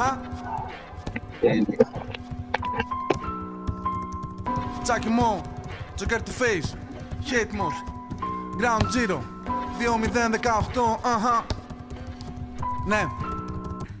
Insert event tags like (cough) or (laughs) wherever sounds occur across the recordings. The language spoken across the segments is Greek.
Αχα. Τσάκι μου, Joker to face, hate most, ground zero, 2018, αχα. Ναι,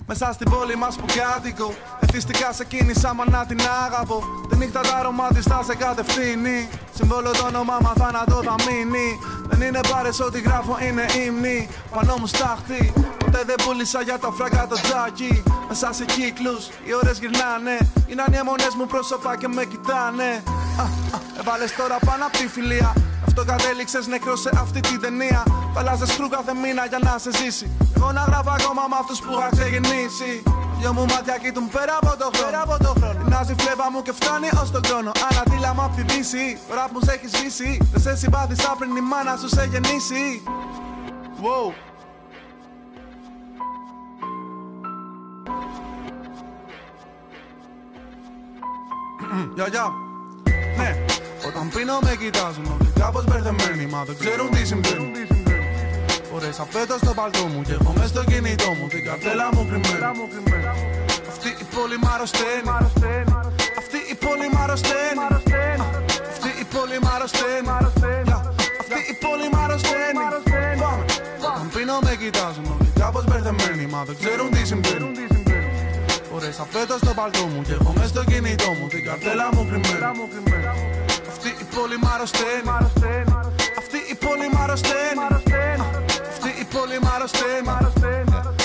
μέσα στην πόλη μας που κάτοικο Εθιστικά σε κίνησα μα να την αγαπώ. Τη νύχτα τα αρώμα της θα σε κατευθύνει. Συμβόλο το όνομα μα θάνατο θα μείνει. Δεν είναι πάρες ό,τι γράφω είναι ύμνη. Πάνω μου στάχτη Ποτέ δεν πούλησα για τα φράγκα το τζάκι Μέσα σε κύκλους οι ώρες γυρνάνε Είναι οι αιμονές μου πρόσωπα και με κοιτάνε α, α, Έβαλες τώρα πάνω απ' τη φιλία αυτό κατέληξες νεκρό σε αυτή τη ταινία. Παλάζες κρού κάθε μήνα για να σε ζήσει. Εγώ να γράφω ακόμα με αυτούς που είχα ξεκινήσει. Δυο μου μάτια κοιτούν πέρα από το χρόνο. Πέρα από το χρόνο. Μοιάζει φλέβα μου και φτάνει ως τον χρόνο. Ανατήλα μου απ' τη δύση. Τώρα που σε έχει σβήσει. Δεν σε συμπάθησα πριν η μάνα σου σε γεννήσει. Wow. Γεια, γεια. Ναι, όταν πίνω με κοιτάζουν όλοι. Κάπως μπερδεμένοι Μα δεν ξέρουν τι συμβαίνει. Φορές αφέτο στο παλτό μου και έχω μες στο κινητό μου. Την καρτέλα μου κρυμμένη. Αυτή η πόλη μ' αρρωσταίνει. Αυτή η πόλη μ' αρρωσταίνει. Αυτή η πόλη μ' αρρωσταίνει. Αυτή η πόλη μ' αρρωσταίνει. Όταν πίνω με κοιτάζουν όλοι. Κάπως μπερδεμένοι Μα δεν ξέρουν τι συμβαίνει Φορές. Αφέτο στο παλτό μου και έχω μες στο κινητό μου. Την καρτέλα μου κρυμμένη. Αυτή η πόλη μ' αρρωσταίνει. Αυτή η πόλη μ' αρρωσταίνει. Αυτή η πόλη μ' αρρωσταίνει. Αυτή η πόλη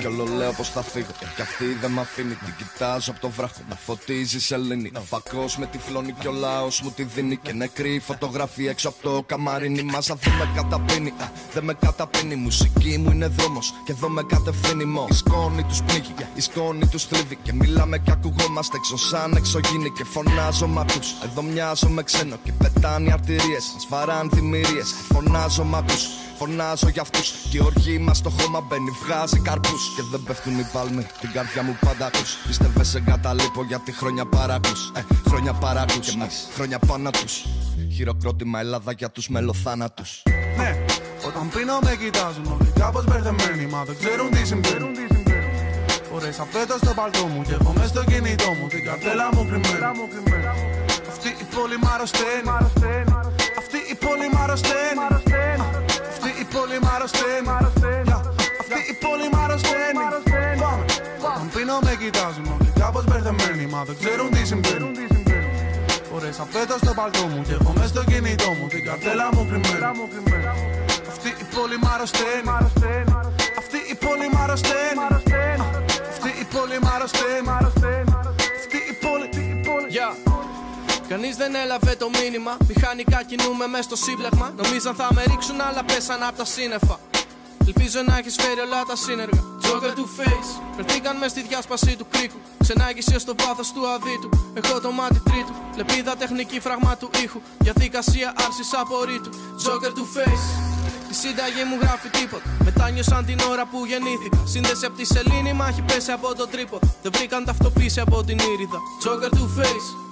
κι όλο λέω πως θα φύγω. Κι αυτή δεν με αφήνει. Την κοιτάζω από το βράχο. Να φωτίζει σελήνη. Να φακό με τυφλώνει και ο λαός μου τη δίνει. Και νεκρή φωτογραφία έξω από το καμαρίνι. Μάζα δεν με καταπίνει. Δεν με καταπίνει. Η μουσική μου είναι δρόμος. Και εδώ με κατευθύνει μό. Η σκόνη τους πνίγει. Η σκόνη τους θλίβει. Και μιλάμε και ακουγόμαστε έξω σαν εξωγήινοι. Και φωνάζω μ' ακού. Εδώ μοιάζω με ξένο. Και πετάνε οι αρτηρίε. Σφαράν δημιουργίε. Φωνάζω μ' ακού. Φωνάζω για αυτούς. Και η οργή μας στο χώμα μπαίνει, βγάζει καρπούς. Και δεν πέφτουν οι πάλμοι, την καρδιά μου πάντα ακούς. Πίστευε σε εγκαταλείπω γιατί χρόνια παρακούς. Ε, χρόνια παρακούς. Και εμείς χρόνια πάνω του. Χειροκρότημα Ελλάδα για τους μελοθάνατους. Ναι, όταν πίνω με κοιτάζουν όλοι κάπως μπερδεμένοι Μα δεν ξέρουν τι συμβαίνει Φορές αφέτο στο παλτό μου και έχω μες στο κινητό μου Την καρτέλα μου κρυμμένη Αυτή η πόλη μ' αρρωσταίνει Αυτή η πόλη μ' αρρωσταίνει. Αυτή η πόλη μ' αρρωσταίνει. Αυτή η πόλη μ' αρρωσταίνει. Πάμε. Όταν πίνω με κοιτάζουν όλοι. Κάπως μπερδεμένοι Μα δεν ξέρουν τι συμβαίνει. Φορές αφέτο στο παλτό μου και έχω μες στο κινητό μου. Την καρτέλα μου κρυμμένη. Αυτή η πόλη μ' αρρωσταίνει. Αυτή η πόλη μ' αρρωσταίνει. Αυτή η πόλη μ' αρρωσταίνει. Αυτή η πόλη Yeah. Κανείς δεν έλαβε το μήνυμα. Μηχανικά κινούμε μέσα στο σύμπλεγμα. Νομίζαν θα με ρίξουν, αλλά πέσαν από τα σύννεφα. Ελπίζω να έχεις φέρει όλα τα σύνεργα. Joker του face. Φερθήκαν μες στη διάσπαση του κρίκου. Ξενάγησε στο βάθος του αδίτου. Έχω το μάτι τρίτου. Λεπίδα τεχνική φραγμά του ήχου. Διαδικασία άρσης απορρίτου. Joker του face. Η σύνταγή μου γράφει τίποτα. Μετάνιωσαν την ώρα που γεννήθηκα. Σύνδεση από τη σελήνη, μα έχει πέσει από το τρίποδο. Δεν βρήκαν ταυτοποίηση από την ήριδα. Joker του face.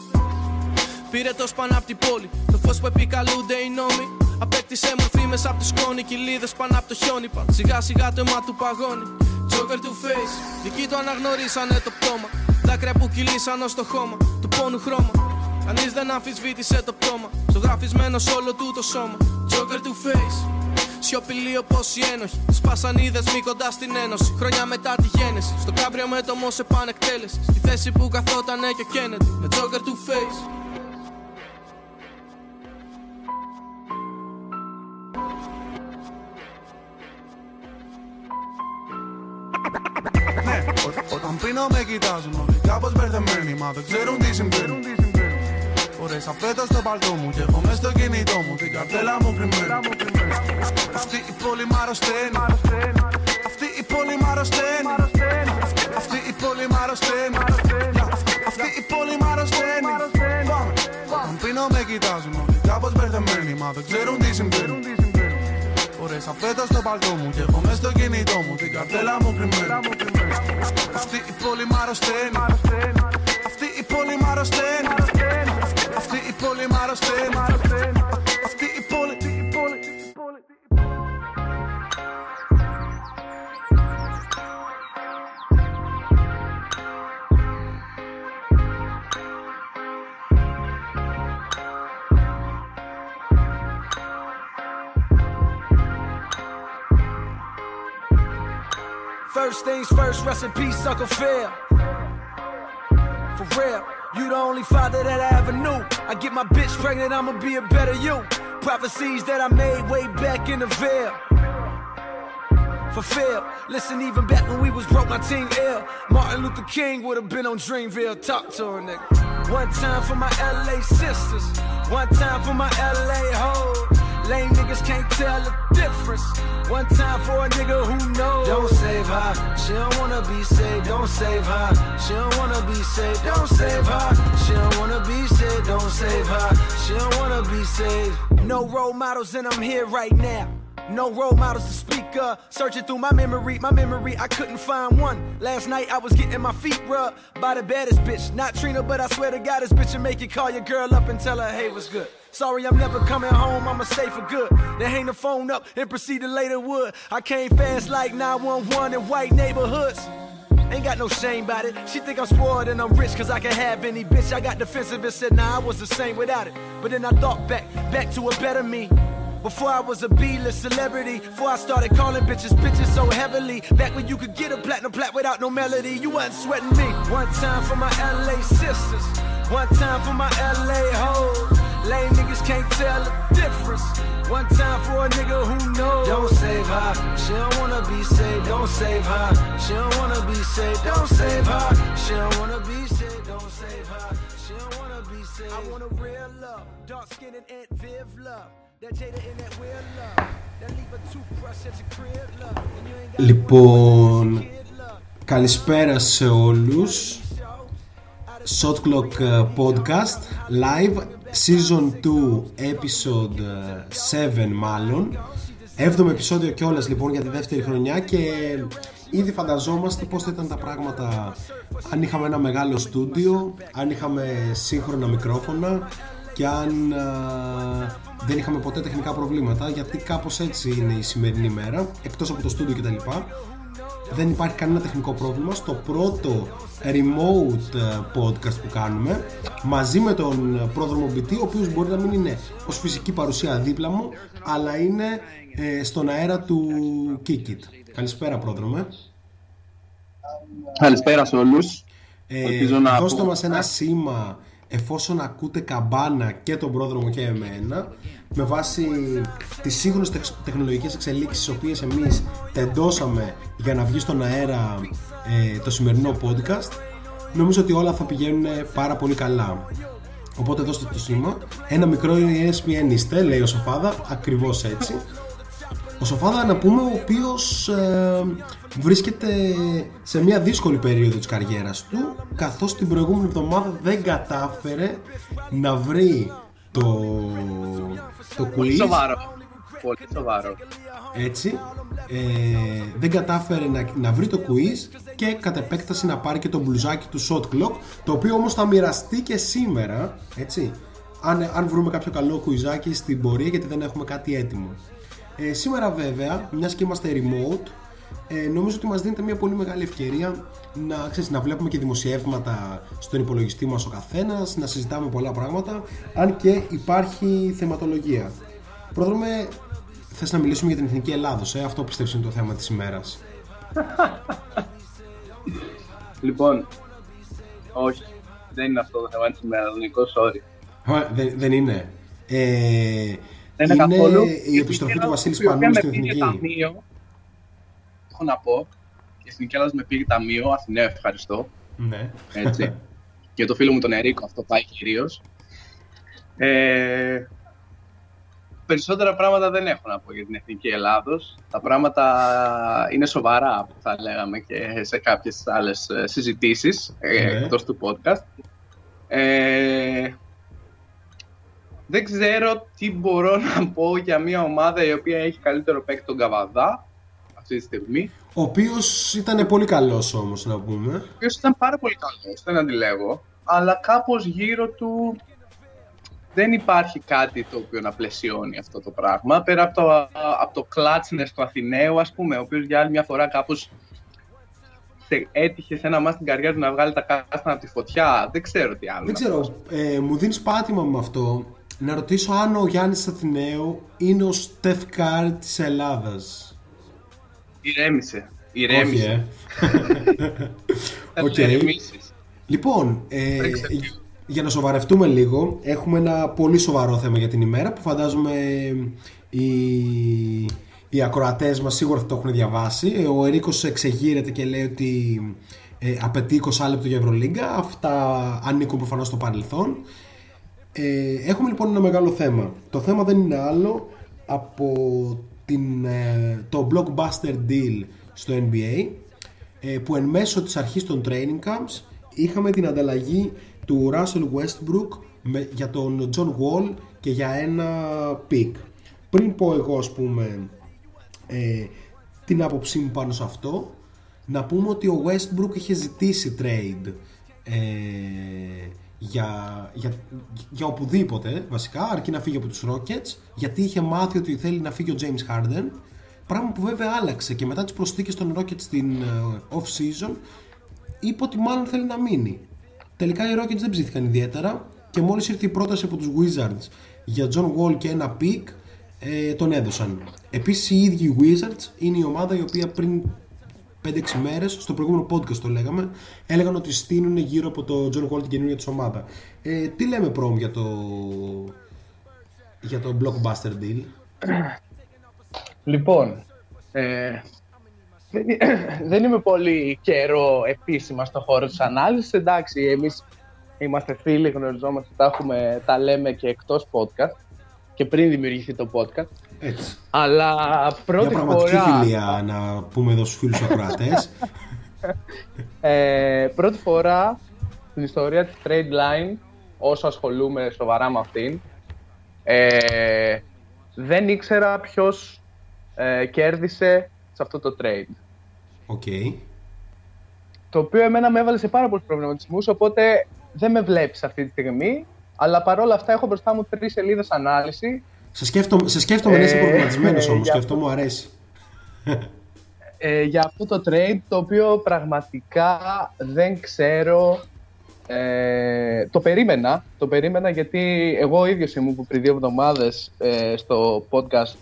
Πήρε το σπαν απ' την πόλη. Το φως που επικαλούνται οι νόμοι. Απέκτησε μορφή μέσα από τη σκόνη. Κοιλίδες πάνω από το χιόνι. Παν σιγά σιγά το αίμα του παγώνει. Joker του face. Δικοί του αναγνωρίσανε το πτώμα. Δάκρυα που κυλήσαν ως το χώμα. Του πόνου χρώμα. Κανείς δεν αμφισβήτησε το πτώμα. Ζωγραφισμένο σ' όλο του το σώμα. Joker του face. Σιωπηλή όπως οι ένοχοι. Σπάσαν οι δεσμοί κοντά στην ένωση. Χρόνια μετά τη γέννηση. Στο κάμπριο με το μο σε πανεκτέλεση. Στη θέση που καθόταν και ο Κέννετι. Με Joker του face. Ναι, ό- όταν πίνω με κοιτάζουν όλοι. Κάπως μπερδεμένοι Μα δεν ξέρουν τι συμβαίνει. Φορές αφέτο στο παλτό μου και έχω μες στο κινητό μου. Την καρτέλα μου κρυμμένη. Αυτή η πόλη μ' αρρωσταίνει. Αυτή η πόλη μ' αρρωσταίνει. Αυτή- Αυτή η πόλη μ' αρρωσταίνει. Αυτή η πόλη μ' αρρωσταίνει. Πάμε. Όταν πίνω με κοιτάζουν όλοι. Κάπως μπερδεμένοι Μα δεν ξέρουν τι συμβαίνει Φορές. Αφέτο στο παλτό μου και έχω μες στο κινητό μου. Την καρτέλα μου κρυμμένη. Αυτή η πόλη μ' αρρωσταίνει. Αυτή η πόλη μ' αρρωσταίνει. Αυτή η πόλη μ' αρρωσταίνει first things first, rest in peace. For real, you the only father that I ever knew. I get my bitch pregnant, I'ma be a better you. Prophecies that I made way back in the veil. Fulfilled. Listen, even back when we was broke, my team ill. Martin Luther King would have been on Dreamville. Talk to her, nigga. One time for my LA sisters. One time for my LA hoes. Lame niggas can't tell the difference. One time for a nigga who knows. Don't save her. She don't wanna be saved. Don't save her. She don't wanna be saved. Don't save her. She don't wanna be saved. Don't save her. She don't wanna be saved. No role models, and I'm here right now. No role models to speak of. Searching through my memory, my memory, I couldn't find one. Last night I was getting my feet rubbed by the baddest bitch. Not Trina, but I swear to God, this bitch will make you call your girl up and tell her, hey, what's good. Sorry, I'm never coming home, I'ma stay for good. Then hang the phone up and proceed to later wood. I came fast like 911 in white neighborhoods. Ain't got no shame about it. She think I'm spoiled and I'm rich cause I can have any bitch. I got defensive and said, nah, I was the same without it. But then I thought back, back to a better me. Before I was a B-list celebrity, before I started calling bitches bitches so heavily. Back when you could get a platinum plat without no melody, you wasn't sweating me. One time for my LA sisters, one time for my LA hoes. Lame niggas can't tell the difference. One time for a nigga who knows. Don't save her. She don't wanna be saved. Don't save her. She don't wanna be saved. Don't save her. She don't wanna be saved. Don't save her. She don't wanna be saved. I want a real love. Dark skinned and Aunt Viv love. That Jada in that weird love. That leave a toothbrush at your crib love. And you ain't got Λοιπόν, καλησπέρα σε όλους Shot Clock ε, Podcast Live Season 2 Episode 7 μάλλον. Έβδομο επεισόδιο κιόλας λοιπόν για τη δεύτερη χρονιά και ήδη φανταζόμαστε πώς θα ήταν τα πράγματα αν είχαμε ένα μεγάλο στούντιο, αν είχαμε σύγχρονα μικρόφωνα και αν α, δεν είχαμε ποτέ τεχνικά προβλήματα γιατί κάπως έτσι είναι η σημερινή μέρα εκτός από το στούντιο κτλ δεν υπάρχει κανένα τεχνικό πρόβλημα. Στο πρώτο remote ε, podcast που κάνουμε μαζί με τον πρόδρομο BT ο οποίος μπορεί να μην είναι ως φυσική παρουσία δίπλα μου αλλά είναι ε, στον αέρα του Kikit. Καλησπέρα πρόδρομε. Καλησπέρα σε όλους. ε, Ελπίζω να Δώστε πω- μας ένα σήμα εφόσον ακούτε καμπάνα και τον πρόδρομο και εμένα με βάση τις σύγχρονες τεξ- τεχνολογικές εξελίξεις τις οποίες εμείς τεντώσαμε για να βγει στον αέρα ε, το σημερινό podcast νομίζω ότι όλα θα πηγαίνουν πάρα πολύ καλά. Οπότε δώστε το σήμα. Ένα μικρό ESPN είστε λέει ο Σοφάδα ακριβώς έτσι ο Σοφάδα να πούμε ο οποίος ε, βρίσκεται σε μια δύσκολη περίοδο της καριέρας του καθώς την προηγούμενη εβδομάδα δεν κατάφερε να βρει το, το Πολύ quiz σοβαρό. Πολύ σοβαρό. έτσι ε, δεν κατάφερε να, να βρει το quiz και κατ' επέκταση να πάρει και το μπλουζάκι του shot clock το οποίο όμως θα μοιραστεί και σήμερα έτσι αν, αν βρούμε κάποιο καλό κουιζάκι στην πορεία γιατί δεν έχουμε κάτι έτοιμο ε, σήμερα βέβαια μιας και είμαστε remote ε, νομίζω ότι μας δίνεται μια πολύ μεγάλη ευκαιρία να, ξέρεις, να βλέπουμε και δημοσιεύματα στον υπολογιστή μας ο καθένας να συζητάμε πολλά πράγματα αν και υπάρχει θεματολογία Πρόδρομε, θες να μιλήσουμε για την Εθνική Ελλάδος, ε; αυτό πιστεύεις είναι το θέμα της ημέρας. Λοιπόν, όχι. Δεν είναι αυτό το θέμα της ημέρας, Νικό, sorry. Α, δεν, δεν είναι. Ε, Δεν είναι καθόλου. η επιστροφή του Βασίλης η οποία Σπανούλη με στην πήγε Εθνική. ταμείο, έχω να πω, η Εθνική Ελλάδας με πήγε ταμείο, Αθηναίο, ευχαριστώ. Ναι. Έτσι. (laughs) και το φίλο μου τον Ερίκο, αυτό πάει κυρίως. Ε, περισσότερα πράγματα δεν έχω να πω για την Εθνική Ελλάδος. Τα πράγματα είναι σοβαρά, που θα λέγαμε και σε κάποιες άλλες ε, συζητήσεις ε, Ναι. εκτός του podcast. Ε, δεν ξέρω τι μπορώ να πω για μια ομάδα η οποία έχει καλύτερο παίκτη τον Καβαδά αυτή τη στιγμή. Ο οποίος ήταν πολύ καλός όμως, να πούμε. ο οποίος ήταν πάρα πολύ καλός, δεν αντιλέγω, αλλά κάπως γύρω του δεν υπάρχει κάτι το οποίο να πλαισιώνει αυτό το πράγμα, πέρα από το, από το clutchness του Αθηναίου, ας πούμε, ο οποίος για άλλη μια φορά κάπως σε, έτυχε σε ένα ματς στην καριέρα του να βγάλει τα κάστανα από τη φωτιά. Δεν ξέρω τι άλλο. Δεν να ξέρω, πω. ε, μου δίνεις πάτημα με αυτό. Να ρωτήσω αν ο Γιάννης Αθηναίου είναι ο Στεφ Κάρι της Ελλάδας. Ηρέμησε. Ηρέμησε. (laughs) Οκ. Λοιπόν, ε, για να σοβαρευτούμε λίγο, έχουμε ένα πολύ σοβαρό θέμα για την ημέρα που φαντάζομαι οι, οι ακροατές μας σίγουρα θα το έχουν διαβάσει. Ε, ο Ερίκος εξεγείρεται και λέει ότι ε, απαιτεί 20 λεπτό για Ευρωλίγκα. Αυτά ανήκουν προφανώς στο παρελθόν. Ε, έχουμε λοιπόν ένα μεγάλο θέμα. Το θέμα δεν είναι άλλο από την, ε, το blockbuster deal στο NBA ε, που εν μέσω της αρχής των training camps είχαμε την ανταλλαγή του Russell Westbrook με, για τον John Wall και για ένα pick. Πριν πω εγώ ας πούμε ε, την άποψή μου πάνω σε αυτό να πούμε ότι ο Westbrook είχε ζητήσει trade ε, για, για, για οπουδήποτε βασικά αρκεί να φύγει από τους Rockets γιατί είχε μάθει ότι θέλει να φύγει ο James Harden πράγμα που βέβαια άλλαξε και μετά τις προσθήκες των Rockets στην uh, off season είπε ότι μάλλον θέλει να μείνει. Τελικά οι Rockets δεν ψήθηκαν ιδιαίτερα και μόλις ήρθε η πρόταση από τους Wizards για John Wall και ένα pick ε, τον έδωσαν. Επίσης οι ίδιοι οι Wizards είναι η ομάδα η οποία πριν 5-6 μέρες, στο προηγούμενο podcast το λέγαμε, έλεγαν ότι στείνουν γύρω από το John Wall την καινούργια τη ομάδα. Ε, τι λέμε πρόμ για το, για το blockbuster deal; Λοιπόν, ε, δεν είμαι πολύ καιρό επίσημα στο χώρο της ανάλυσης. Εντάξει, εμείς είμαστε φίλοι, γνωριζόμαστε, τα, έχουμε, τα λέμε και εκτός podcast και πριν δημιουργηθεί το podcast. Έτσι. Αλλά πρώτη Μια πραγματική φορά... φιλία να πούμε εδώ στους φίλους ακροατές. Ε, πρώτη φορά στην ιστορία της trade line, όσο ασχολούμαι σοβαρά με αυτήν, ε, δεν ήξερα ποιος ε, κέρδισε σε αυτό το trade. OK. Το οποίο εμένα με έβαλε σε πάρα πολλούς προβληματισμούς, οπότε δεν με βλέπεις αυτή τη στιγμή, αλλά παρόλα αυτά έχω μπροστά μου τρεις σελίδες ανάλυση Σε σκέφτομαι, σε σκέφτομαι να είσαι Ε, προβληματισμένος όμως για και αυτό μου αρέσει. ε, για αυτό το trade το οποίο πραγματικά δεν ξέρω ε, το περίμενα το περίμενα γιατί εγώ ίδιος ήμουν που πριν δύο εβδομάδες ε, στο podcast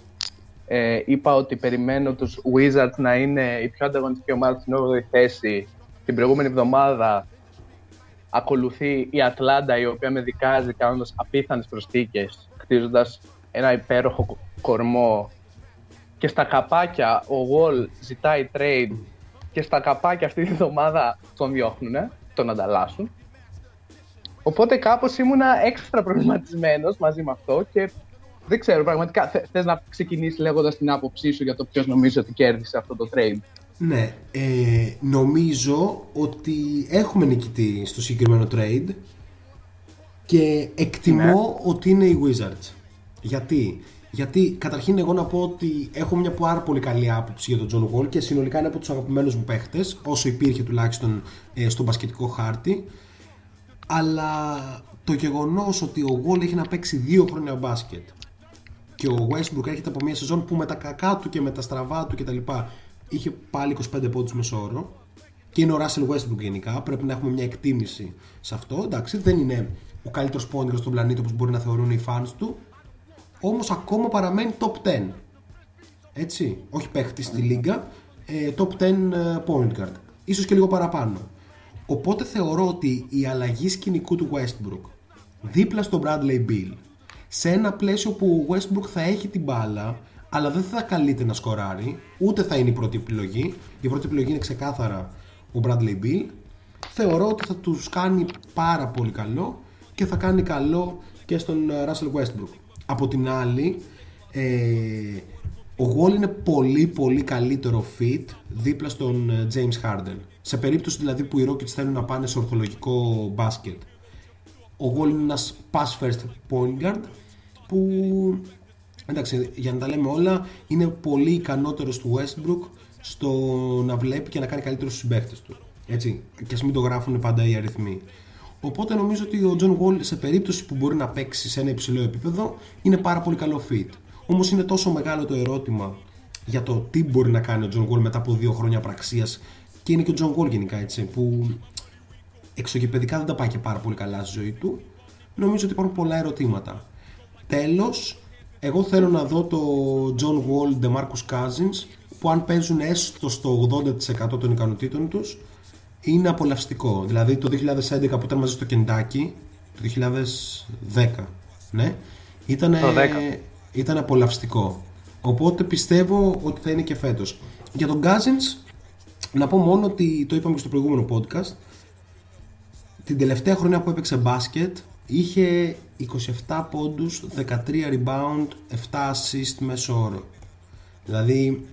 ε, είπα ότι περιμένω τους Wizards να είναι η πιο ανταγωνιστική ομάδα στην 8η θέση την προηγούμενη εβδομάδα ακολουθεί η Ατλάντα η οποία με δικάζει κάνοντας απίθανες προσθήκες χτίζοντας ένα υπέροχο κο- κορμό και στα καπάκια ο Wall ζητάει trade και στα καπάκια αυτή τη βδομάδα τον διώχνουνε, τον ανταλλάσσουν. Οπότε κάπως ήμουνα έξτρα προβληματισμένος μαζί με αυτό και δεν ξέρω πραγματικά θε- θες να ξεκινήσεις λέγοντας την άποψή σου για το ποιος νομίζω ότι κέρδισε αυτό το trade; Ναι, ε, νομίζω ότι έχουμε νικητή στο συγκεκριμένο trade και εκτιμώ ότι είναι οι Wizards. Γιατί; Γιατί καταρχήν εγώ να πω ότι έχω μια πάρα πολύ καλή άποψη για τον John Wall και συνολικά είναι από τους αγαπημένους μου παίχτες, όσο υπήρχε τουλάχιστον ε, στο μπασκετικό χάρτη. Αλλά το γεγονός ότι ο Wall έχει να παίξει δύο χρόνια μπάσκετ και ο Westbrook έρχεται από μια σεζόν που με τα κακά του και με τα στραβά του κτλ. είχε πάλι 25 πόντους μεσόωρο και είναι ο Russell Westbrook γενικά. Πρέπει να έχουμε μια εκτίμηση σε αυτό. Εντάξει, δεν είναι ο καλύτερος πόντιρο στον πλανήτη όπως μπορεί να θεωρούν οι fans του. Όμως ακόμα παραμένει top 10. Έτσι, όχι παίχτη στη λίγα, ε, top 10 ε, point guard. Ίσως και λίγο παραπάνω. Οπότε θεωρώ ότι η αλλαγή σκηνικού του Westbrook δίπλα στον Bradley Bill σε ένα πλαίσιο που ο Westbrook θα έχει την μπάλα αλλά δεν θα καλείται να σκοράρει ούτε θα είναι η πρώτη επιλογή η πρώτη επιλογή είναι ξεκάθαρα ο Bradley Bill θεωρώ ότι θα τους κάνει πάρα πολύ καλό και θα κάνει καλό και στον ε, Russell Westbrook από την άλλη ε, ο Wall είναι πολύ πολύ καλύτερο fit δίπλα στον ε, James Harden. Σε περίπτωση δηλαδή που οι Rockets θέλουν να πάνε σε ορθολογικό μπάσκετ. Ο Wall είναι ένας pass first point guard που εντάξει για να τα λέμε όλα είναι πολύ ικανότερος του Westbrook στο να βλέπει και να κάνει καλύτερους στους συμπαίχτες του. Έτσι και ας μην το γράφουν πάντα οι αριθμοί οπότε νομίζω ότι ο John Wall σε περίπτωση που μπορεί να παίξει σε ένα υψηλό επίπεδο είναι πάρα πολύ καλό fit όμως είναι τόσο μεγάλο το ερώτημα για το τι μπορεί να κάνει ο John Wall μετά από δύο χρόνια πραξίας και είναι και ο John Wall γενικά έτσι που εξωγηπαιδικά δεν τα πάει και πάρα πολύ καλά στη ζωή του. Νομίζω ότι υπάρχουν πολλά ερωτήματα. Τέλος, εγώ θέλω να δω το John Wall DeMarcus Cousins που αν παίζουν έστω στο 80% των ικανοτήτων τους είναι απολαυστικό. Δηλαδή το 2011 που ήταν μαζί στο Κεντάκι, το 2010, ναι, ήταν, ήταν απολαυστικό. Οπότε πιστεύω ότι θα είναι και φέτος. Για τον Cousins, να πω μόνο ότι το είπαμε και στο προηγούμενο podcast, την τελευταία χρονιά που έπαιξε μπάσκετ είχε 27 πόντους, 13 rebound, 7 assist μέσω όρο. Δηλαδή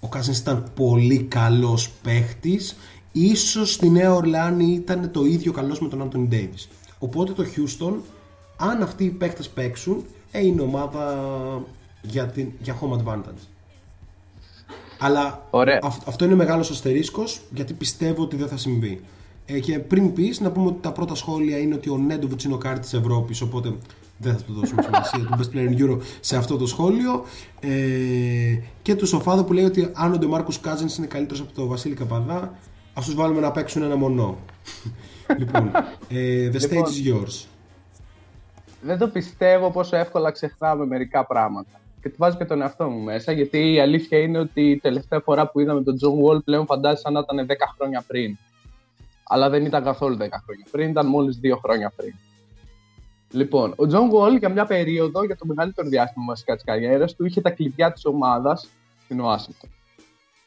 ο Cousins ήταν πολύ καλός παίχτης, ίσως στη Νέα Ορλάνη ήταν το ίδιο καλός με τον Anthony Davis. Οπότε το Houston, αν αυτοί οι παίχτες παίξουν, ε, είναι ομάδα για, την, για home advantage. Αλλά αυτό είναι μεγάλος αστερίσκος γιατί πιστεύω ότι δεν θα συμβεί. Ε, και πριν πεις, να πούμε ότι τα πρώτα σχόλια είναι ότι ο Νέντοβιτς είναι ο κάρτης της Ευρώπης, οπότε δεν θα του δώσουμε (laughs) σημασία του Best Player in Euro σε αυτό το σχόλιο. Ε, και του Σοφάδο που λέει ότι αν ο Ντεμάρκο Κάζεν είναι καλύτερος από τον Βασίλη Καπαδά, ας τους βάλουμε να παίξουν ένα μονό. (laughs) λοιπόν, ε, the stage is λοιπόν, yours. Δεν το πιστεύω πόσο εύκολα ξεχνάμε μερικά πράγματα. Και τη βάζω και τον εαυτό μου μέσα, γιατί η αλήθεια είναι ότι η τελευταία φορά που είδαμε τον John Wall πλέον φαντάζεσαι να ήταν 10 χρόνια πριν αλλά δεν ήταν καθόλου 10 χρόνια πριν, ήταν μόλις 2 χρόνια πριν. Λοιπόν, ο Τζον Γουόλ για μια περίοδο, για το μεγαλύτερο διάστημα βασικά της καριέρας του, είχε τα κλειδιά της ομάδας στην Ουάσιγκτον.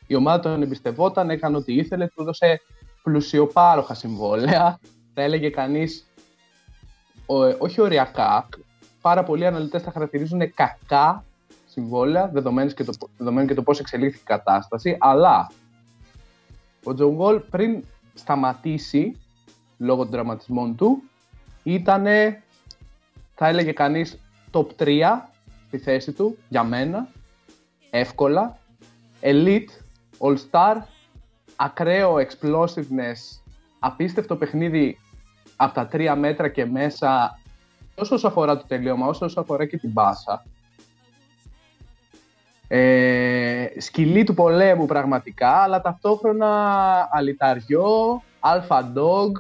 Η ομάδα τον εμπιστευόταν, έκανε ό,τι ήθελε, του έδωσε πλουσιοπάροχα συμβόλαια. Θα έλεγε κανείς, όχι οριακά, πάρα πολλοί αναλυτές τα χαρακτηρίζουν κακά συμβόλαια, δεδομένου και το, δεδομένου και το πώς εξελίχθηκε η κατάσταση, αλλά ο Τζον Γουόλ πριν σταματήσει λόγω των τραυματισμών του ήταν, θα έλεγε κανείς, top 3 στη θέση του για μένα, εύκολα, elite, all star, ακραίο explosiveness, απίστευτο παιχνίδι από τα τρία μέτρα και μέσα, τόσο όσο αφορά το τελείωμα, όσο αφορά και την πάσα. Ε, σκυλή του πολέμου πραγματικά, αλλά ταυτόχρονα αλυταριό, αλφα dog.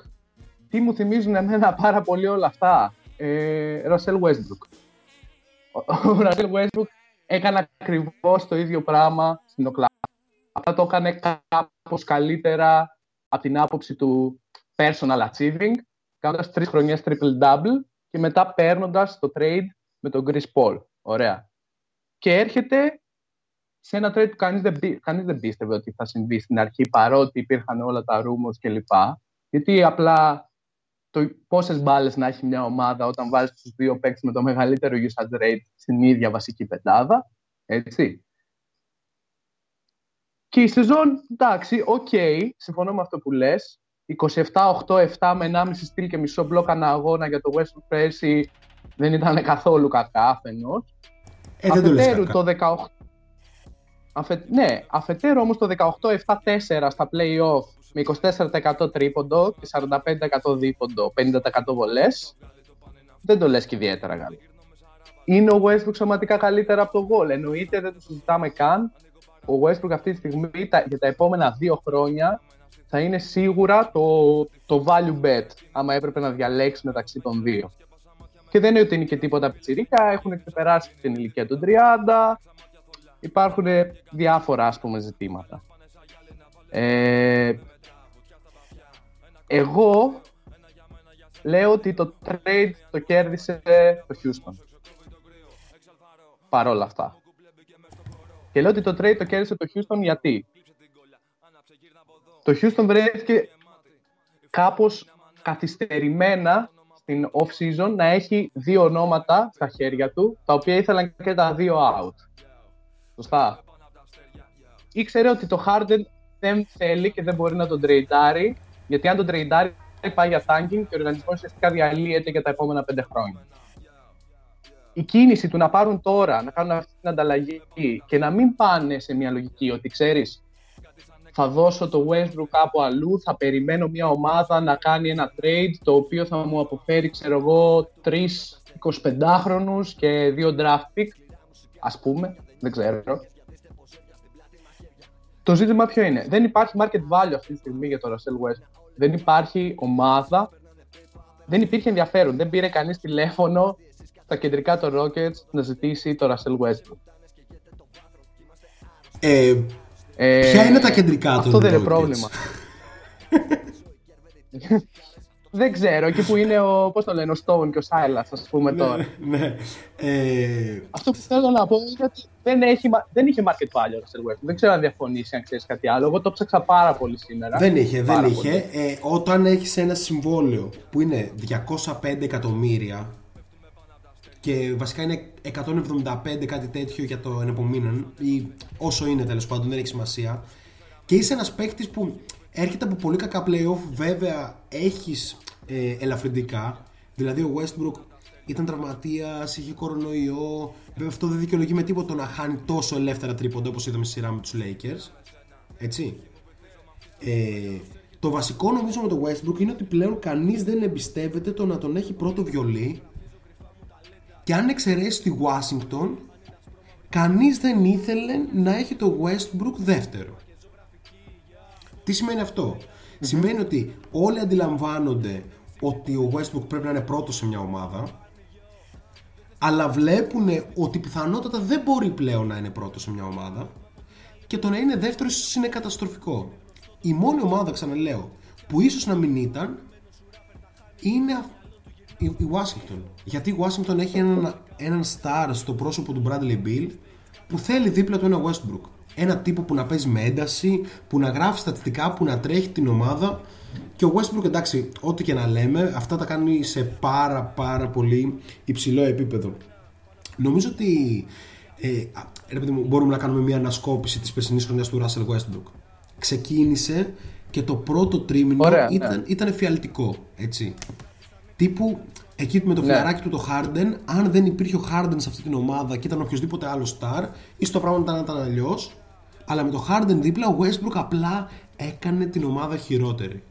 Τι μου θυμίζουν εμένα πάρα πολύ όλα αυτά. Ε, Ροσέλ Westbrook. Ο Ροσέλ Westbrook έκανε ακριβώς το ίδιο πράγμα στην Οκλάχα. Αυτά το έκανε κάπως καλύτερα από την άποψη του personal achieving, κάνοντας τρεις χρονιές triple-double και μετά παίρνοντας το trade με τον Chris Paul. Ωραία. Και έρχεται σε ένα trade που κανείς δεν, κανείς δεν πίστευε ότι θα συμβεί στην αρχή, παρότι υπήρχαν όλα τα rumors κλπ. Γιατί απλά το πόσες μπάλες να έχει μια ομάδα όταν βάζει τους δύο παίκτες με το μεγαλύτερο usage rate στην ίδια βασική πεντάδα. Έτσι. Και η σεζόν, εντάξει, OK, okay, συμφωνώ με αυτό που λες. 27-8-7 με 1,5 steal και μισό μπλοκ ανά αγώνα για το West πέρσι δεν ήταν καθόλου κακά αφενός. Ε, Αφετέρου το 18. Αφε... Ναι, αφετέρου όμως το 18-7-4 στα play-off με 24% τρίποντο και 45% δίποντο, 50% βολές, δεν το λες και ιδιαίτερα γάλα. Είναι ο Westbrook σωματικά καλύτερα από το goal. Εννοείται, δεν το συζητάμε καν. Ο Westbrook αυτή τη στιγμή για τα επόμενα δύο χρόνια θα είναι σίγουρα το, το value bet, άμα έπρεπε να διαλέξει μεταξύ των δύο. Και δεν είναι ότι είναι και τίποτα πιτσιρίκα, έχουν ξεπεράσει την ηλικία των 30, υπάρχουν διάφορα ας πούμε ζητήματα. Ε, εγώ λέω ότι το trade το κέρδισε το Houston. Παρόλα αυτά. Και λέω ότι το trade το κέρδισε το Houston γιατί; Το Houston βρέθηκε κάπως καθυστερημένα στην off-season να έχει δύο ονόματα στα χέρια του, τα οποία ήθελαν και τα δύο out. Σωστά. Ήξερε ότι το Harden δεν θέλει και δεν μπορεί να τον τρεϊντάρει, γιατί αν τον τρεϊντάρει πάει για tanking και ο οργανισμός ουσιαστικά διαλύεται για τα επόμενα πέντε χρόνια. Η κίνηση του να πάρουν τώρα, να κάνουν αυτή την ανταλλαγή και να μην πάνε σε μια λογική ότι ξέρεις, θα δώσω το Westbrook κάπου αλλού, θα περιμένω μια ομάδα να κάνει ένα trade το οποίο θα μου αποφέρει, ξέρω εγώ, τρεις 25χρονους και δύο draft pick, ας πούμε, δεν ξέρω. Το ζήτημα ποιο είναι; Δεν υπάρχει market value αυτή τη στιγμή για το Russell Westbrook. Δεν υπάρχει ομάδα. Δεν υπήρχε ενδιαφέρον. Δεν πήρε κανείς τηλέφωνο στα κεντρικά των Rockets να ζητήσει το Russell Westbrook. Ε, Ε, Ποια είναι τα κεντρικά των Αυτό δεν είναι Rockets? πρόβλημα. (laughs) δεν ξέρω, εκεί που είναι ο, πώς το λένε, ο Stone και ο Silas, ας πούμε τώρα. ναι. Ε, Αυτό που θέλω να πω είναι ότι δεν, έχει, μα- δεν είχε market value ο Russell Westbrook. Δεν ξέρω αν διαφωνήσει, αν ξέρεις κάτι άλλο. Εγώ το ψάξα πάρα πολύ σήμερα. δεν είχε, δεν Πάρα είχε. πολύ. Ε, όταν έχεις ένα συμβόλαιο που είναι 205 εκατομμύρια και βασικά είναι 175 κάτι τέτοιο για το ενεπομείνον ή όσο είναι τέλος πάντων, δεν έχει σημασία. Και είσαι ένας παίκτης που έρχεται από πολύ κακά playoff βέβαια έχεις ε, ελαφρυντικά. Δηλαδή ο Westbrook ήταν τραυματίας, είχε κορονοϊό. Βέβαια αυτό δεν δικαιολογεί με τίποτα το να χάνει τόσο ελεύθερα τρίποντα όπως είδαμε στη σειρά με τους Lakers. Έτσι. Ε, το βασικό νομίζω με το Westbrook είναι ότι πλέον κανείς δεν εμπιστεύεται το να τον έχει πρώτο βιολί και αν εξαιρέσει τη Washington κανείς δεν ήθελε να έχει το Westbrook δεύτερο. Τι σημαίνει αυτό; Σημαίνει ότι όλοι αντιλαμβάνονται ότι ο Westbrook πρέπει να είναι πρώτος σε μια ομάδα αλλά βλέπουν ότι πιθανότατα δεν μπορεί πλέον να είναι πρώτος σε μια ομάδα και το να είναι δεύτερος ίσως είναι καταστροφικό. Η μόνη ομάδα, ξαναλέω, που ίσως να μην ήταν είναι αυ- η, η Washington. Γιατί η Washington έχει έναν, έναν star στο πρόσωπο του Bradley Bill που θέλει δίπλα του ένα Westbrook. Ένα τύπο που να παίζει με ένταση, που να γράφει στατιστικά, που να τρέχει την ομάδα. Και ο Westbrook, εντάξει, ό,τι και να λέμε, αυτά τα κάνει σε πάρα πάρα πολύ υψηλό επίπεδο. Νομίζω ότι ε, α, ρε παιδί μου, μπορούμε να κάνουμε μια ανασκόπηση της περσινής χρονιάς του Russell Westbrook. Ξεκίνησε και το πρώτο τρίμηνο Ωραία, ναι. ήταν, ήταν εφιαλτικό, έτσι. Τύπου εκεί με το Ναι. φιλαράκι του το Harden, αν δεν υπήρχε ο Harden σε αυτή την ομάδα και ήταν οποιοδήποτε άλλο star, ίσως το πράγμα ήταν, ήταν αλλιώς. Αλλά με το Harden δίπλα, ο Westbrook απλά έκανε την ομάδα χειρότερη.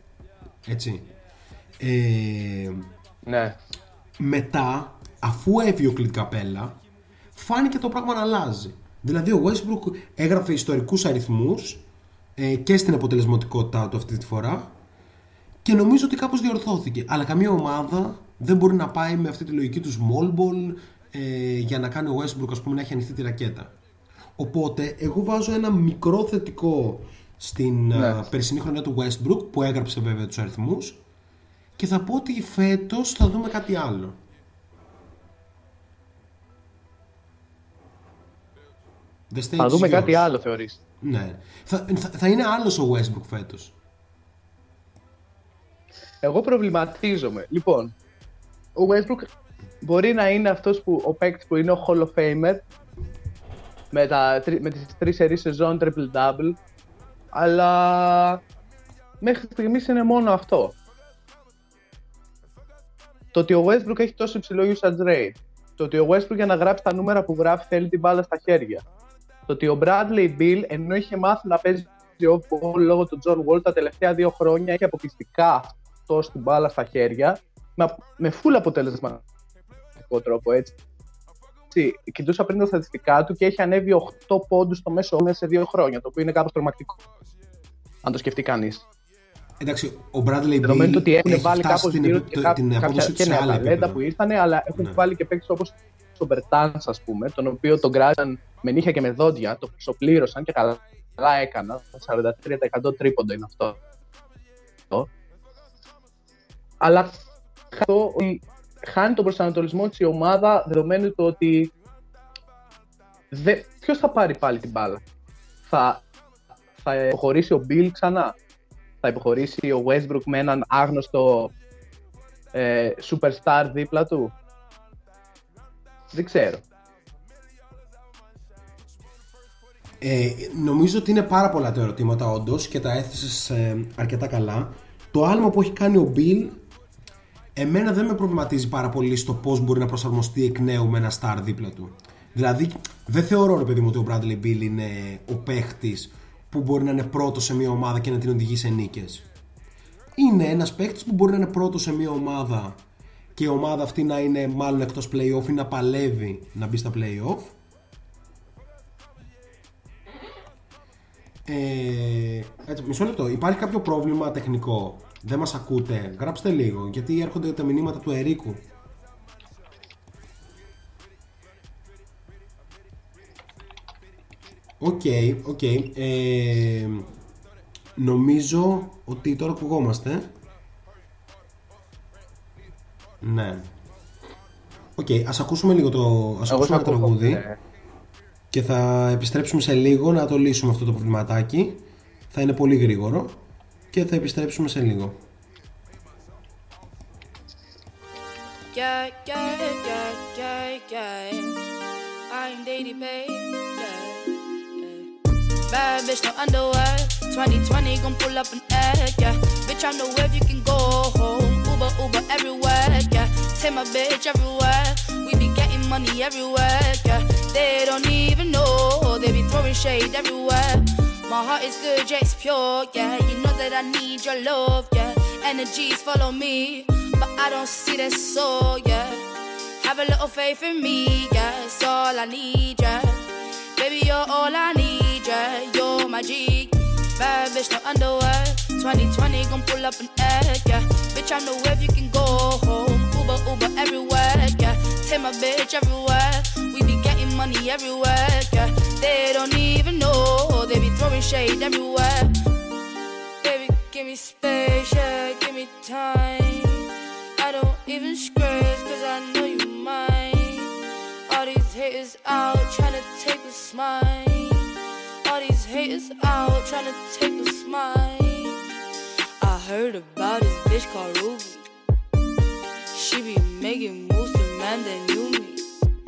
Έτσι. Ε, Ναι. μετά, αφού έφυγε ο Κλιτ Καπέλα, φάνηκε το πράγμα να αλλάζει. Δηλαδή ο Westbrook έγραφε ιστορικούς αριθμούς ε, και στην αποτελεσματικότητά του αυτή τη φορά και νομίζω ότι κάπως διορθώθηκε. Αλλά καμία ομάδα δεν μπορεί να πάει με αυτή τη λογική του small ball ε, για να κάνει ο Westbrook ας πούμε να έχει ανοιχτή τη ρακέτα. Οπότε εγώ βάζω ένα μικρό θετικό στην Ναι. α, περσινή χρονιά του Westbrook που έγραψε βέβαια τους αριθμούς και θα πω ότι φέτος θα δούμε κάτι άλλο. The stage Θα δούμε is κάτι yours. άλλο, θεωρείς. Ναι. Θα, θα, θα είναι άλλος ο Westbrook φέτος. Εγώ προβληματίζομαι. Λοιπόν, ο Westbrook μπορεί να είναι αυτός που, ο παίκτης που είναι ο Hall of Famer με, τα, τρι- με τις τρεις σερίες σεζόν triple-double αλλά μέχρι στιγμής είναι μόνο αυτό. Το ότι ο Westbrook έχει τόσο υψηλό usage rate, το ότι ο Westbrook για να γράψει τα νούμερα που γράφει θέλει την μπάλα στα χέρια, το ότι ο Bradley Bill ενώ είχε μάθει να παίζει off-ball λόγω του John Wall τα τελευταία δύο χρόνια έχει αποκλειστικά αυτό στην μπάλα στα χέρια με, με full αποτελεσματικό τρόπο έτσι. Έτσι, Κοιτούσα πριν τα στατιστικά του και έχει ανέβει 8 πόντους στο μέσο όρος μέσα σε δύο χρόνια, το οποίο είναι κάπως τρομακτικό. Αν το σκεφτεί κανείς. Εντάξει, ο Bradley Δεδομένου Bill του ότι έχουν έχει βάλει φτάσει κάπως την, γύρω επι- και το- κάποια, την κάποια απόδοση του και σε νέα άλλα ταλέντα επίπεδα. που ήρθαν, αλλά έχουν Ναι. βάλει και παίκτες όπως ο Μπερτάνς, ας πούμε, τον οποίο τον κράτησαν με νύχια και με δόντια, το ξοπλήρωσαν και καλά, καλά έκανα. 43% τρίποντο είναι αυτό. Αλλά αυτό ότι χάνει τον προσανατολισμό της η ομάδα δεδομένου του ότι δε, ποιος θα πάρει πάλι την μπάλα; Θα, θα υποχωρήσει ο Bill ξανά; Θα υποχωρήσει ο Westbrook με έναν άγνωστο ε, superstar δίπλα του; Δεν ξέρω. Ε, νομίζω ότι είναι πάρα πολλά τα ερωτήματα όντως και τα έθεσες αρκετά καλά. Το άλμα που έχει κάνει ο Bill εμένα δεν με προβληματίζει πάρα πολύ στο πώς μπορεί να προσαρμοστεί εκ νέου με ένα star δίπλα του. Δηλαδή, δεν θεωρώ ρε παιδί μου ότι ο Bradley Bill είναι ο παίχτης που μπορεί να είναι πρώτος σε μια ομάδα και να την οδηγεί σε νίκες. Είναι ένας παίχτης που μπορεί να είναι πρώτος σε μια ομάδα και η ομάδα αυτή να είναι μάλλον εκτός playoff ή να παλεύει να μπει στα playoff Ε, έτσι, μισό λεπτό. Υπάρχει κάποιο πρόβλημα τεχνικό; Δεν μας ακούτε. Γράψτε λίγο. Γιατί έρχονται τα μηνύματα του Ερίκου. OK, OK. Ε, νομίζω ότι τώρα ακουγόμαστε. Ναι. Οκ, ας ακούσουμε λίγο το, ας Εγώ ακούσουμε σ' το ακούω, τραγούδι ναι. και θα επιστρέψουμε σε λίγο να το λύσουμε αυτό το προβληματάκι. Θα είναι πολύ γρήγορο και θα επιστρέψουμε σε λίγο. Yeah, yeah, yeah, yeah, yeah. I'm Daddy Bay. Yeah, yeah. Bad bitch, no underwear. 2020 gon' pull up an egg. Yeah, bitch, I know where you can go home. Uber, Uber everywhere. Yeah, take my bitch everywhere. We be getting money everywhere. Yeah, they don't even know. They be throwing shade everywhere. My heart is good, yeah, it's pure. Yeah, you know that I need your love. Yeah, energies follow me, but I don't see that soul. Yeah, have a little faith in me. Yeah, it's all I need. Yeah, baby, you're all I need. Yeah, you're my G. Bad bitch, no underwear. 2020 gon' pull up an egg. Yeah, bitch, I know where you can go home. Uber, Uber everywhere. Yeah, take my bitch everywhere. We be getting money everywhere. Yeah, they don't even know. Throwing shade everywhere. Baby, give me space, yeah, give me time. I don't even scratch, cause I know you mine. All these haters out trying to take a smile. All these haters out trying to take a smile. I heard about this bitch called Ruby. She be making moves to man that knew me.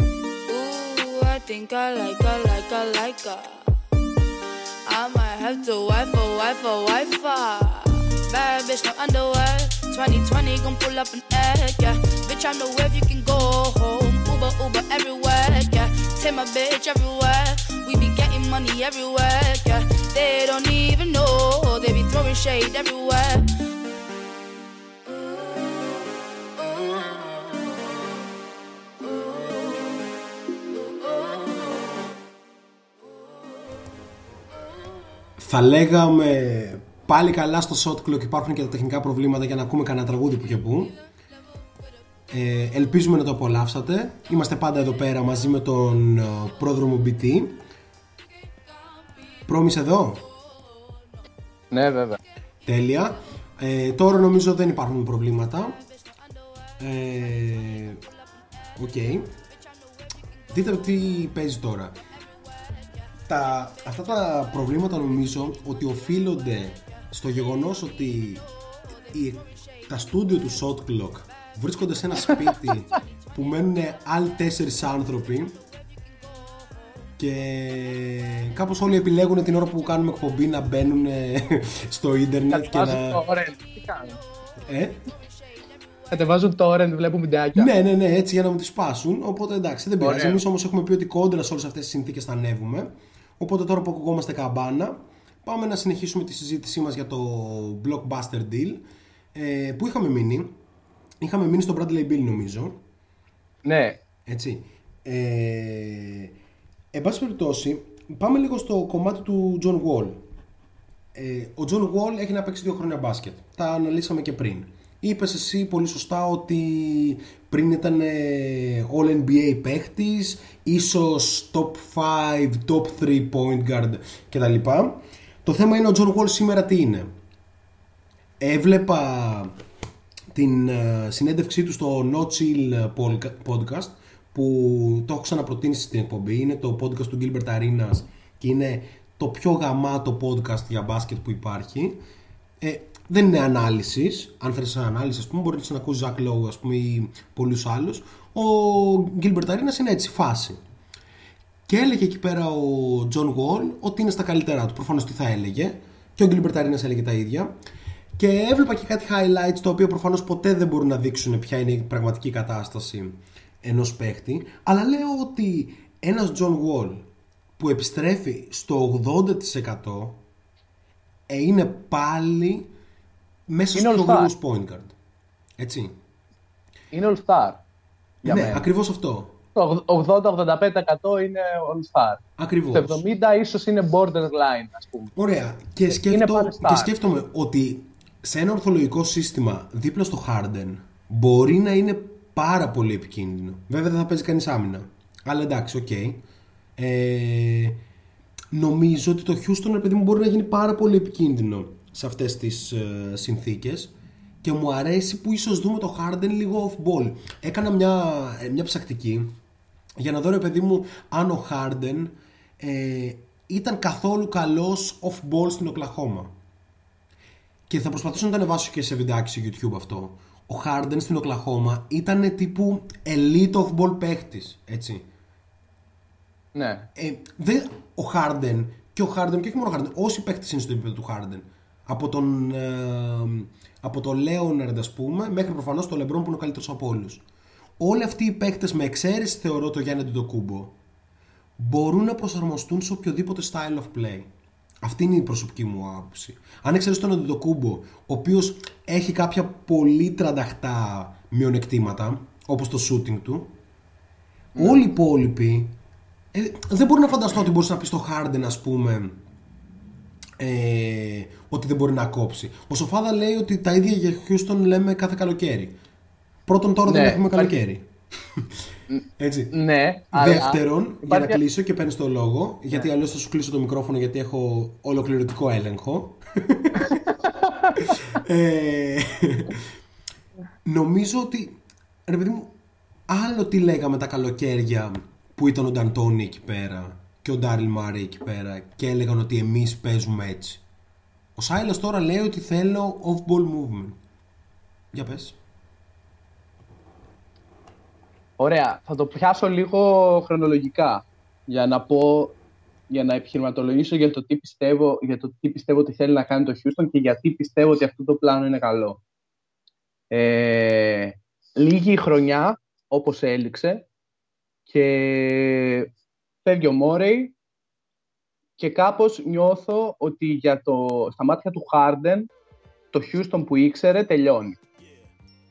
Ooh, I think I like her, like her, like her. Have to wife her, wife her, wife her. Bad bitch, no underwear. 2020 gon' pull up an egg, yeah. Bitch, I know where you can go home. Uber, Uber everywhere, yeah. Take my bitch everywhere. We be getting money everywhere, yeah. They don't even know. They be throwing shade everywhere. Θα λέγαμε πάλι καλά στο shot clock υπάρχουν και τα τεχνικά προβλήματα για να ακούμε κανένα τραγούδι που και που. Ε, ελπίζουμε να το απολαύσατε. Είμαστε πάντα εδώ πέρα μαζί με τον ε, Πρόδρομο BT. Πρόμησε εδώ; Ναι, βέβαια. Τέλεια. Ε, τώρα νομίζω δεν υπάρχουν προβλήματα. Ε, Οκ. Δείτε τι παίζει τώρα. Τα, αυτά τα προβλήματα νομίζω ότι οφείλονται στο γεγονός ότι η, τα στούντιο του Shot Clock βρίσκονται σε ένα σπίτι (laughs) που μένουν άλλοι τέσσερις άνθρωποι και κάπως όλοι επιλέγουν την ώρα που κάνουμε εκπομπή να μπαίνουν στο ίντερνετ και Κατεβάζουν να... το torrent. Τι κάνουν; Ε; Κατεβάζουν torrent, βλέπουν βιντεάκια. Ναι, ναι, ναι, έτσι για να μου τις σπάσουν. Οπότε εντάξει, δεν πειράζει. Ωραία. Εμείς όμως έχουμε πει ότι κόντρα σε όλες αυτές τις συνθήκες θα ανέβουμε. Οπότε τώρα που ακουγόμαστε καμπάνα, πάμε να συνεχίσουμε τη συζήτησή μας για το blockbuster deal. Ε, που είχαμε μείνει; Είχαμε μείνει στο Bradley Bill, νομίζω. Ναι. Έτσι. Ε, εν πάση περιπτώσει, πάμε λίγο στο κομμάτι του John Wall. Ε, ο John Wall έχει να παίξει δύο χρόνια μπάσκετ. Τα αναλύσαμε και πριν. Είπες εσύ πολύ σωστά ότι πριν ήταν ε, All NBA παίχτης, ίσως top 5, top 3 point guard κτλ. Το θέμα είναι ο John Wall σήμερα τι είναι. Έβλεπα την ε, συνέντευξή του στο No Chill podcast που το έχω ξαναπροτείνει στην εκπομπή. Είναι το podcast του Gilbert Arenas και είναι το πιο γαμάτο podcast για μπάσκετ που υπάρχει. Ε, δεν είναι ανάλυσης. Αν θέλεις ανάλυσης, ας πούμε, μπορεί να ακούσει Ζακ Lowe ας πούμε, ή πολλούς άλλους. Ο Gilbert Arenas είναι έτσι, φάση. Και έλεγε εκεί πέρα ο John Wall ότι είναι στα καλύτερά του. Προφανώς τι θα έλεγε. Και ο Gilbert Arenas έλεγε τα ίδια. Και έβλεπα και κάτι highlights τα οποία προφανώς ποτέ δεν μπορούν να δείξουν ποια είναι η πραγματική κατάσταση ενός παίχτη. Αλλά λέω ότι ένας John Wall που επιστρέφει στο 80% ε, είναι πάλι μέσα Είναι στους all-star. πιο point guard. Έτσι. Είναι all star. Για ναι, μένα. ακριβώς αυτό. Το 80-85% είναι all star. Ακριβώς. Το 70% ίσως είναι borderline, ας πούμε. Ωραία. Και, Είναι σκέφτο, πάλι star. και σκέφτομαι ότι σε ένα ορθολογικό σύστημα δίπλα στο Harden μπορεί να είναι πάρα πολύ επικίνδυνο. Βέβαια δεν θα παίζει κανείς άμυνα. Αλλά εντάξει, οκ. Ε, νομίζω ότι το Houston ρε παιδί μου μπορεί να γίνει πάρα πολύ επικίνδυνο σε αυτές τις ε, συνθήκες και μου αρέσει που ίσως δούμε το Harden λίγο off ball. Έκανα μια, ε, μια ψακτική για να δω ρε παιδί μου αν ο Harden ε, ήταν καθόλου καλός off ball στην Οκλαχώμα. Και θα προσπαθήσω να το ανεβάσω και σε βιντεάκι στο YouTube αυτό. Ο Harden στην Οκλαχώμα ήταν τύπου elite off ball παίχτης, έτσι. Ναι. Ε, δεν, ο Harden και ο Harden και όχι μόνο ο Harden, όσοι παίχτες είναι στο επίπεδο του Harden. Από τον, ε, από τον Leonard ας πούμε μέχρι προφανώς τον LeBron που είναι ο καλύτερος από όλους. Όλοι αυτοί οι παίχτες με εξαίρεση θεωρώ το Γιάννη Ντοκούμπο μπορούν να προσαρμοστούν σε οποιοδήποτε style of play. Αυτή είναι η προσωπική μου άποψη. Αν εξαιρέσεις τον Αντιτοκούμπο, ο οποίος έχει κάποια πολύ τρανταχτά μειονεκτήματα, όπως το shooting του, όλοι οι υπόλοιποι ε, δεν μπορώ να φανταστώ ότι μπορείς να πεις στο Harden, ας πούμε, ε, ότι δεν μπορεί να κόψει. Ο Σοφάδα λέει ότι τα ίδια για Houston λέμε κάθε καλοκαίρι. Πρώτον, τώρα δεν Ναι, έχουμε υπάρχει- καλοκαίρι. Έτσι. Ναι, αλλά Δεύτερον, για να υπάρχει- κλείσω και παίρνεις το λόγο, γιατί αλλιώς θα σου κλείσω το μικρόφωνο γιατί έχω ολοκληρωτικό έλεγχο. (laughs) ε, νομίζω ότι, ρε παιδί μου, άλλο τι λέγαμε τα καλοκαίρια που ήταν ο Νταντόνι εκεί πέρα και ο Ντάριλ Μάρι εκεί πέρα και έλεγαν ότι εμείς παίζουμε έτσι. Ο Σάιλας τώρα λέει ότι θέλω off-ball movement. Για πες. Ωραία, θα το πιάσω λίγο χρονολογικά για να πω, για να επιχειρηματολογήσω για το τι πιστεύω, για το τι πιστεύω ότι θέλει να κάνει το Houston και γιατί πιστεύω ότι αυτό το πλάνο είναι καλό. Ε, λίγη η χρονιά, όπως έληξε, και φεύγει ο Μόρεϊ και κάπως νιώθω ότι για το, στα μάτια του Harden το Houston που ήξερε τελειώνει.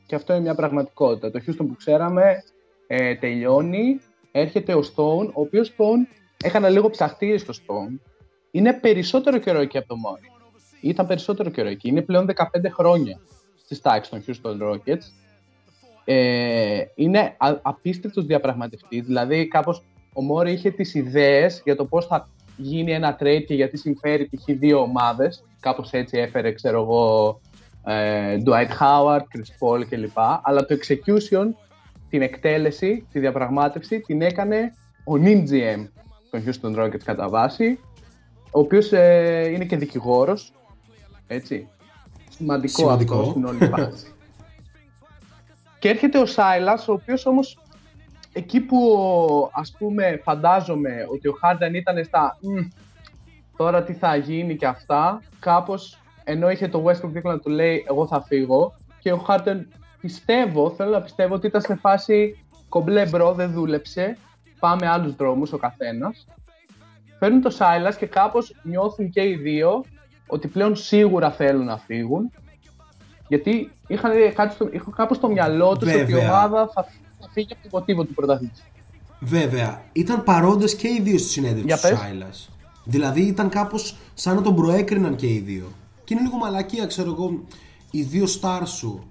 Και αυτό είναι μια πραγματικότητα. Το Houston που ξέραμε ε, τελειώνει, έρχεται ο Stone, ο οποίος Stone έκανα λίγο ψαχτήρι στο Stone. Είναι περισσότερο καιρό εκεί από το Μόρι. Ήταν περισσότερο καιρό εκεί. Είναι πλέον 15 χρόνια στις τάξεις των Houston Rockets. Ε, είναι α- απίστευτος διαπραγματευτής. Δηλαδή κάπως ο Μόρι είχε τις ιδέες για το πώς θα γίνει ένα trade και γιατί συμφέρει π.χ. δύο ομάδες. Κάπως έτσι έφερε, ξέρω εγώ, ε, Dwight Howard, Chris Paul κλπ. Αλλά το execution, την εκτέλεση, τη διαπραγμάτευση την έκανε ο NIMGM των Houston Rockets κατά βάση, ο οποίος ε, είναι και δικηγόρος, έτσι. Σημαντικό, Σημαντικό. αυτό στην όλη φάση. (laughs) και έρχεται ο Σάιλας, ο οποίος όμως εκεί που ας πούμε φαντάζομαι ότι ο Harden ήταν στα «Μμ, τώρα τι θα γίνει και αυτά, κάπως ενώ είχε το Westbrook δίπλα να του λέει εγώ θα φύγω και ο Harden πιστεύω, θέλω να πιστεύω ότι ήταν σε φάση κομπλέ bro, δεν δούλεψε, πάμε άλλους δρόμους ο καθένας. Παίρνουν το Silas και κάπως νιώθουν και οι δύο ότι πλέον σίγουρα θέλουν να φύγουν γιατί είχαν, κάτι στο, είχαν κάπως στο μυαλό τους ότι η Βέβαια. ομάδα θα, θα φύγει από το μοτίβο του πρωταθλητής. Βέβαια, ήταν παρόντες και οι δύο στη συνέντευξη Για του πες. Σάιλας. Δηλαδή ήταν κάπως σαν να τον προέκριναν και οι δύο. Και είναι λίγο μαλακία, ξέρω εγώ, οι δύο stars σου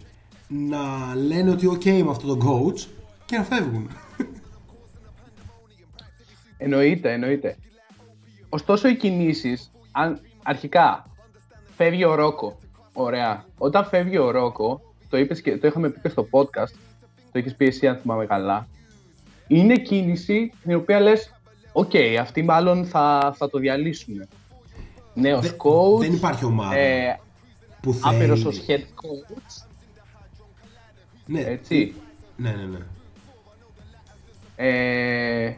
να λένε ότι ok με αυτό το coach και να φεύγουν. Εννοείται, εννοείται. Ωστόσο οι κινήσεις, αν αρχικά φεύγει ο Ρόκο, ωραία. Όταν φεύγει ο Ρόκο, το, είπες και, το είχαμε πει και στο podcast, το έχεις πει εσύ αν θυμάμαι καλά, είναι κίνηση την οποία λες, οκ, αυτοί μάλλον θα, θα το διαλύσουμε. Νέος Δεν- coach, δεν υπάρχει ομάδα ε, που θέλει. άπειρος ως head coach, Ναι, έτσι. ναι, ναι, ναι. Ε,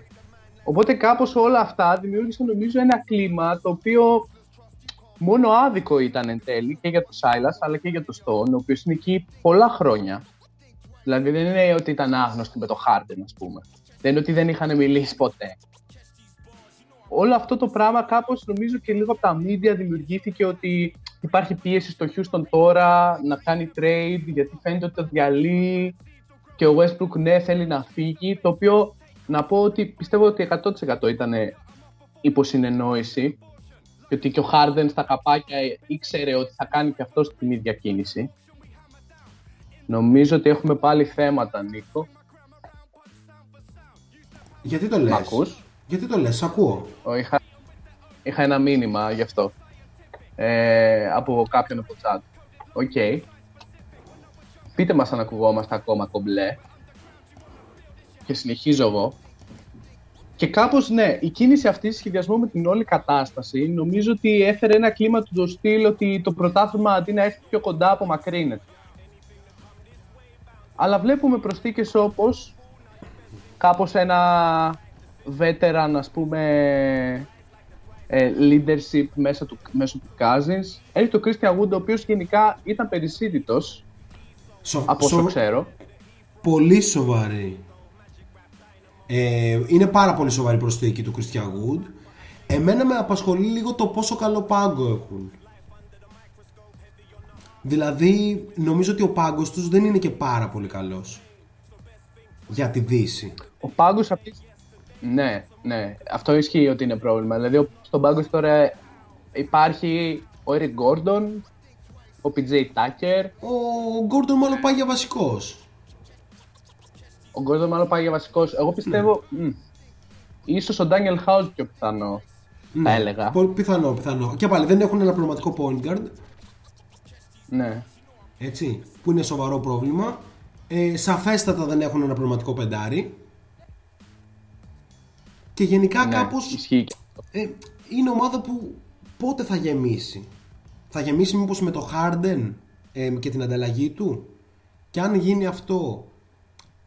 οπότε κάπως όλα αυτά δημιούργησαν νομίζω ένα κλίμα το οποίο μόνο άδικο ήταν εν τέλει και για το Σάιλας αλλά και για το Stone, ο οποίος είναι εκεί πολλά χρόνια. Δηλαδή δεν είναι ότι ήταν άγνωστοι με το Harden ας πούμε. Δεν είναι ότι δεν είχαν μιλήσει ποτέ. Όλο αυτό το πράγμα κάπως νομίζω και λίγο από τα media δημιουργήθηκε ότι υπάρχει πίεση στο Houston τώρα να κάνει trade γιατί φαίνεται ότι το διαλύει και ο Westbrook ναι θέλει να φύγει, το οποίο να πω ότι πιστεύω ότι 100% ήταν υποσυνεννόηση και ότι και ο Harden στα καπάκια ήξερε ότι θα κάνει και αυτό την ίδια κίνηση. Νομίζω ότι έχουμε πάλι θέματα, Νίκο. Γιατί το λες; Μ' ακούς; Γιατί το λες, σ' ακούω. Ο, είχα... Είχα ένα μήνυμα γι' αυτό. Ε, από κάποιον από το chat. Οκ. Πείτε μας αν ακουγόμαστε ακόμα κομπλέ. Και συνεχίζω εγώ. Και κάπως ναι, η κίνηση αυτή σε συνδυασμό με την όλη κατάσταση νομίζω ότι έφερε ένα κλίμα του το στυλ ότι το πρωτάθλημα αντί να έρθει πιο κοντά απομακρύνεται. Αλλά βλέπουμε προσθήκες όπως κάπως ένα veteran ας πούμε ε, leadership μέσα του, μέσω του Cousins. Έχει το Christian Wood ο οποίος γενικά ήταν περισσίδητος Σο- από όσο σο- ξέρω. Πολύ σοβαρή. Ε, είναι πάρα πολύ σοβαρή προσθήκη του Christian Wood. Εμένα με απασχολεί λίγο το πόσο καλό πάγκο έχουν. Δηλαδή, νομίζω ότι ο πάγκος τους δεν είναι και πάρα πολύ καλός. Για τη Δύση. Ο πάγκος αυτή. Ναι, ναι. Αυτό ισχύει ότι είναι πρόβλημα. Δηλαδή, ο- στον πάγκος τώρα υπάρχει ο Eric Gordon, ο PJ Tucker, Ο Γκόρντον μάλλον πάει για βασικός. ο Gordon μάλλον πάει για βασικός. Εγώ πιστεύω. μ, ίσως ο Daniel House πιο πιθανό. Θα έλεγα. Πολύ πιθανό, πιθανό. Και πάλι δεν έχουν ένα πραγματικό point guard. Ναι. Έτσι, που είναι σοβαρό πρόβλημα. Ε, σαφέστατα δεν έχουν ένα πραγματικό πεντάρι. Και γενικά ναι, κάπως Ισχύει. και αυτό. ε, είναι ομάδα που πότε θα γεμίσει. Θα γεμίσει μήπως με το Harden ε, και την ανταλλαγή του. Και αν γίνει αυτό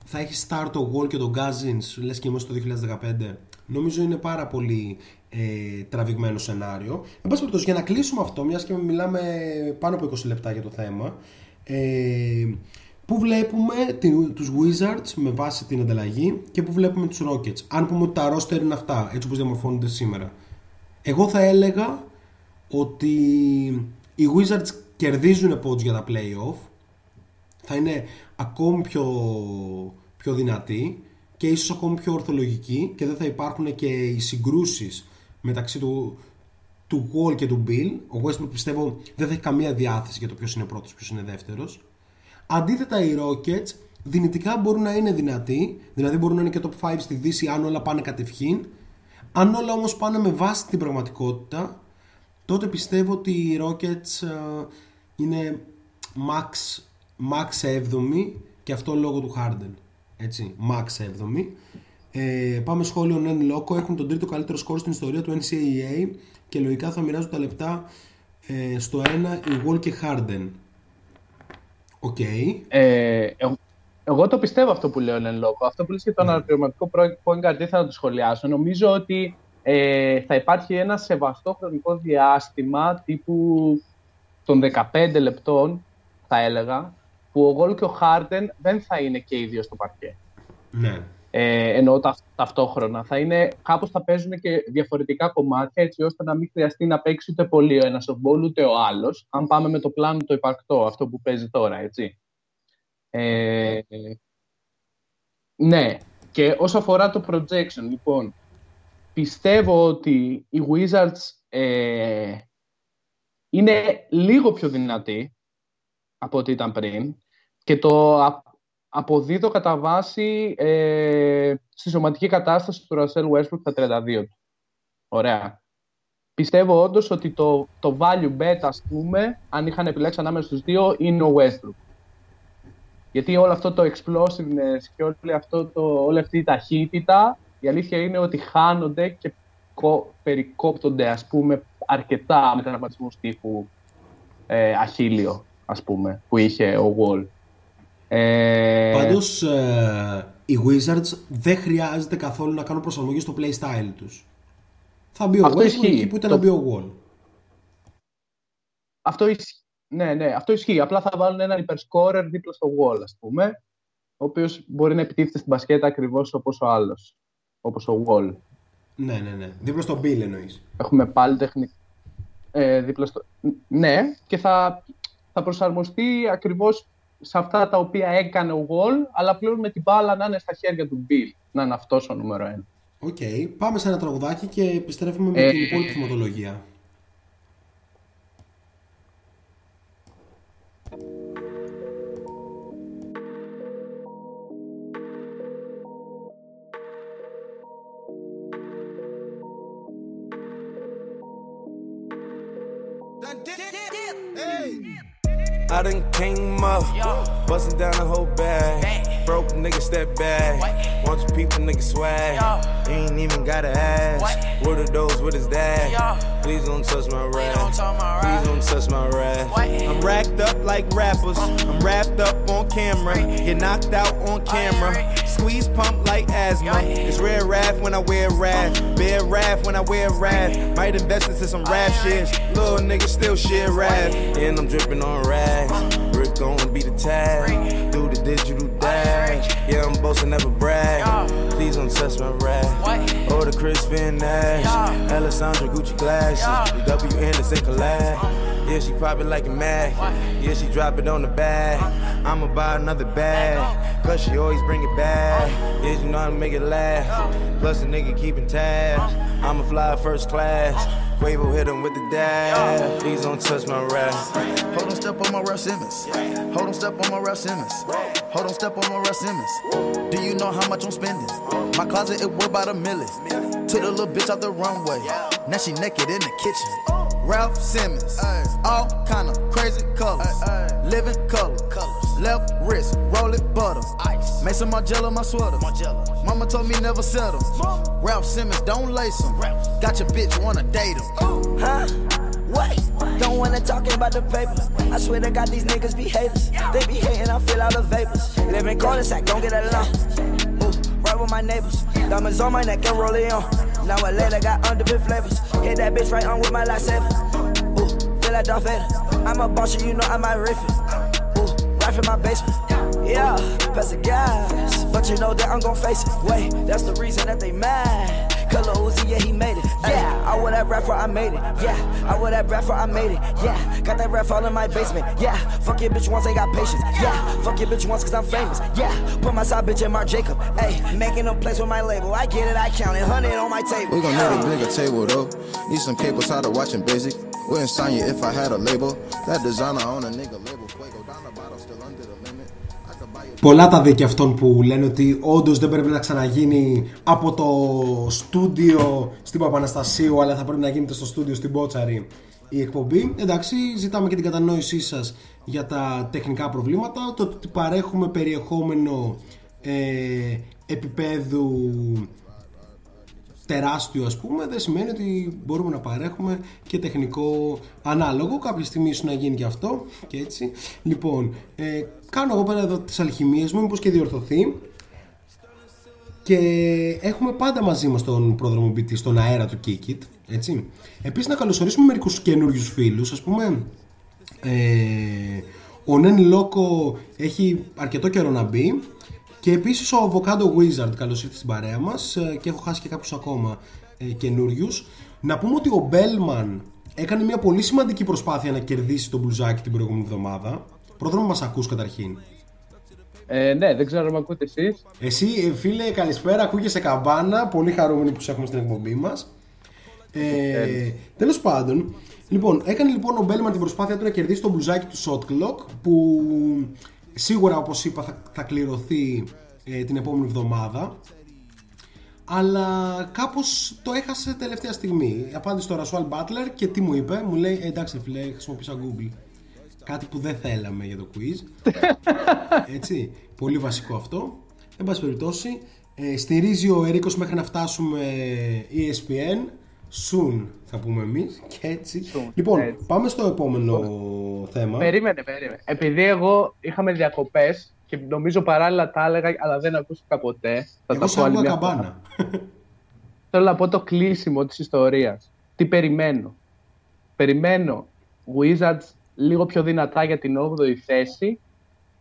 θα έχει start το Wall και τον Cousins λες και είμαστε το 2015. Νομίζω είναι πάρα πολύ ε, τραβηγμένο σενάριο. Εν πάση περιπτώσει, για να κλείσουμε αυτό, μιας και μιλάμε πάνω από 20 λεπτά για το θέμα, ε, που βλέπουμε την, τους Wizards με βάση την ανταλλαγή και που βλέπουμε τους Rockets. Αν πούμε ότι τα roster είναι αυτά, έτσι όπως διαμορφώνονται σήμερα. Εγώ θα έλεγα ότι οι Wizards κερδίζουν πόντους για τα playoff θα είναι ακόμη πιο, πιο δυνατοί και ίσως ακόμη πιο ορθολογικοί και δεν θα υπάρχουν και οι συγκρούσεις μεταξύ του, του Wall και του Bill. Ο Westbrook πιστεύω δεν θα έχει καμία διάθεση για το ποιος είναι πρώτος, ποιος είναι δεύτερος. Αντίθετα οι Rockets δυνητικά μπορούν να είναι δυνατοί, δηλαδή μπορούν να είναι και top 5 στη Δύση αν όλα πάνε κατευχήν. Αν όλα όμως πάνε με βάση την πραγματικότητα, τότε πιστεύω ότι οι Rockets ε, είναι max, max 7η και αυτό λόγω του Harden. Έτσι, max 7η. Ε, πάμε σχόλιο Len Loco. Έχω τον τρίτο καλύτερο σκορ στην ιστορία του NCAA και λογικά θα μοιράζουν τα λεπτά ε, στο 1 οι Wall και Harden. Οκ. Ε, εγώ, εγώ το πιστεύω αυτό που λέω, Len Loco. Αυτό που λες για το αναπληρωματικό point guard δεν θα το σχολιάσω. Νομίζω ότι ε, θα υπάρχει ένα σεβαστό χρονικό διάστημα τύπου των 15 λεπτών, θα έλεγα, που ο Γόλ και ο Χάρντεν δεν θα είναι και οι δύο στο παρκέ. Ναι. Ε, εννοώ τα, ταυτόχρονα. Θα είναι, κάπως θα παίζουν και διαφορετικά κομμάτια έτσι ώστε να μην χρειαστεί να παίξει ούτε πολύ ο ένας ο μπολ ούτε ο άλλος αν πάμε με το πλάνο το υπαρκτό, αυτό που παίζει τώρα, έτσι. Ε, ναι, και όσο αφορά το projection, λοιπόν, πιστεύω ότι οι Wizards ε, είναι λίγο πιο δυνατοί από ό,τι ήταν πριν και το α- αποδίδω κατά βάση ε, στη σωματική κατάσταση του Russell Westbrook στα 32 του. Ωραία. Πιστεύω όντως ότι το, το value bet, ας πούμε, αν είχαν επιλέξει ανάμεσα στους δύο, είναι ο Westbrook. Γιατί όλο αυτό το explosiveness και όλη, αυτό το, όλη αυτή η ταχύτητα, η αλήθεια είναι ότι χάνονται και κο- περικόπτονται, ας πούμε, αρκετά με τραυματισμούς τύπου ε, Αχίλιο, ας πούμε, που είχε ο Wall. Ε, Πάντως ε, οι Wizards δεν χρειάζεται καθόλου να κάνουν προσαρμογή στο playstyle τους. Θα μπει ο Αυτό Westbrook ισχύει. εκεί που ήταν Το- να μπει ο Wall. Αυτό ισχύει. Ναι, ναι, αυτό ισχύει. Απλά θα βάλουν έναν υπερσκόρερ δίπλα στο wall, ας πούμε, ο οποίος μπορεί να επιτίθεται στην μπασκέτα ακριβώς όπως ο άλλος, όπως ο Wall. Ναι, ναι, ναι. Δίπλα στον Beal εννοείς. Έχουμε πάλι τεχνική. Ε, δίπλα στο... Ναι, και θα, θα προσαρμοστεί ακριβώς σε αυτά τα οποία έκανε ο Wall, αλλά πλέον με την μπάλα να είναι στα χέρια του Beal. Να είναι αυτός ο νούμερο ένα. Οκ. Πάμε σε ένα τραγουδάκι και επιστρέφουμε με Ε, την υπόλοιπη θεματολογία. I done came up, bustin' down the whole bag. Broke nigga step back. You people nigga swag. Ain't even gotta ask. What are those with his dad? Please don't touch my rap. Please don't touch my rap. I'm racked up like rappers. I'm wrapped up on camera. Get knocked out on camera. Squeeze pump like asthma. It's rare wrath when I wear wrath. Bear wrath when I wear wrath. Might invest into some rap shit. Little nigga still shit rap. And I'm dripping on rags. Rick gon' be the tag. Do the digital dash. Yeah, I'm boasting, never brag. Please don't touch my rap. Or the Crispin Nash. Alessandra Gucci glasses. The W Anderson collab. Yeah, she it like a mag. Yeah, she drop it on the bag. I'ma buy another bag. Cause she always bring it back. Yeah, you know how to make it laugh. Plus, a nigga keeping tabs. I'ma fly first class. Quavo hit him with the dash. Please don't touch my rap. Hold on, step on my Ralph Simmons. Hold on, step on my Ralph Simmons. Hold on, step on my Ralph Simmons. Do you know how much I'm spending? My closet, it worth about a million. Took the little bitch out the runway. Now she naked in the kitchen. Ralph Simmons, all kind of crazy colors, living color, left wrist, roll it butter, ice, Mason Margiela my sweater, Mama told me never settle. Ralph Simmons, don't lace him. Got your bitch wanna date him. Huh? What? Don't wanna talk about the papers. I swear to God, these niggas be haters. They be hating, I feel all the vapors. Living in cul-de-sac, don't get along. Ooh, right with my neighbors. Diamonds on my neck and roll it on. Now later got underbit flavors. Hit that bitch right on with my last seven. Ooh, feel like Darth Vader. I'm a boss, you know I'm riff it. Ooh, right from my basement. Yeah, pass the gas. But you know that I'm gon' face it. Wait, that's the reason that they mad. Color Uzi, yeah, he made it. Yeah, I wear that rapper, I made it. Yeah, I wear that rapper, I made it. Yeah, got that rap all in my basement. Yeah, fuck your bitch once, ain't got patience. Yeah, fuck your bitch once, cause I'm famous. Yeah, put my side bitch in Mark Jacob. Hey, making a place with my label. I get it, I count it. 100 on my table. We gon' need a bigger table though. Need some cables, how to watching basic. Wouldn't sign you if I had a label. That designer on a nigga label. Πολλά τα δίκαια αυτών που λένε ότι όντως δεν πρέπει να ξαναγίνει από το στούντιο στην Παπαναστασίου, αλλά θα πρέπει να γίνεται στο στούντιο στην Πότσαρη η εκπομπή. Εντάξει, ζητάμε και την κατανόησή σας για τα τεχνικά προβλήματα. Το ότι παρέχουμε περιεχόμενο ε, επίπεδου τεράστιο ας πούμε δεν σημαίνει ότι μπορούμε να παρέχουμε και τεχνικό ανάλογο. Κάποια στιγμή ίσως να γίνει και αυτό και έτσι. Λοιπόν ε, κάνω εγώ πέρα εδώ τις αλχημίες μου μήπως και διορθωθεί. Και έχουμε πάντα μαζί μας τον προδρομοποιητή στον αέρα του Kikit έτσι. Επίσης να καλωσορίσουμε μερικούς καινούριους φίλους ας πούμε. Ε, ο Νεν Λόκο έχει αρκετό καιρό να μπει και επίσης ο Avocado Wizard, καλώς ήρθες στην παρέα μας και έχω χάσει και κάποιους ακόμα ε, καινούριους. Να πούμε ότι ο Μπέλμαν έκανε μια πολύ σημαντική προσπάθεια να κερδίσει τον μπλουζάκι την προηγούμενη εβδομάδα. Πρόδρομο μας ακούς καταρχήν. Ε, ναι, δεν ξέρω αν με ακούτε εσείς. Εσύ, ε, φίλε, καλησπέρα. Ακούγεσαι καμπάνα. Πολύ χαρούμενοι που σε έχουμε στην εκπομπή μας. Ε, Τέλος πάντων, λοιπόν, έκανε λοιπόν ο Μπέλμαν την προσπάθεια του να κερδίσει τον μπλουζάκι του Shot Clock που σίγουρα όπως είπα θα, θα κληρωθεί ε, την επόμενη εβδομάδα. Αλλά κάπως το έχασε τελευταία στιγμή. Απάντησε στο Ρασουάλ Butler και τι μου είπε μου λέει «Ε, εντάξει φίλε χρησιμοποίησα Google κάτι που δεν θέλαμε για το quiz. (laughs) Έτσι πολύ βασικό αυτό. Εν πάση περιπτώσει ε, στηρίζει ο Ερίκος μέχρι να φτάσουμε ESPN soon θα πούμε εμείς και έτσι λοιπόν έτσι. πάμε στο επόμενο θέμα Περίμενε, περίμενε. Επειδή εγώ είχαμε διακοπές και νομίζω παράλληλα τα έλεγα, αλλά δεν ακούστηκα ποτέ. Θα Εγώ τα σε πω άλλη άκουγα μια φορά. καμπάνα. Θέλω να πω το κλείσιμο της ιστορίας. Τι περιμένω. Περιμένω Wizards λίγο πιο δυνατά για την 8η θέση.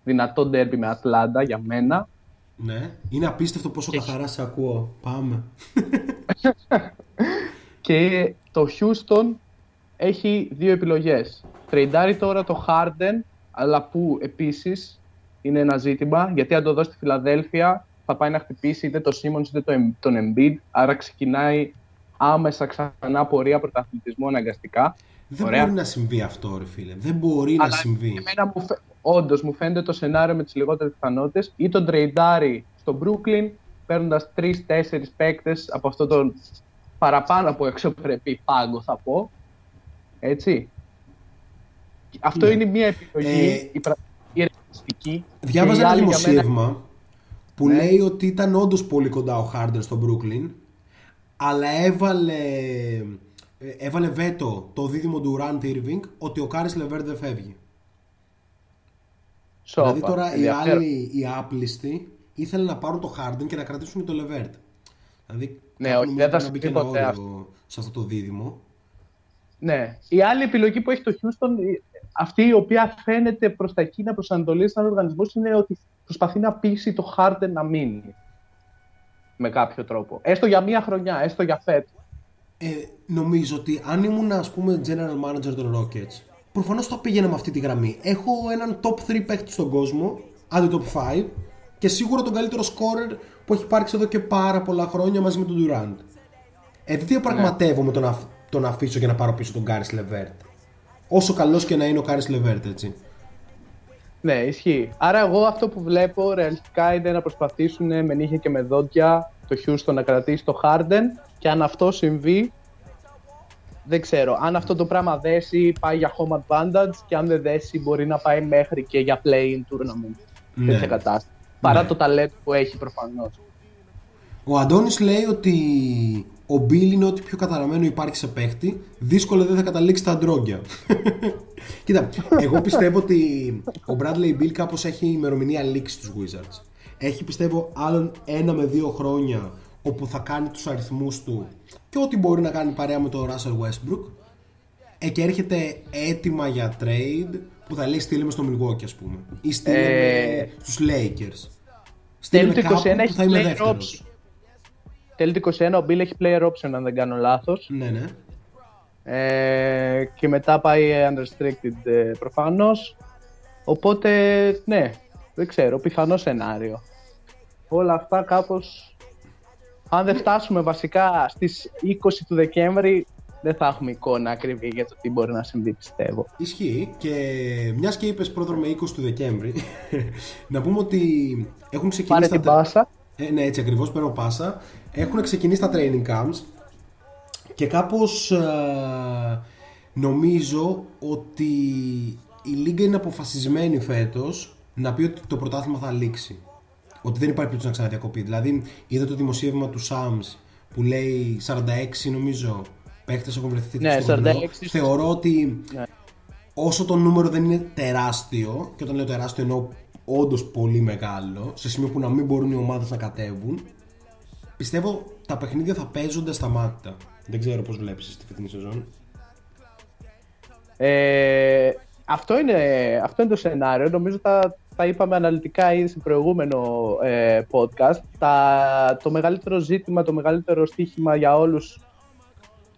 Δυνατό ντέρμπι με Ατλάντα για μένα. Ναι, είναι απίστευτο πόσο καθαρά σε ακούω. Πάμε. (laughs) Και το Houston έχει δύο επιλογές. Τρεϊντάρει τώρα το Harden, αλλά που επίσης είναι ένα ζήτημα, γιατί αν το δώσει στη Φιλαδέλφια θα πάει να χτυπήσει είτε το Simmons είτε το Em- τον Embiid, άρα ξεκινάει άμεσα ξανά πορεία πρωταθλητισμού αναγκαστικά. Δεν Ωραία. μπορεί να συμβεί αυτό, ρε φίλε. Δεν μπορεί να Αλλά συμβεί. Εμένα μου, φαι... όντως, μου φαίνεται το σενάριο με τις λιγότερες πιθανότητες ή τον τρεϊντάρει στο Brooklyn παίρνοντας τρεις-τέσσερις παίκτες από αυτό τον παραπάνω από εξωπρεπή πάγκο θα πω. Έτσι. Αυτό Ναι. είναι μια επιλογή, Ε, η πραγματική ρεαλιστική. Διάβαζα και η ένα άλλη για μένα- δημοσίευμα που Ναι. λέει ότι ήταν όντως πολύ κοντά ο Harden στο Brooklyn, αλλά έβαλε, ε, έβαλε βέτο το δίδυμο του Durant Irving ότι ο Κάρις Λεβέρ δεν φεύγει. Σόπα, δηλαδή τώρα οι ενδιαφέρον. άλλοι, οι άπλιστοι, ήθελαν να πάρουν το Harden και να κρατήσουν και το Levert. Δηλαδή, Ναι, κάπου όχι, νομίζω δεν θα να μπει και συμβεί ένα ποτέ όριο αυτό. σε αυτό το δίδυμο. Ναι. Η άλλη επιλογή που έχει το Houston, αυτή η οποία φαίνεται προς τα εκεί να προσανατολίζει σαν οργανισμός, είναι ότι προσπαθεί να πείσει το Harden να μείνει. Με κάποιο τρόπο. Έστω για μία χρονιά, έστω για φέτος. Ε, νομίζω ότι αν ήμουν ας πούμε general manager των Rockets προφανώς θα πήγαινα με αυτή τη γραμμή. Έχω έναν top 3 παίκτη στον κόσμο, άντε top 5 και σίγουρα τον καλύτερο scorer που έχει υπάρξει εδώ και πάρα πολλά χρόνια μαζί με τον Durant. Ε, δεν διαπραγματεύομαι τον, αφ- τον αφήσω για να πάρω πίσω τον Caris Levert. Όσο καλός και να είναι ο Caris Levert, έτσι. Ναι, ισχύει. Άρα εγώ αυτό που βλέπω ρεαλιστικά είναι να προσπαθήσουν με νύχια και με δόντια το Houston να κρατήσει το Harden και αν αυτό συμβεί, δεν ξέρω. Αν αυτό το πράγμα δέσει, πάει για home advantage και αν δεν δέσει, μπορεί να πάει μέχρι και για play-in tournament. Ναι. Τέτοια κατάσταση. Παρά το ταλέντο που έχει προφανώς. Ο Αντώνης λέει ότι ο Μπίλ είναι ό,τι πιο καταραμένο υπάρχει σε παίχτη. Δύσκολα δεν θα καταλήξει τα αντρόγια. (laughs) Κοίτα, εγώ πιστεύω ότι ο Bradley Bill κάπως έχει ημερομηνία λήξη στους Wizards. Έχει πιστεύω άλλον ένα με δύο χρόνια όπου θα κάνει τους αριθμούς του και ό,τι μπορεί να κάνει παρέα με τον Russell Westbrook. Ε, και έρχεται έτοιμα για trade που θα λέει στείλε με στο Milwaukee ας πούμε. Ή στείλε Ε, με στους Lakers. Στείλε Τέλη με του κάπου 21 που έχει θα είμαι player δεύτερος. option. Τέλη του 21 ο Bill έχει player option αν δεν κάνω λάθος. Ναι, ναι. Ε, και μετά πάει unrestricted ε, προφανώς. Οπότε, ναι, δεν ξέρω, πιθανό σενάριο. Όλα αυτά κάπως, αν δεν φτάσουμε βασικά στις 20 του Δεκέμβρη, δεν θα έχουμε εικόνα ακριβή για το τι μπορεί να συμβεί, πιστεύω. Ισχύει και μιας και είπες πρόδρομε 20 του Δεκέμβρη, (laughs) να πούμε ότι έχουν ξεκινήσει. Πάρε την τα... πάσα. Ε, ναι, έτσι ακριβώς, παίρνω πάσα. Έχουν ξεκινήσει τα training camps και κάπως ε, νομίζω ότι η Λίγκα είναι αποφασισμένη φέτος να πει ότι το πρωτάθλημα θα λήξει. Ότι δεν υπάρχει περίπτωση να ξαναδιακοπεί. Δηλαδή, είδα το δημοσίευμα του Sams που λέει 46 νομίζω παίχτες έχουν βρεθεί Ναι, στο κορονοϊό. 46. Θεωρώ ότι Ναι. όσο το νούμερο δεν είναι τεράστιο, και όταν λέω τεράστιο εννοώ όντως πολύ μεγάλο, σε σημείο που να μην μπορούν οι ομάδες να κατέβουν, πιστεύω τα παιχνίδια θα παίζονται στα μάτια. Δεν ξέρω πώς βλέπεις τη φετινή σεζόν. Ε, αυτό, είναι, αυτό είναι το σενάριο. Νομίζω τα, τα είπαμε αναλυτικά ήδη στο προηγούμενο ε, podcast. Τα, το μεγαλύτερο ζήτημα, το μεγαλύτερο στοίχημα για όλους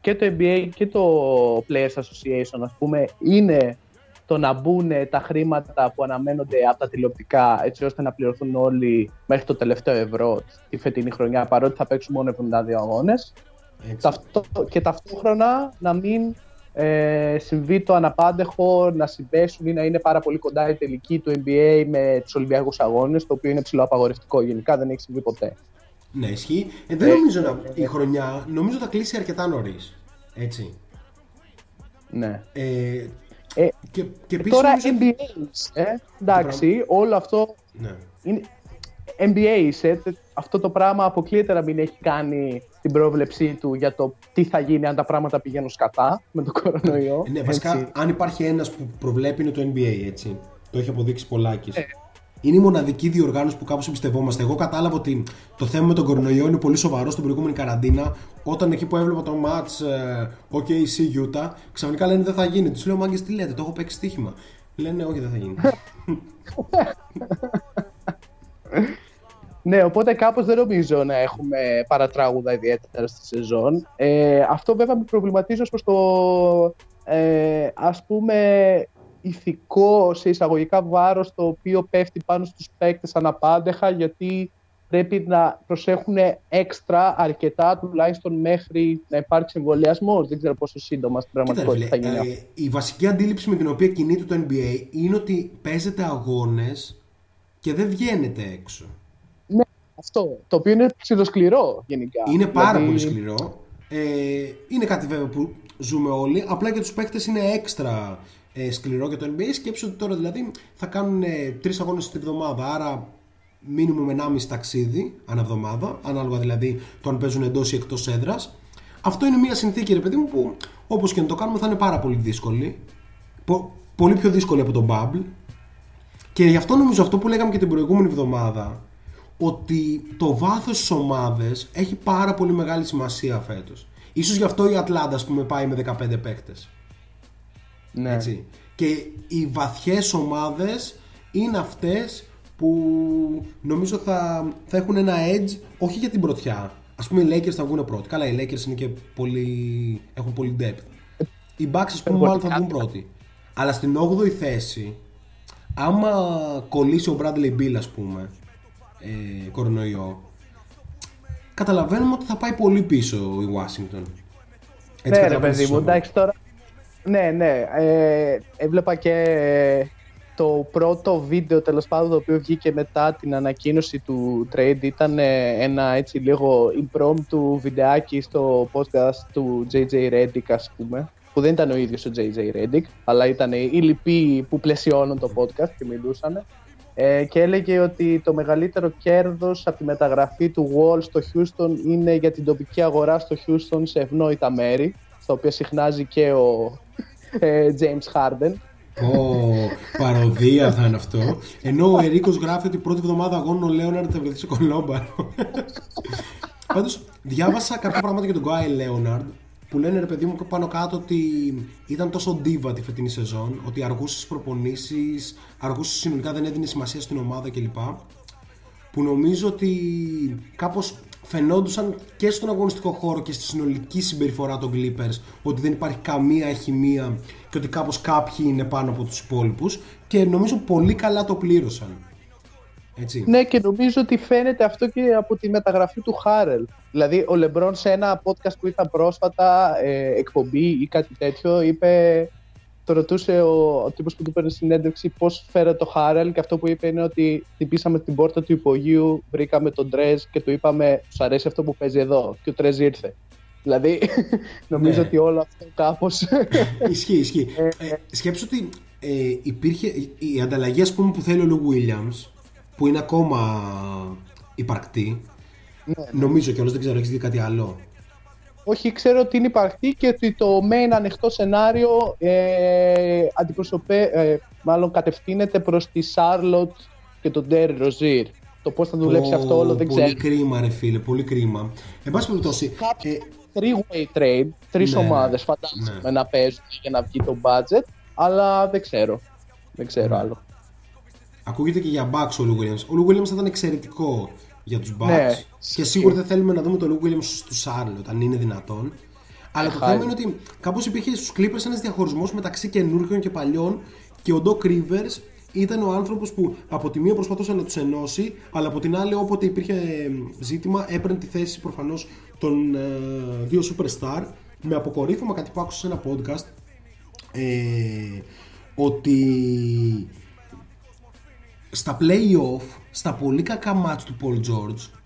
και το NBA και το Players Association ας πούμε είναι το να μπουν τα χρήματα που αναμένονται από τα τηλεοπτικά έτσι ώστε να πληρωθούν όλοι μέχρι το τελευταίο ευρώ τη φετινή χρονιά παρότι θα παίξουν μόνο 72 αγώνες Ταυτό, και ταυτόχρονα να μην ε, συμβεί το αναπάντεχο να συμπέσουν ή να είναι πάρα πολύ κοντά η τελική του NBA με τους Ολυμπιακούς Αγώνες, το οποίο είναι ψηλό απαγορευτικό. Γενικά δεν έχει συμβεί ποτέ. Ναι, ισχύει. Ε, δεν νομίζω να. Η χρονιά νομίζω θα κλείσει αρκετά νωρίς. Έτσι. Ναι. Ε, Ε, και, και επίσης Τώρα νομίζω- NBA είσαι, εντάξει, όλο αυτό Ναι. είναι... NBA είσαι, τε- αυτό το πράγμα αποκλείεται να μην έχει κάνει την πρόβλεψή του για το τι θα γίνει αν τα πράγματα πηγαίνουν σκατά με τον κορονοϊό. Ναι, βασικά, έτσι. αν υπάρχει ένας που προβλέπει είναι το NBA, έτσι. Το έχει αποδείξει πολλάκι. Ε. Είναι η μοναδική διοργάνωση που κάπως εμπιστευόμαστε. Εγώ κατάλαβα ότι το θέμα με τον κορονοϊό είναι πολύ σοβαρό στην προηγούμενη καραντίνα. Όταν εκεί που έβλεπα το match ε, OKC Utah, ξαφνικά λένε δεν θα γίνει. Τους λέω μάγκες τι λέτε, το έχω παίξει στοίχημα. Λένε όχι, δεν θα γίνει. Ναι, οπότε κάπως δεν νομίζω να έχουμε παρατράγουδα ιδιαίτερα στη σεζόν. Ε, αυτό βέβαια με προβληματίζει ως προς το, ε, ας πούμε, ηθικό σε εισαγωγικά βάρος το οποίο πέφτει πάνω στους παίκτες αναπάντεχα γιατί πρέπει να προσέχουν έξτρα αρκετά τουλάχιστον μέχρι να υπάρξει εμβολιασμός. Δεν ξέρω πόσο σύντομα στην Κοίτα, ρε πραγματικότητα φίλε, θα γίνει ε, αυτό. η βασική αντίληψη με την οποία κινείται το NBA είναι ότι παίζετε αγώνες και δεν βγαίνετε έξω. Ναι, αυτό. Το οποίο είναι ψηλοσκληρό γενικά. Είναι πάρα Δηλαδή, πολύ σκληρό. Ε, είναι κάτι βέβαια που ζούμε όλοι. Απλά για τους παίκτες είναι έξτρα ε, σκληρό για το NBA. Σκέψου ότι τώρα δηλαδή θα κάνουν ε, τρεις αγώνες την εβδομάδα. Άρα μήνυμο 1,5 ταξίδι ανά εβδομάδα. Ανάλογα δηλαδή το αν παίζουν εντός ή εκτός έδρας. Αυτό είναι μια συνθήκη, ρε παιδί μου, που όπως και να το κάνουμε θα είναι πάρα πολύ δύσκολη. Πο- πολύ πιο δύσκολη από τον Bubble. Και γι' αυτό νομίζω αυτό που λέγαμε και την προηγούμενη εβδομάδα, ότι το βάθος στις ομάδες έχει πάρα πολύ μεγάλη σημασία φέτος. Ίσως γι' αυτό η Ατλάντα, ας πούμε, πάει με 15 παίκτες. Ναι. Έτσι. Και οι βαθιές ομάδες είναι αυτές που νομίζω θα, θα έχουν ένα edge, όχι για την πρωτιά. Ας πούμε οι Lakers θα βγουν πρώτοι. Καλά, οι Lakers είναι και πολύ, έχουν πολύ depth. Οι Bucks, ας πούμε, μάλλον θα βγουν πρώτοι. Αλλά στην 8η θέση, άμα κολλήσει ο Bradley Bill, ας πούμε, ε, κορονοϊό, καταλαβαίνουμε ότι θα πάει πολύ πίσω η Washington. Έτσι ναι, ρε καταλαβαίνεις παιδί τη μου, σοβαρά. εντάξει τώρα. Ναι, ναι. Ε, έβλεπα και το πρώτο βίντεο τέλος πάντων το οποίο βγήκε μετά την ανακοίνωση του trade ήταν ε, ένα έτσι λίγο impromptu βιντεάκι στο podcast του JJ Reddick ας πούμε που δεν ήταν ο ίδιος ο JJ Reddick αλλά ήταν οι λοιποί που πλαισιώνουν το podcast και μιλούσαν ε, και έλεγε ότι το μεγαλύτερο κέρδος από τη μεταγραφή του Wall στο Houston είναι για την τοπική αγορά στο Houston σε ευνόητα μέρη στα οποία συχνάζει και ο ε, James Harden Ω, παροδία θα είναι αυτό. Ενώ ο Ερίκος γράφει ότι πρώτη εβδομάδα αγώνων ο Λέοναρντ θα βρεθεί σε κολόμπαρο. Πάντως, διάβασα κάποια πράγματα για τον Γκάι Λέοναρντ που λένε ρε παιδί μου πάνω κάτω ότι ήταν τόσο ντίβα τη φετινή σεζόν, ότι αργούσε στις προπονήσεις, αργούσε συνολικά δεν έδινε σημασία στην ομάδα κλπ. Που νομίζω ότι κάπως φαινόντουσαν και στον αγωνιστικό χώρο και στη συνολική συμπεριφορά των Clippers ότι δεν υπάρχει καμία χημεία και ότι κάπως κάποιοι είναι πάνω από τους υπόλοιπους και νομίζω πολύ καλά το πλήρωσαν. Έτσι. Ναι, και νομίζω ότι φαίνεται αυτό και από τη μεταγραφή του Χάρελ. Δηλαδή, ο Λεμπρόν σε ένα podcast που ήταν πρόσφατα, ε, εκπομπή ή κάτι τέτοιο, είπε. Το ρωτούσε ο, ο τύπος που του παίρνει συνέντευξη πώς φέρε το Χάρελ και αυτό που είπε είναι ότι χτυπήσαμε την πόρτα του υπογείου, βρήκαμε τον Τρέζ και του είπαμε «Σου αρέσει αυτό που παίζει εδώ» και ο Τρέζ ήρθε. Δηλαδή, (laughs) νομίζω Ναι. ότι όλο αυτό κάπως... (laughs) ισχύει, ισχύει. Ε, σκέψου ότι ε, υπήρχε η ανταλλαγή ας πούμε, που θέλει ο Λου Williams που είναι ακόμα υπαρκτή. Νομίζω κιόλας, δεν ξέρω, έχεις δει κάτι άλλο; Όχι, ξέρω ότι είναι υπαρκτή και ότι το main ανοιχτό σενάριο ε, αντιπροσωπέ, ε, μάλλον κατευθύνεται προς τη Charlotte και τον Terry Rozier. Το πώς θα δουλέψει Ω, αυτό όλο δεν πολύ ξέρω. κρίμα, ρε φίλε, πολύ κρίμα. Εν πάση περιπτώσει, ε, Three-way trade, τρεις Ναι, ομάδες ναι. φαντάζομαι να παίζουν για να βγει το budget, αλλά δεν ξέρω. Δεν ξέρω Ναι. άλλο. ακούγεται και για Bucks ο Λου Williams. Ο Λου Williams θα ήταν εξαιρετικό για τους Bucks Ναι, και σίγουρα δεν θέλουμε να δούμε τον Λου Williams του Charlotte αν είναι δυνατόν. Αλλά το χάρη. θέμα είναι ότι κάπως υπήρχε στους Clippers ένας διαχωρισμός μεταξύ καινούργιων και παλιών και ο Doc Rivers ήταν ο άνθρωπος που από τη μία προσπαθούσε να τους ενώσει αλλά από την άλλη όποτε υπήρχε ε, ζήτημα έπαιρνε τη θέση προφανώς των ε, δύο superstar με αποκορύφωμα κάτι που άκουσα σε ένα podcast ε, ότι στα play-off, στα πολύ κακά μάτς του Paul George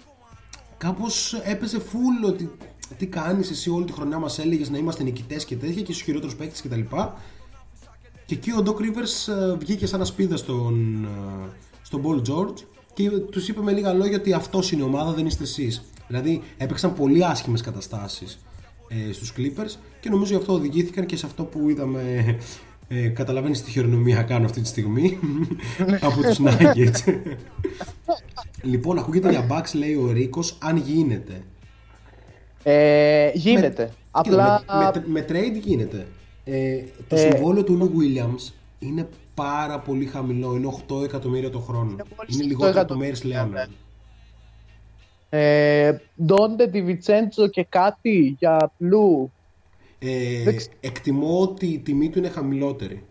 κάπως έπαιζε full ότι τι κάνεις εσύ όλη τη χρονιά μας έλεγες να είμαστε νικητές και τέτοια και στους χειρότερους παίκτες και τα λοιπά. Και εκεί ο Doc Rivers ε, βγήκε σαν ασπίδα στον, ε, στον Paul George και τους είπε με λίγα λόγια ότι αυτός είναι η ομάδα δεν είστε εσείς. Δηλαδή έπαιξαν πολύ άσχημες καταστάσεις ε, στους Clippers και νομίζω γι' αυτό οδηγήθηκαν και σε αυτό που είδαμε ε, καταλαβαίνεις τι χειρονομία κάνω αυτή τη στιγμή από τους Nuggets λοιπόν ακούγεται για Bucks λέει ο Ρίκος αν γίνεται Ε, γίνεται. Απλά Κοίτα, με, με, με trade γίνεται. Ε, το Ε, συμβόλαιο του Λου Williams είναι πάρα πολύ χαμηλό. Είναι 8 εκατομμύρια το χρόνο. Είναι, μόλις 8 λιγότερο από το εκατομμύρια, Μέρις Λέοναρντ. ε, Ντόντε, Τιβιτσέντζο και κάτι για απλού. Ε, δεν ξε- εκτιμώ ότι η τιμή του είναι χαμηλότερη.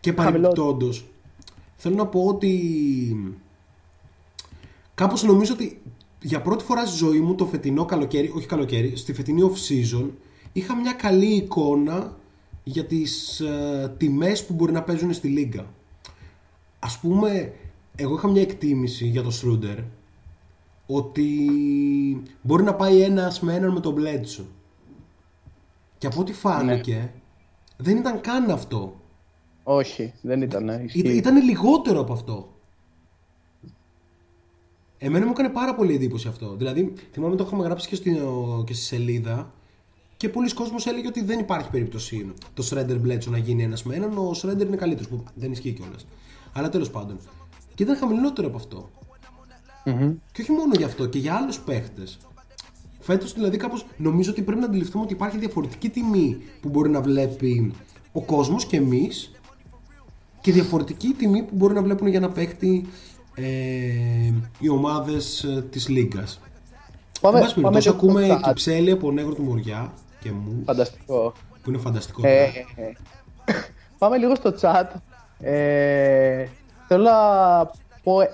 Και Χαμηλότερη. παρεμπιπτόντως, θέλω να πω ότι κάπως νομίζω ότι για πρώτη φορά στη ζωή μου το φετινό καλοκαίρι, όχι καλοκαίρι, στη φετινή off season είχα μια καλή εικόνα για τις ε, τιμές που μπορεί να παίζουν στη λίγα. Ας πούμε, εγώ είχα μια εκτίμηση για το Σρούντερ ότι μπορεί να πάει ένας με έναν με τον Bledsoe. Και από ό,τι φάνηκε, δεν ήταν καν αυτό. Όχι, δεν ήταν. ισχύει. Ήταν, ήταν λιγότερο από αυτό. Εμένα μου έκανε πάρα πολύ εντύπωση αυτό. Δηλαδή, θυμάμαι το είχαμε γράψει και, στη, και στη σελίδα και πολλοί κόσμος έλεγε ότι δεν υπάρχει περίπτωση το Shredder Bledsoe να γίνει ένας με έναν. Ο Shredder είναι καλύτερος, που δεν ισχύει κιόλας. Αλλά τέλος πάντων. Και ήταν χαμηλότερο από αυτό. Και όχι μόνο γι' αυτό, και για άλλους παίχτες. Φέτος δηλαδή κάπως νομίζω ότι πρέπει να αντιληφθούμε ότι υπάρχει διαφορετική τιμή που μπορεί να βλέπει ο κόσμος και εμείς και διαφορετική τιμή που μπορεί να βλέπουν για να παίχτη ε, οι ομάδες ε, της Λίγκας. Πάμε, Εν πάση πάμε περιπτώσει, λίγο ακούμε στο chat. Κυψέλη από Νέγρο του Μοριά και μου. Φανταστικό. Που είναι φανταστικό. Ε, τώρα. ε, πάμε λίγο στο chat. Ε, θέλω να πω ε,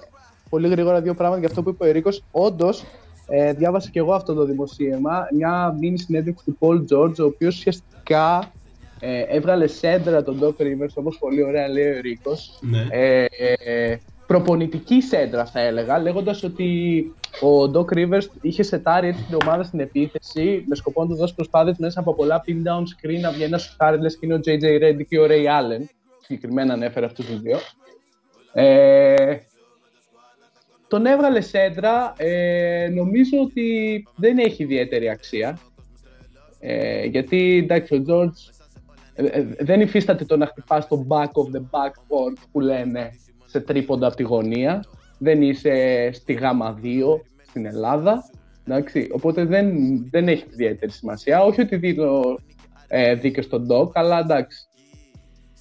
πολύ γρήγορα δύο πράγματα για αυτό που είπε ο Ερίκος. Όντως, ε, διάβασα και εγώ αυτό το δημοσίευμα, μια μήνυ συνέντευξη του Paul George, ο οποίος ουσιαστικά ε, έβγαλε σέντρα τον Doc Rivers, όπως πολύ ωραία λέει ο Ερίκος. Ναι. Ε, ε, προπονητική σέντρα θα έλεγα, λέγοντας ότι ο Doc Rivers είχε σετάρει έτσι την ομάδα στην επίθεση με σκοπό να του δώσει προσπάθειες μέσα από πολλά pin down screen να βγαίνει να σουτάρει λες και είναι ο JJ Redick και ο Ray Allen. Συγκεκριμένα ανέφερε αυτούς τους δύο. Ε, τον έβγαλε σέντρα. Ε, νομίζω ότι δεν έχει ιδιαίτερη αξία. Ε, γιατί εντάξει, ο George ε, ε, δεν υφίσταται το να χτυπάς στο back of the backboard που λένε σε τρίποντα από τη γωνία. Δεν είσαι στη γάμα 2 στην Ελλάδα. Εντάξει, οπότε δεν, δεν έχει ιδιαίτερη σημασία. Όχι ότι δίνω ε, δίκαιο στον Doc, αλλά εντάξει.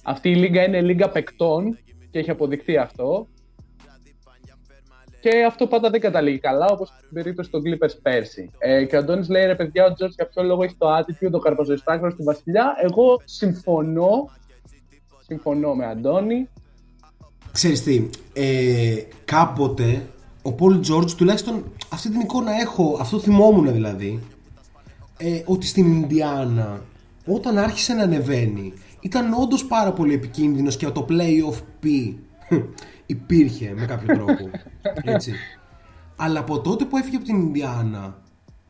Αυτή η λίγα είναι λίγα παικτών και έχει αποδειχθεί αυτό. Και αυτό πάντα δεν καταλήγει καλά, όπως στην περίπτωση των Clippers πέρσι. Ε, και ο Αντώνης λέει: Ρε παιδιά, ο Τζορτ για ποιο λόγο έχει το attitude, το καρποζοϊστάκρο στην Βασιλιά. Εγώ συμφωνώ. Συμφωνώ με Αντώνη. Ξέρεις τι, ε, κάποτε ο Paul George, τουλάχιστον αυτή την εικόνα έχω, αυτό θυμόμουν δηλαδή, ε, ότι στην Ινδιάνα όταν άρχισε να ανεβαίνει ήταν όντως πάρα πολύ επικίνδυνος και το playoff P υπήρχε με κάποιο τρόπο. Έτσι. Αλλά από τότε που έφυγε από την Ινδιάνα,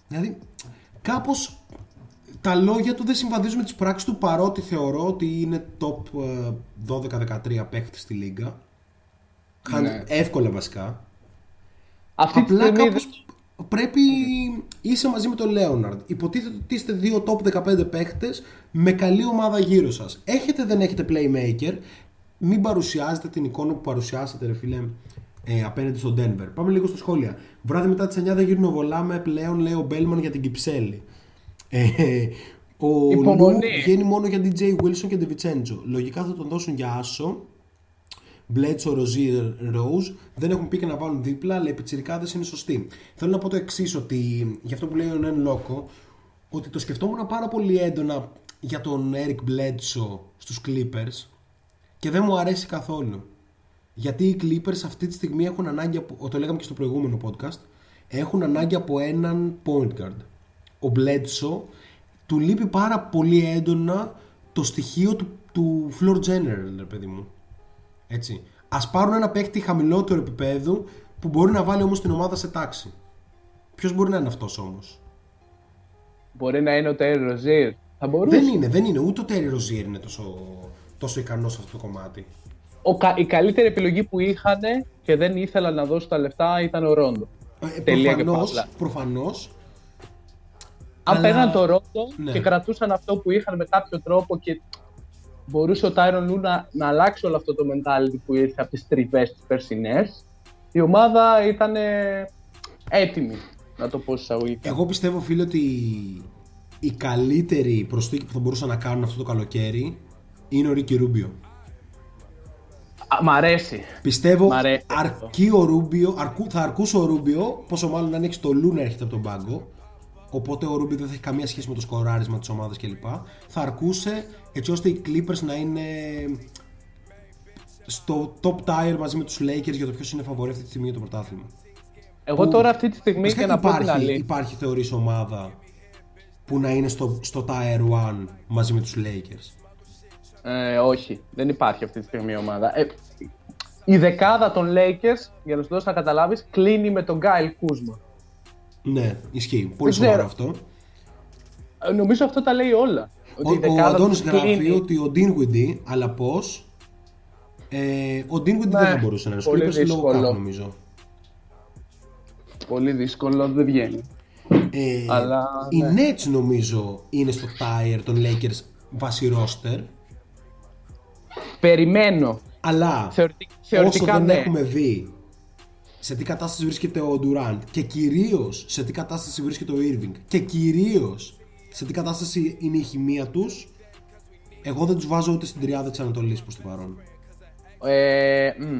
δηλαδή κάπως τα λόγια του δεν συμβαδίζουν με τις πράξεις του παρότι θεωρώ ότι είναι top ε, 12-13 παίχτη στη λίγα. Χάνει Ναι. εύκολα βασικά. Αυτή τη Απλά στιγμή κάπως πρέπει είσαι μαζί με τον Λέοναρντ. Υποτίθεται ότι είστε δύο top 15 παίχτες με καλή ομάδα γύρω σας. Έχετε δεν έχετε playmaker, μην παρουσιάζετε την εικόνα που παρουσιάσατε ρε φίλε ε, απέναντι στον Denver. Πάμε λίγο στα σχόλια. Βράδυ μετά τις 9 δεν γύρνω βολάμε πλέον λέει ο Μπέλμαν για την Κυψέλη. Ε, ο Λου Υπομονή. βγαίνει μόνο για DJ Wilson και DiVincenzo. Λογικά θα τον δώσουν για άσο. Μπλέτσο, Ροζίερ, Ρόουζ δεν έχουν πει και να βάλουν δίπλα, αλλά οι πιτσιρικάδες είναι σωστοί. Θέλω να πω το εξής, ότι γι' αυτό που λέει ο Νέν Λόκο, ότι το σκεφτόμουν πάρα πολύ έντονα για τον Eric Bledsoe στους Clippers και δεν μου αρέσει καθόλου. Γιατί οι Clippers αυτή τη στιγμή έχουν ανάγκη, από, το λέγαμε και στο προηγούμενο podcast, έχουν ανάγκη από έναν point guard. Ο Bledsoe του λείπει πάρα πολύ έντονα το στοιχείο του, του floor general, ρε παιδί μου. Έτσι. Α πάρουν ένα παίκτη χαμηλότερο επίπεδου που μπορεί να βάλει όμως την ομάδα σε τάξη. Ποιος μπορεί να είναι αυτός όμως; μπορεί να είναι ο Τέρι Ροζίρ. Θα μπορούσε. Δεν είναι, δεν είναι. Ούτε ο Τέρι Ροζίερ είναι τόσο, τόσο ικανός σε αυτό το κομμάτι. Ο, κα- η καλύτερη επιλογή που είχαν και δεν ήθελαν να δώσουν τα λεφτά ήταν ο Ρόντο. Ε, Τελεία και προφανώς, παύλα. προφανώς, Αν Αλλά- παίρναν το Ρόντο Ναι. και κρατούσαν αυτό που είχαν με κάποιο τρόπο και μπορούσε ο Τάιρον Λου να, να αλλάξει όλο αυτό το mentality που ήρθε από τις τριβές τις περσινές, η ομάδα ήταν έτοιμη, να το πω εισαγωγικά. εγώ πιστεύω φίλε ότι η καλύτερη προσθήκη που θα μπορούσαν να κάνουν αυτό το καλοκαίρι είναι ο Ρίκι Ρούμπιο. Α, μ' αρέσει. Πιστεύω Μ' αρέσει αρκεί ο Ρούμπιο, αρκού, θα αρκούσε ο Ρούμπιο, πόσο μάλλον αν έχεις το Λου να έρχεται από τον πάγκο. Οπότε ο Ρούμπιο δεν θα έχει καμία σχέση με το σκοράρισμα της ομάδας κλπ. Θα αρκούσε έτσι ώστε οι Clippers να είναι στο top tier μαζί με τους Lakers για το ποιος είναι φαβορή αυτή τη στιγμή για το πρωτάθλημα. Εγώ Που- τώρα αυτή τη στιγμή Βασικά και να πω την υπάρχει, αλήθεια. υπάρχει θεωρείς ομάδα που να είναι στο, στο tier 1 μαζί με τους Lakers; Ε, όχι, δεν υπάρχει αυτή τη στιγμή ομάδα. Ε, η δεκάδα των Lakers, για να σου δώσω να καταλάβεις, κλείνει με τον Γκάιλ Κούσμα. Ναι, ισχύει. Πολύ ξέρω. σοβαρό αυτό. Ε, νομίζω αυτό τα λέει όλα. Ότι Ο, η ο δεκάδα Αντώνης τους γράφει κλείνει. ότι ο Dinwiddie, αλλά πώς, Ε, ο Dinwiddie Ναι, δεν θα μπορούσε να είναι. πολύ Clippers λόγω δύσκολο. cap νομίζω. Πολύ δύσκολο, δεν βγαίνει. Ε, Αλλά, οι ναι. Nets νομίζω είναι στο tire των Lakers βάσει roster. Περιμένω. Αλλά Θεωρητικ- θεωρητικά όσο δεν ναι. έχουμε δει σε τι κατάσταση βρίσκεται ο Durant και κυρίως σε τι κατάσταση βρίσκεται ο Irving και κυρίως σε τι κατάσταση είναι η χημεία τους εγώ δεν τους βάζω ούτε στην τριάδα της Ανατολής προς το παρόν. Ε, μ.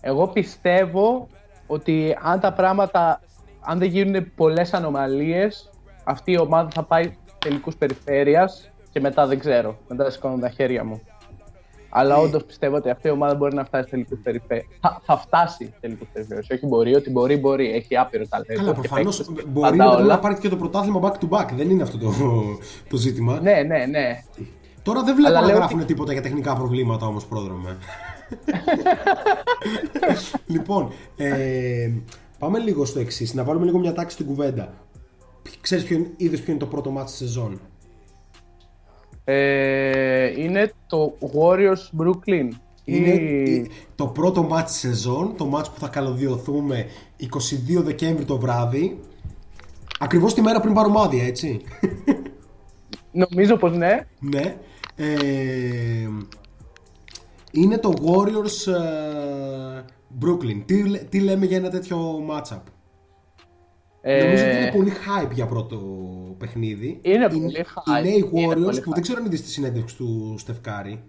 εγώ πιστεύω ότι αν τα πράγματα, αν δεν γίνουν πολλές ανομαλίες, αυτή η ομάδα θα πάει τελικούς περιφέρειας και μετά δεν ξέρω. Μετά σηκώνω τα χέρια μου. Αλλά όντως πιστεύω ότι αυτή η ομάδα μπορεί να φτάσει τελικούς περιφέρειας. Θα, θα φτάσει τελικούς περιφέρειας. Όχι μπορεί, ότι μπορεί, μπορεί. Έχει άπειρο ταλέντο. Καλά, και προφανώς παίκτες, μπορεί πάντα μετά όλα. να πάρει και το πρωτάθλημα back to back. Δεν είναι αυτό το, (laughs) το ζήτημα. Ναι, ναι, ναι. Τώρα δεν βλέπω Αλλά να λέω γράφουν ότι- τίποτα για τεχνικά προβλήματα όμως, πρόδρομε. (laughs) λοιπόν, ε, πάμε λίγο στο εξής. Να βάλουμε λίγο μια τάξη στην κουβέντα. Ξέρεις ποιο είδες ποιο είναι το πρώτο μάτι της σεζόν; Ε, είναι το Warriors Brooklyn. Είναι Ή- ε, το πρώτο μάτι της σεζόν, το μάτι που θα καλωδιωθούμε 22 Δεκέμβρη το βράδυ. Ακριβώς τη μέρα πριν πάρουμε άδεια, έτσι. Νομίζω πως ναι. Ναι. Ε, είναι το Warriors ε, Brooklyn. Τι, λέ- τι λέμε για ένα τέτοιο matchup; Ε, Νομίζω ότι είναι πολύ hype για πρώτο παιχνίδι. Είναι πολύ hype. Οι νέοι Είναι Warriors πολύ που hype. δεν ξέρω αν είδες τη συνέντευξη του Στεφ Κάρι.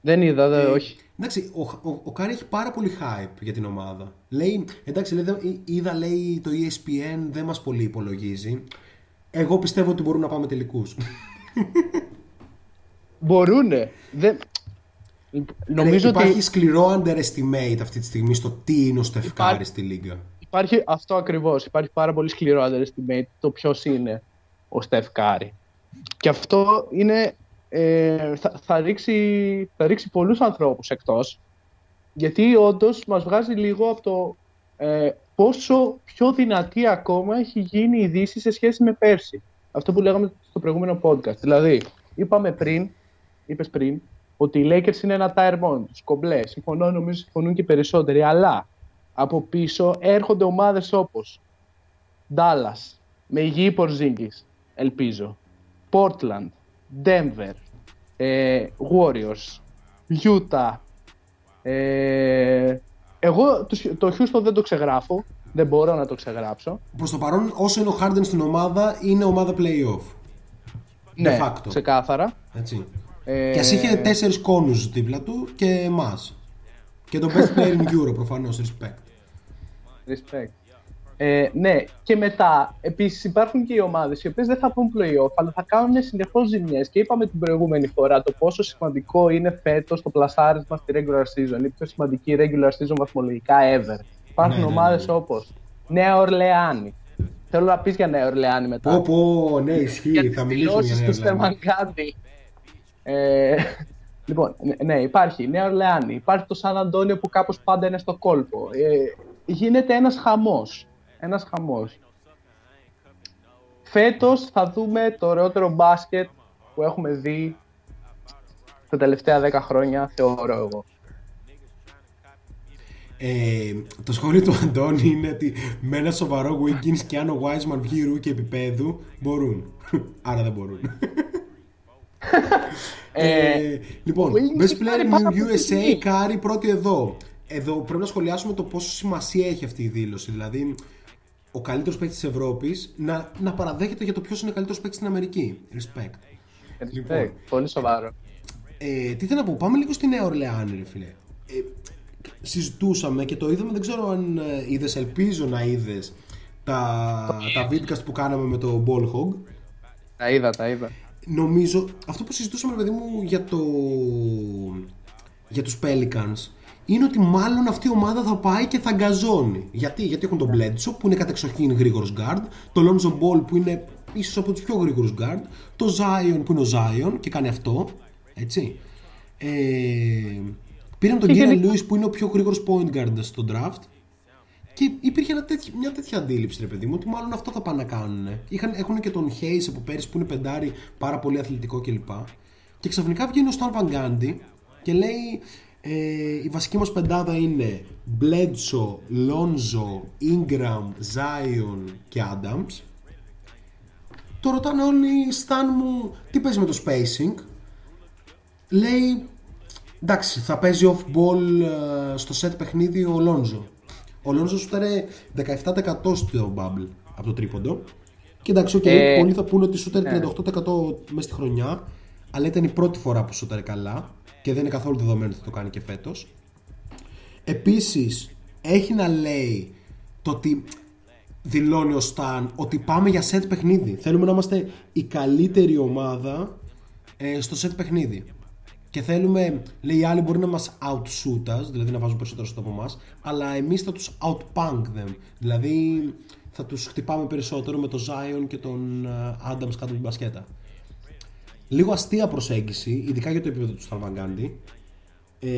Δεν είδα, δε, Ε, όχι. Εντάξει, ο, ο, ο Κάρι έχει πάρα πολύ hype για την ομάδα. Λέει, εντάξει, λέει, δεν- εί- είδα λέει το E ESPN δεν μας πολύ υπολογίζει. Εγώ πιστεύω ότι μπορούμε να πάμε τελικούς. (laughs) Μπορούνε. Δεν... Νομίζω υπάρχει ότι σκληρό underestimate αυτή τη στιγμή στο τι είναι ο Στεφκάρη Υπάρχει- στη Λίγκα. Υπάρχει αυτό ακριβώς. Υπάρχει πάρα πολύ σκληρό underestimate το ποιος είναι ο Στεφ Κάρη. Και αυτό είναι, ε, θα, θα, ρίξει, θα ρίξει πολλούς ανθρώπους εκτός. Γιατί όντως μας βγάζει λίγο από το ε, πόσο πιο δυνατή ακόμα έχει γίνει η Δύση σε σχέση με πέρσι. Αυτό που λέγαμε στο προηγούμενο podcast. Δηλαδή, είπαμε πριν, είπες πριν, ότι οι Lakers είναι ένα tire μόνο τους, κομπλέ. Συμφωνώ, νομίζω συμφωνούν και οι περισσότεροι. Αλλά από πίσω έρχονται ομάδες όπως Dallas, με υγιή Porzingis, ελπίζω. Portland, Denver, ε, Warriors, Utah. Ε, εγώ το, το Houston δεν το ξεγράφω. Δεν μπορώ να το ξεγράψω. Προς το παρόν, όσο είναι ο Harden στην ομάδα, είναι ομάδα playoff. Ναι, De facto. ξεκάθαρα. Έτσι. Ε, Και ας είχε τέσσερις κόνους δίπλα του και εμάς. Και τον best player in Euro προφανώς, respect. Respect. Ε, ναι, και μετά επίσης υπάρχουν και οι ομάδες οι οποίες δεν θα πούν playoff, αλλά θα κάνουν συνεχώς ζημιές. Και είπαμε την προηγούμενη φορά το πόσο σημαντικό είναι φέτος το πλασάρισμα στη regular season. Η πιο σημαντική regular season βαθμολογικά ever. Υπάρχουν Ναι, ναι, ναι, ομάδες ναι. όπως Νέα Ορλεάνη. Θέλω να πεις για Νέα Ορλεάνη μετά. Πω πω, ναι ισχύει, θα μιλήσουμε για δηλώσεις Νέα του Ορλεάνη. Στερμαγκάντη. Ε, λοιπόν, ναι, ναι, υπάρχει η Νέα Ορλεάνη, υπάρχει το Σαν Αντώνιο που κάπως πάντα είναι στο κόλπο. Ε, γίνεται ένας χαμός. Ένας χαμός. Φέτος θα δούμε το ωραιότερο μπάσκετ που έχουμε δει τα τελευταία 10 χρόνια, θεωρώ εγώ. Ε, το σχόλιο του Αντώνη είναι ότι με ένα σοβαρό Wiggins και αν ο Wiseman βγει ρούκι επίπεδου μπορούν. Άρα δεν μπορούν. ε, λοιπόν, Wiggins Best έχει Player πάρει πάρα in πολύ USA, τιμή. Κάρι πρώτη εδώ. Εδώ πρέπει να σχολιάσουμε το πόσο σημασία έχει αυτή η δήλωση. Δηλαδή, ο καλύτερος παίκτης της Ευρώπης να, να παραδέχεται για το ποιος είναι ο καλύτερος παίκτης στην Αμερική. Respect. Λοιπόν. Ε, πολύ σοβαρό. Ε, τι θέλω να πω, πάμε λίγο στη Νέα Ορλεάνη, ρε φίλε. Ε, συζητούσαμε και το είδαμε, δεν ξέρω αν ε, είδες, ελπίζω να είδες τα, τα vidcast που κάναμε με το Ball Hog. Τα είδα, τα είδα. Νομίζω, αυτό που συζητούσαμε, ρε παιδί μου, για, το, για τους Pelicans, είναι ότι μάλλον αυτή η ομάδα θα πάει και θα γκαζώνει. Γιατί, Γιατί έχουν τον Bledsoe που είναι κατεξοχήν γρήγορος guard, το Lonzo Ball που είναι ίσως από τους πιο γρήγορους guard, το Zion που είναι ο Zion και κάνει αυτό, έτσι. Ε, πήραν τον Και Kieran γενικά- Lewis που είναι ο πιο γρήγορος point guard στο draft και υπήρχε ένα τέτοιο- μια τέτοια αντίληψη, ρε παιδί μου, ότι μάλλον αυτό θα πάνε να κάνουν. Είχαν, έχουν και τον Hayes από πέρυσι που είναι πεντάρι, πάρα πολύ αθλητικό κλπ. Και ξαφνικά βγαίνει ο Stan Van Gundy και λέει Ε, η βασική μας πεντάδα είναι Bledsoe, Lonzo, Ingram, Zion και Adams. Το ρωτάνε όλοι, Σταν μου, τι παίζει με το spacing; Λέει, εντάξει, θα παίζει off-ball ε, στο set παιχνίδι ο Lonzo. Ο Lonzo σου 17% στο bubble από το τρίποντο. Και εντάξει, okay, Ε, πολλοί θα πούνε ότι σου ναι. 38% μέσα στη χρονιά, αλλά ήταν η πρώτη φορά που σου καλά και δεν είναι καθόλου δεδομένο ότι θα το κάνει και φέτος. Επίσης, έχει να λέει το ότι δηλώνει ο Σταν ότι πάμε για set παιχνίδι. Θέλουμε να είμαστε η καλύτερη ομάδα ε, στο set παιχνίδι. Και θέλουμε, λέει οι άλλοι μπορεί να μας outshoot us, δηλαδή να βάζουν περισσότερο στο από εμάς, αλλά εμείς θα τους outpunk them. Δηλαδή θα τους χτυπάμε περισσότερο με τον Zion και τον ε, Adams κάτω από την μπασκέτα. Λίγο αστεία προσέγγιση, ειδικά για το επίπεδο του Σταρβαγκάντη. Ε,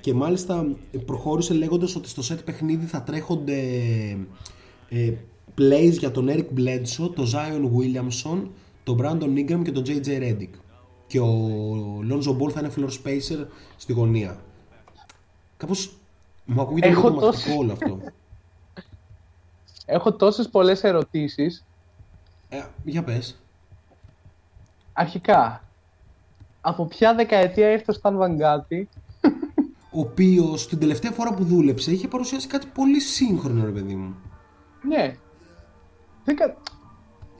και μάλιστα προχώρησε λέγοντας ότι στο set παιχνίδι θα τρέχονται ε, plays για τον Eric Bledsoe, τον Zion Williamson, τον Brandon Ingram και τον JJ Redick. Και ο Lonzo Ball θα είναι floor spacer στη γωνία. Κάπως μου ακούγεται λίγο Έχω τρομακτικό τόσες- όλο αυτό. (laughs) Έχω τόσες πολλές ερωτήσεις. Ε, για πες. Αρχικά, από ποια δεκαετία ήρθε ο Σταν Βαγκάτη. Ο οποίος την τελευταία φορά που δούλεψε είχε παρουσιάσει κάτι πολύ σύγχρονο, ρε παιδί μου. Ναι. Δεν, κα-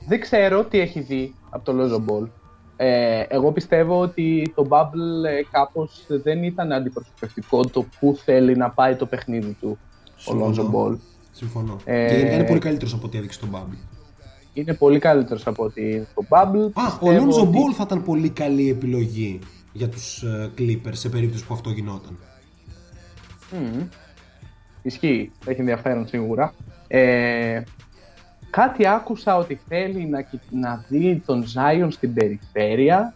δεν ξέρω τι έχει δει από το Lonzo Ball. Ε, εγώ πιστεύω ότι το Bubble ε, κάπως δεν ήταν αντιπροσωπευτικό το που θέλει να πάει το παιχνίδι του ο Lonzo Συμφωνώ. Ball. Συμφωνώ. Ε, Και γενικά είναι πολύ καλύτερος από ό,τι έδειξε στον Bubble. Είναι πολύ καλύτερος από ότι το Bubble. Α, ο Πιστεύω Lonzo ότι- Ball θα ήταν πολύ καλή επιλογή για τους ε, Clippers σε περίπτωση που αυτό γινόταν. Μμμ. Ισχύει, έχει ενδιαφέρον σίγουρα. Ε, κάτι άκουσα ότι θέλει να, κοι- να δει τον Zion στην περιφέρεια.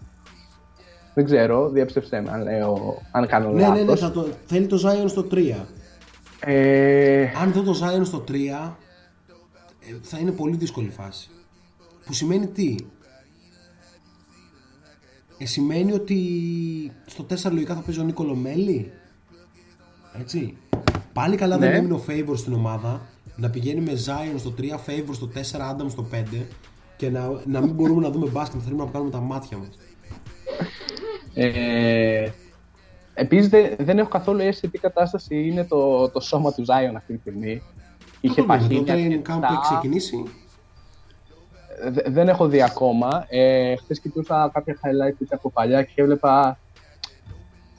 Δεν ξέρω, διέψευσέ με αν, λέω, αν κάνω Ναι, λάθος. ναι, ναι, θα το, θέλει το Zion στο 3. Ε, Αν δω το Zion στο 3, ε, θα είναι πολύ δύσκολη φάση. Που σημαίνει τι; Ε, σημαίνει ότι στο 4 λογικά θα παίζει ο Νίκολο Μέλη. Έτσι. Πάλι καλά δεν Ναι. έμεινε ο Favor στην ομάδα. Να πηγαίνει με Zion στο 3, Favor στο 4, Adam στο 5 και να, να μην μπορούμε να δούμε μπάσκετ, θέλουμε να κάνουμε τα μάτια μας. ε, επίσης δεν, δεν έχω καθόλου αίσθηση σε τι κατάσταση είναι το, το σώμα του Zion αυτή τη στιγμή. Είχε Το παχύνια training αρκετά. camp που έχει ξεκινήσει. Δε- δεν έχω δει ακόμα. Ε, Χθες κοιτούσα κάποια highlights από παλιά και έβλεπα.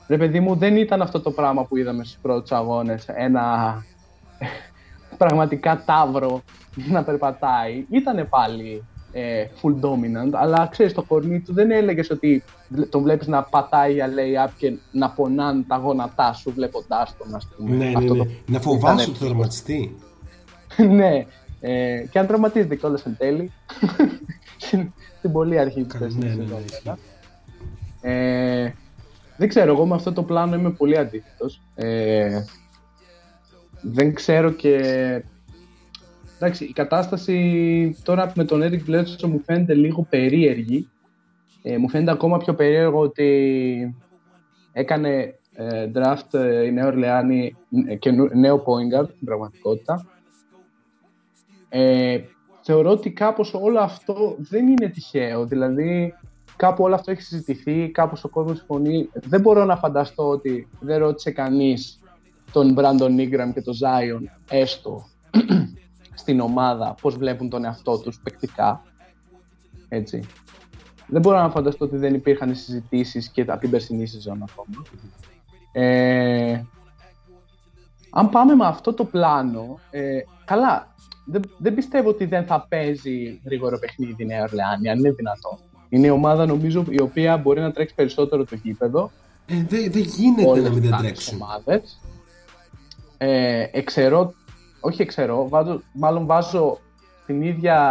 Ρε παιδί μου, δεν ήταν αυτό το πράγμα που είδαμε στους πρώτους αγώνες. Ένα (laughs) πραγματικά τάβρο να περπατάει. Ήτανε πάλι ε, full dominant, αλλά ξέρεις το κορμί του δεν έλεγες ότι τον βλέπεις να πατάει για lay-up και να πονάνε τα γόνατά σου βλέποντάς τον, ας πούμε. Ναι, ναι, Αυτό ναι. το- Να φοβάσαι ήτανε- ότι θα τραυματιστεί. (laughs) ναι. Ε, και αν τραυματίζεται κιόλας εν τέλει. (laughs) στην, στην πολύ αρχή της ναι, περσινής ναι, ναι, σεζόν, ισχύει. βέβαια. Ε, δεν ξέρω, εγώ με αυτό το πλάνο είμαι πολύ αντίθετος. Ε, δεν ξέρω και... Εντάξει, η κατάσταση τώρα με τον Eric Bledsoe μου φαίνεται λίγο περίεργη. Ε, μου φαίνεται ακόμα πιο περίεργο ότι έκανε ε, draft ε, η Νέα Ορλεάνη ε, καινού- νέο point guard στην πραγματικότητα. Ε, θεωρώ ότι κάπως όλο αυτό δεν είναι τυχαίο. Δηλαδή, κάπου όλο αυτό έχει συζητηθεί, κάπως ο κόσμος συμφωνεί. Δεν μπορώ να φανταστώ ότι δεν ρώτησε κανείς τον Brandon Ingram και τον Zion έστω (clears throat) στην ομάδα πώς βλέπουν τον εαυτό τους παικτικά. Έτσι. Δεν μπορώ να φανταστώ ότι δεν υπήρχαν συζητήσεις και από την περσινή σεζόν ακόμα. Ε, αν πάμε με αυτό το πλάνο, ε, καλά, δεν, δεν πιστεύω ότι δεν θα παίζει γρήγορο παιχνίδι η Νέα Ορλεάνη, αν είναι δυνατόν. Είναι η ομάδα νομίζω η οποία μπορεί να τρέξει περισσότερο το γήπεδο. Ε, δεν δεν γίνεται όλες να μην τις δεν άλλες τρέξουν. ομάδες. Ε, εξαιρώ, όχι εξαιρώ, βάζω, μάλλον βάζω την ίδια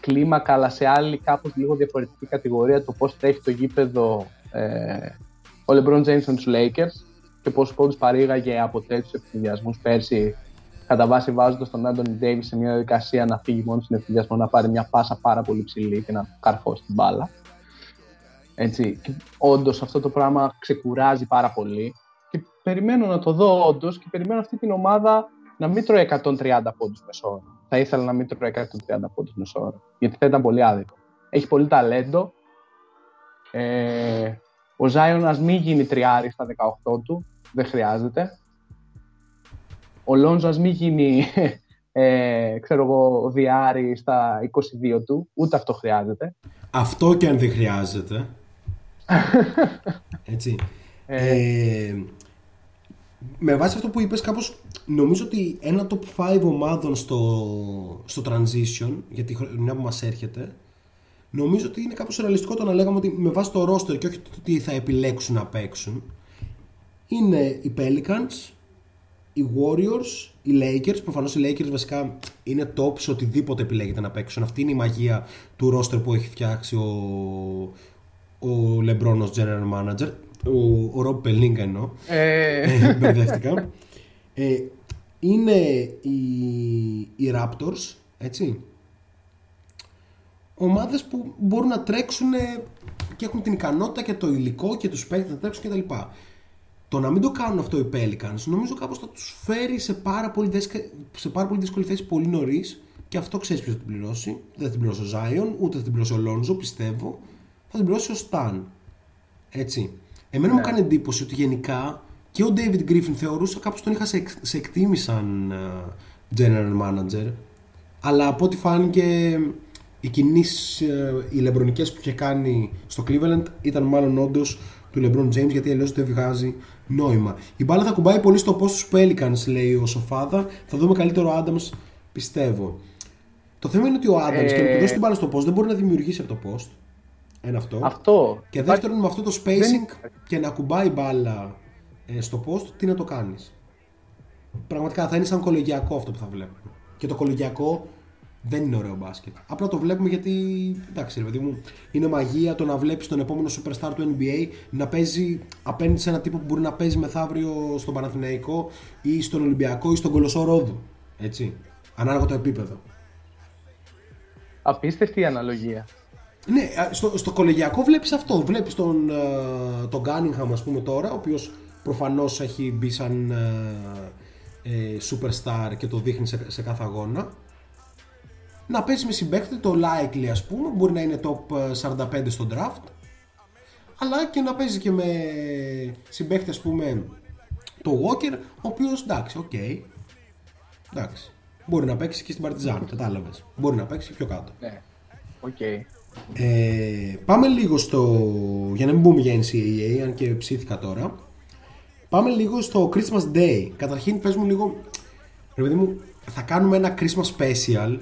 κλίμακα αλλά σε άλλη κάπως λίγο διαφορετική κατηγορία το πώς τρέχει το γήπεδο ε, ο LeBron James με τους Lakers και πόσους πόντους παρήγαγε από τέτοιους ευθυνδιασμούς πέρσι κατά βάση βάζοντας τον Άντωνι Davis σε μια διαδικασία να φύγει μόνος στην ευθυνδιασμό να πάρει μια πάσα πάρα πολύ ψηλή και να καρφώσει την μπάλα. Έτσι. Και όντως αυτό το πράγμα ξεκουράζει πάρα πολύ. Και περιμένω να το δω όντως και περιμένω αυτή την ομάδα να μην τρώει 130 πόντους μεσόωρο. Θα ήθελα να μην τρώει 130 πόντους μεσόωρο. Γιατί θα ήταν πολύ άδικο. Έχει πολύ ταλέντο. Ε, ο Ζάιον α μην γίνει τριάρι στα 18 του. Δεν χρειάζεται. Ο Λόνζο ας μην γίνει ε, ξέρω εγώ, διάρι στα 22 του. Ούτε αυτό χρειάζεται. Αυτό και αν δεν χρειάζεται. (laughs) Έτσι. Ε, με βάση αυτό που είπες κάπως νομίζω ότι ένα top 5 ομάδων στο, στο transition για τη χρονιά που μας έρχεται νομίζω ότι είναι κάπως ρεαλιστικό το να λέγαμε ότι με βάση το roster και όχι το τι θα επιλέξουν να παίξουν είναι οι Pelicans, οι Warriors, οι Lakers. Προφανώς οι Lakers βασικά είναι top σε οτιδήποτε επιλέγεται να παίξουν. Αυτή είναι η μαγεία του roster που έχει φτιάξει ο, ο LeBron ως general manager. Ο, ο Rob Pelinka εννοώ. Ε. Ε, Μπερδεύτηκα. Ε, είναι οι, οι Raptors, έτσι. Ομάδες που μπορούν να τρέξουν και έχουν την ικανότητα και το υλικό και τους παίκτες να τρέξουν κτλ. Το να μην το κάνουν αυτό οι Pelicans νομίζω κάπως θα τους φέρει σε πάρα πολύ, δέσκα, σε πάρα πολύ δύσκολη θέση πολύ νωρίς και αυτό ξέρεις ποιος θα την πληρώσει. Δεν θα την πληρώσει ο Zion, ούτε θα την πληρώσει ο Lonzo, πιστεύω. Θα την πληρώσει ο Stan. Έτσι. Εμένα μου κάνει εντύπωση ότι γενικά και ο David Griffin θεωρούσα κάπως τον είχα σε, εκ- σε εκτίμη σαν ε, general manager αλλά από ό,τι φάνηκε οι κινήσεις, ε, οι λεμπρονικές που είχε κάνει στο Cleveland ήταν μάλλον όντως του LeBron James γιατί αλλιώς δεν βγάζει νόημα. Η μπάλα θα κουμπάει πολύ στο post στους Pelicans λέει ο Σοφάδα. Θα δούμε καλύτερο Adams πιστεύω. Το θέμα είναι ότι ο Adams και να του δώσει την μπάλα στο post δεν μπορεί να δημιουργήσει από το post. Ένα αυτό. Αυτό. Και Υπάρχει- δεύτερον, με αυτό το spacing και να κουμπάει μπάλα ε, στο post, τι να το κάνεις. Πραγματικά θα είναι σαν κολεγιακό αυτό που θα βλέπουμε. Και το κολεγιακό δεν είναι ωραίο μπάσκετ. Απλά το βλέπουμε γιατί, εντάξει, ρε παιδί μου, είναι μαγεία το να βλέπεις τον επόμενο superstar του NBA να παίζει απέναντι σε ένα τύπο που μπορεί να παίζει μεθαύριο στον Παναθηναϊκό ή στον Ολυμπιακό ή στον Κολοσσό Ρόδου. Έτσι. Ανάλογα το επίπεδο. Απίστευτη η αναλογία. Ναι, α, στο, στο κολεγιακό βλέπεις αυτό. Βλέπεις τον, ε, τον Cunningham, ας πούμε τώρα, ο οποίος προφανώς έχει μπει σαν ε, ε, superstar και το δείχνει σε, σε κάθε αγώνα. Να παίζει με συμπαίκτη, το likely ας πούμε, μπορεί να είναι top ε, 45 στο draft. Αλλά και να παίζει και με συμπαίκτη ας πούμε το Walker, ο οποίος εντάξει, οκ. Εντάξει. Μπορεί να παίξει και στην Παρτιζάν, κατάλαβες. Μπορεί να παίξει και πιο κάτω. Ναι. Οκ. Ε, πάμε λίγο στο. Για να μην μπούμε για NCAA, αν και ψήθηκα τώρα. Πάμε λίγο στο Christmas Day. Καταρχήν, πες μου λίγο. Ρε παιδί μου, θα κάνουμε ένα Christmas special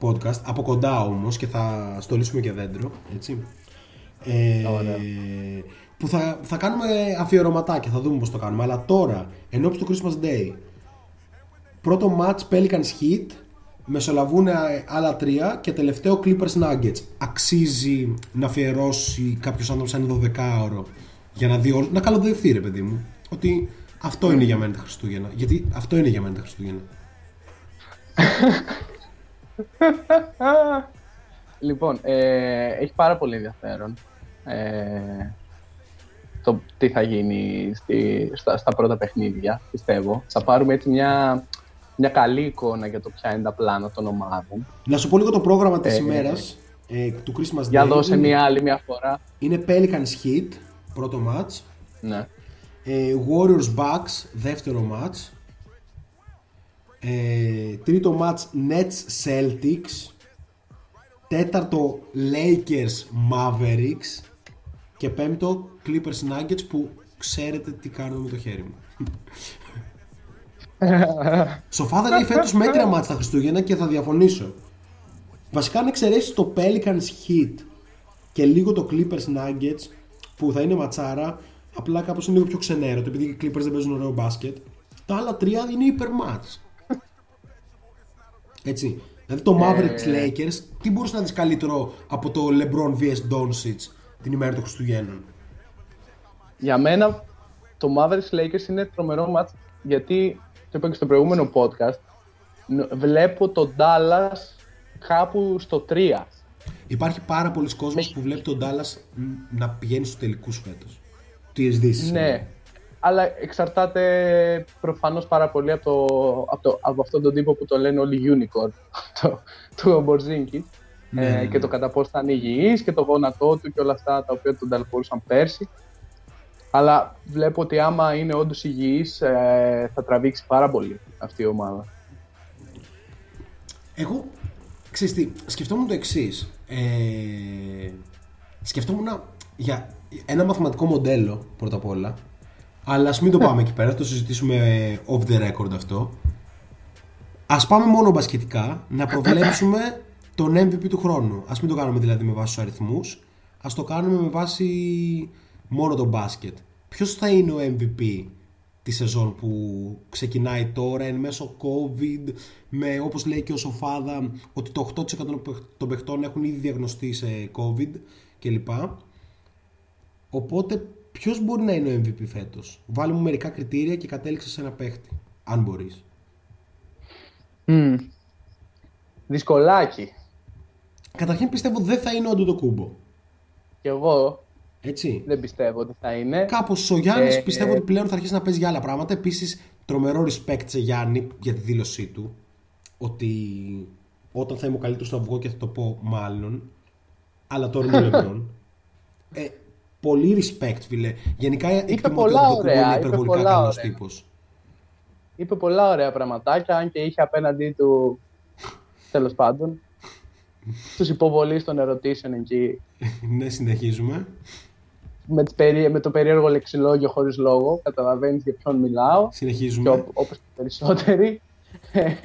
podcast. Από κοντά όμως και θα στολίσουμε και δέντρο. Έτσι. Ε, που θα, θα κάνουμε αφιερωματάκια, θα δούμε πώς το κάνουμε. Αλλά τώρα, ενώπιση του Christmas Day, πρώτο match Pelicans Heat, μεσολαβούν ε, άλλα τρία και τελευταίο Clippers Nuggets. Αξίζει να αφιερώσει κάποιος άνθρωπος σαν 12 ώρο για να δει όλο. Να καλοδεχθεί, ρε παιδί μου. Ότι αυτό είναι για μένα τα Χριστούγεννα. Γιατί αυτό είναι για μένα τα Χριστούγεννα. (laughs) Λοιπόν, ε, έχει πάρα πολύ ενδιαφέρον ε, το τι θα γίνει στη, στα, στα πρώτα παιχνίδια, πιστεύω. Θα πάρουμε έτσι μια, μια καλή εικόνα για το ποια είναι τα πλάνα των ομάδων. Να σου πω λίγο το πρόγραμμα της Ε, ημέρας ε, του Christmas Day. Για δώσε Είναι- μια άλλη μια φορά. Είναι Pelicans Heat, πρώτο match. Ναι. Ε, Warriors Bucks, δεύτερο match. Ε, τρίτο match Nets Celtics. Τέταρτο Lakers Mavericks. Και πέμπτο Clippers Nuggets που ξέρετε τι κάνουμε με το χέρι μου. (laughs) Σοφάδα λέει φέτος μέτρια μάτς τα Χριστούγεννα και θα διαφωνήσω. Βασικά αν εξαιρέσεις το Pelicans Heat και λίγο το Clippers Nuggets που θα είναι ματσάρα, απλά κάπως είναι λίγο πιο ξενέρωτο επειδή οι Clippers δεν παίζουν ωραίο μπάσκετ. Τα άλλα τρία είναι υπερ match. Έτσι. Δηλαδή το Mavericks Ε. Lakers, τι μπορούσε να δεις καλύτερο από το LeBron vs Doncic την ημέρα των Χριστουγέννων; Για μένα το Mavericks Lakers είναι τρομερό μάτς γιατί το είπα και στο προηγούμενο podcast νο- βλέπω τον Dallas κάπου στο 3. Υπάρχει πάρα πολλοί κόσμος που βλέπει τον Dallas μ, να πηγαίνει στους τελικούς φέτος. Τι εσδήσεις. Ναι. Αλλά εξαρτάται προφανώς πάρα πολύ από, το, από, το, από αυτόν τον τύπο που το λένε όλοι unicorn, (laughs) το, του Μπορζίνκη. Ναι, ε, ναι, και το κατά πώς θα είναι υγιής και το γόνατό του και όλα αυτά τα οποία τον ταλαιπωρούσαν πέρσι. Αλλά βλέπω ότι άμα είναι όντως υγιής ε, θα τραβήξει πάρα πολύ αυτή η ομάδα. Εγώ, ξέρεις τι, σκεφτόμουν το εξής. Ε, σκεφτόμουν για ένα μαθηματικό μοντέλο πρώτα απ' όλα. Αλλά ας μην το πάμε εκεί πέρα, θα το συζητήσουμε off the record αυτό. Ας πάμε μόνο μπασκετικά, να προβλέψουμε τον MVP του χρόνου. Ας μην το κάνουμε δηλαδή με βάση τους αριθμούς, ας το κάνουμε με βάση μόνο το μπάσκετ. Ποιος θα είναι ο MVP τη σεζόν που ξεκινάει τώρα εν μέσω COVID με όπως λέει και ο Σοφάδα ότι το 8% των παιχτών έχουν ήδη διαγνωστεί σε COVID κλπ. Οπότε ποιος μπορεί να είναι ο MVP φέτος; Βάλε μου μερικά κριτήρια και κατέληξες σε ένα παίχτη. Αν μπορείς. Mm. Δυσκολάκι. Καταρχήν πιστεύω δεν θα είναι ο Αντωτοκούμπο. Κι εγώ Έτσι. δεν πιστεύω ότι θα είναι. Κάπως ο Γιάννης Ε, πιστεύω ότι πλέον θα αρχίσει να παίζει για άλλα πράγματα. Επίσης, τρομερό respect σε Γιάννη για τη δήλωσή του. Ότι όταν θα είμαι ο καλύτερος θα βγω και θα το πω μάλλον. Αλλά τώρα είναι ο (laughs) Λεμπρόν. Ε, πολύ respect, φίλε. Γενικά εκτιμώ ότι ο πολλά Αντετοκούμπο ωραία, είναι είπε υπερβολικά πολλά καλός ωραία. τύπος. Είπε πολλά ωραία πραγματάκια, αν και είχε απέναντί του, τέλος πάντων, τους υποβολείς των ερωτήσεων εκεί, (laughs) ναι, συνεχίζουμε. με, τις περί- με το περίεργο λεξιλόγιο χωρίς λόγο, καταλαβαίνεις για ποιον μιλάω, και Συνεχίζουμε. ό, όπως και οι περισσότεροι. (laughs)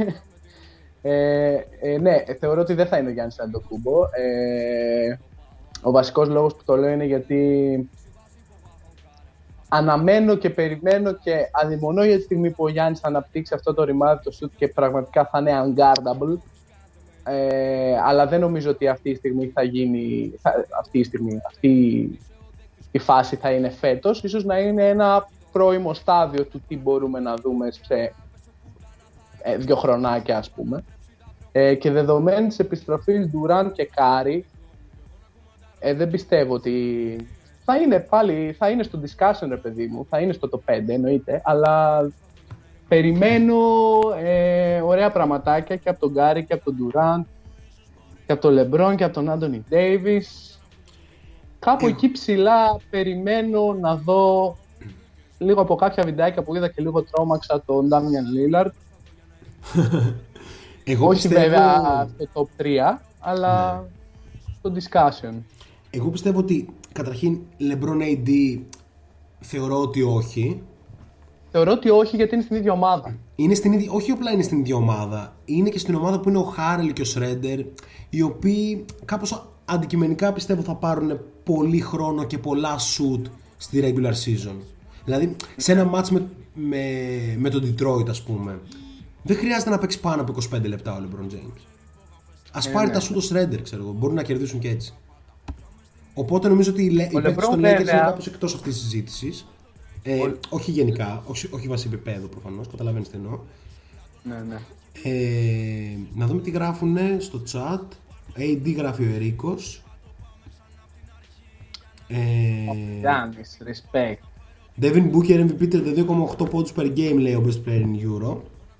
ε, ε, ναι, θεωρώ ότι δεν θα είναι ο Γιάννης Αντοκούμπο. Ε, ο βασικός λόγος που το λέω είναι γιατί αναμένω και περιμένω και αδειμονώ για τη στιγμή που ο Γιάννης θα αναπτύξει αυτό το ρημάδι το σουτ και πραγματικά θα είναι unguardable. Ε, αλλά δεν νομίζω ότι αυτή η στιγμή θα γίνει, θα- αυτή η στιγμή, αυτή η φάση θα είναι φέτος. Ίσως να είναι ένα πρώιμο στάδιο του τι μπορούμε να δούμε σε ε, δύο χρονάκια ας πούμε. Ε, και δεδομένης της επιστροφής Ντουράν και Κάρι, ε, δεν πιστεύω ότι θα είναι πάλι, θα είναι στο discussion ρε παιδί μου, θα είναι στο top 5 εννοείται, αλλά περιμένω ε, ωραία πραγματάκια και από τον Γκάρι και από τον Ντουράν και από τον Λεμπρόν και από τον Άντωνι Ντέιβις. Κάπου εκεί ψηλά περιμένω να δω λίγο από κάποια βιντεάκια που είδα και λίγο τρόμαξα τον Damian Lillard. (laughs) Εγώ Όχι πιστεύω... βέβαια στο top 3, αλλά στο discussion. Εγώ πιστεύω ότι καταρχήν LeBron AD θεωρώ ότι όχι. Θεωρώ ότι όχι γιατί είναι στην ίδια ομάδα. Είναι στην ίδια, όχι απλά είναι στην ίδια ομάδα, είναι και στην ομάδα που είναι ο Χάρελ και ο Σρέντερ, οι οποίοι κάπως αντικειμενικά πιστεύω θα πάρουν πολύ χρόνο και πολλά shoot στη regular season. Δηλαδή, σε ένα match με, με, με τον Detroit, ας πούμε, δεν χρειάζεται να παίξει πάνω από 25 λεπτά ο LeBron James. Ας πάρει τα shoot ο Σρέντερ, ξέρω εγώ, μπορούν να κερδίσουν και έτσι. Οπότε νομίζω ότι οι, Le- οι Ο παίκτες LeBron των Lakers είναι βέβαια- κάπως εκτός αυτής της συζήτησης. Ε, όχι γενικά, όχι, όχι βάσει επίπεδο προφανώς, καταλαβαίνεις τι εννοώ. Ναι, ναι. Ε, να δούμε τι γράφουν στο chat. AD γράφει ο Ερίκος. Ε, Γιάννης, respect. Devin Booker MVP 32,8 πόντους per game λέει ο Best Player in Euro.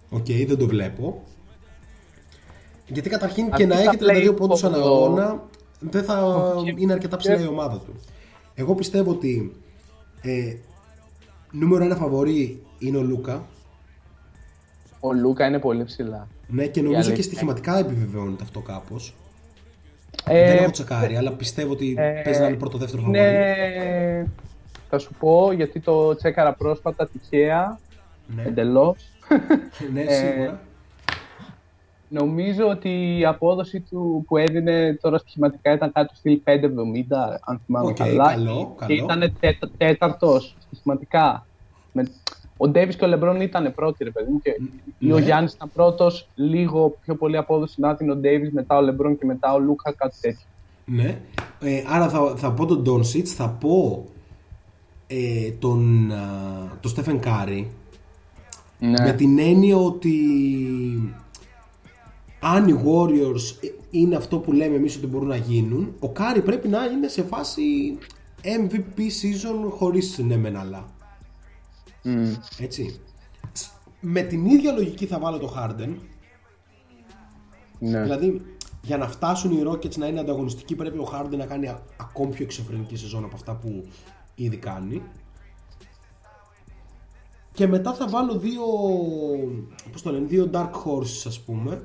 Οκ, δεν το βλέπω. Γιατί καταρχήν και Αυτή να τα έχει 32 play πόντους ανά από- αγώνα δεν θα Όχι. είναι αρκετά ψηλά η ομάδα του. Εγώ πιστεύω ότι ε, νούμερο ένα φαβορή είναι ο Λούκα. Ο Λούκα είναι πολύ ψηλά. Ναι, και Η νομίζω αλήθεια και στοιχηματικά επιβεβαιώνεται αυτό κάπως. Ε, Δεν έχω τσεκάρει, αλλά πιστεύω ότι ε, παίζει να είναι πρώτο-δεύτερο φαβορή. Ναι, θα σου πω γιατί το τσέκαρα πρόσφατα τυχαία, Ναι. εντελώς. ναι, Ε, σίγουρα. Νομίζω ότι η απόδοση του που έδινε τώρα στοιχηματικά ήταν κάτι του στυλ 5,70 αν θυμάμαι Οκ, καλά. καλό, Και καλό. ήταν τέτα, τέταρτος στοιχηματικά. Με, ο Ντέβις και ο Λεμπρόν ήταν πρώτοι ρε παιδί μου και ή ο ναι. Γιάννης ήταν πρώτος, λίγο πιο πολύ απόδοση να την ο Ντέβις, μετά ο Λεμπρόν και μετά ο Λούκα, κάτι τέτοιο. Ναι. Ε, άρα θα, θα πω τον Ντόνσιτς, θα πω ε, τον, α, τον Στέφεν Κάρι. Ναι. Με την έννοια ότι αν οι Warriors είναι αυτό που λέμε εμείς ότι μπορούν να γίνουν, ο Κάρι πρέπει να είναι σε φάση MVP season χωρίς ναι μεν αλλά. Έτσι. Σ- Με την ίδια λογική θα βάλω το Harden. Ναι. Δηλαδή, για να φτάσουν οι Rockets να είναι ανταγωνιστικοί, πρέπει ο Harden να κάνει α- ακόμη πιο εξωφρενική σεζόν από αυτά που ήδη κάνει. Και μετά θα βάλω δύο, πώς το λένε, δύο dark horses ας πούμε,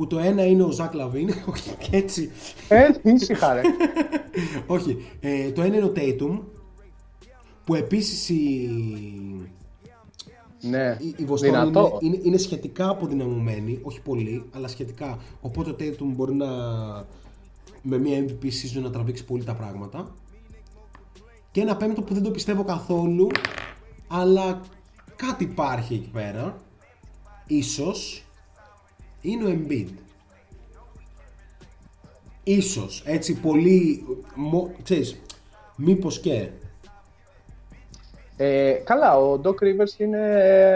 που το ένα είναι ο Ζακ Λαβίν, (laughs) όχι και έτσι, Ε, ήσυχα ρε. (laughs) όχι, ε, το ένα είναι ο Tatum, που επίσης η, ναι. η, η Βοστόνη είναι, Δυνατό. είναι, είναι σχετικά αποδυναμωμένη, όχι πολύ, αλλά σχετικά. Οπότε ο Tatum μπορεί να με μια MVP season να τραβήξει πολύ τα πράγματα. Και ένα πέμπτο που δεν το πιστεύω καθόλου, αλλά κάτι υπάρχει εκεί πέρα, ίσως, είναι ο Embiid. Ίσως, έτσι πολύ, μο, ξέρεις, μήπως και. Ε, καλά, ο Doc Rivers είναι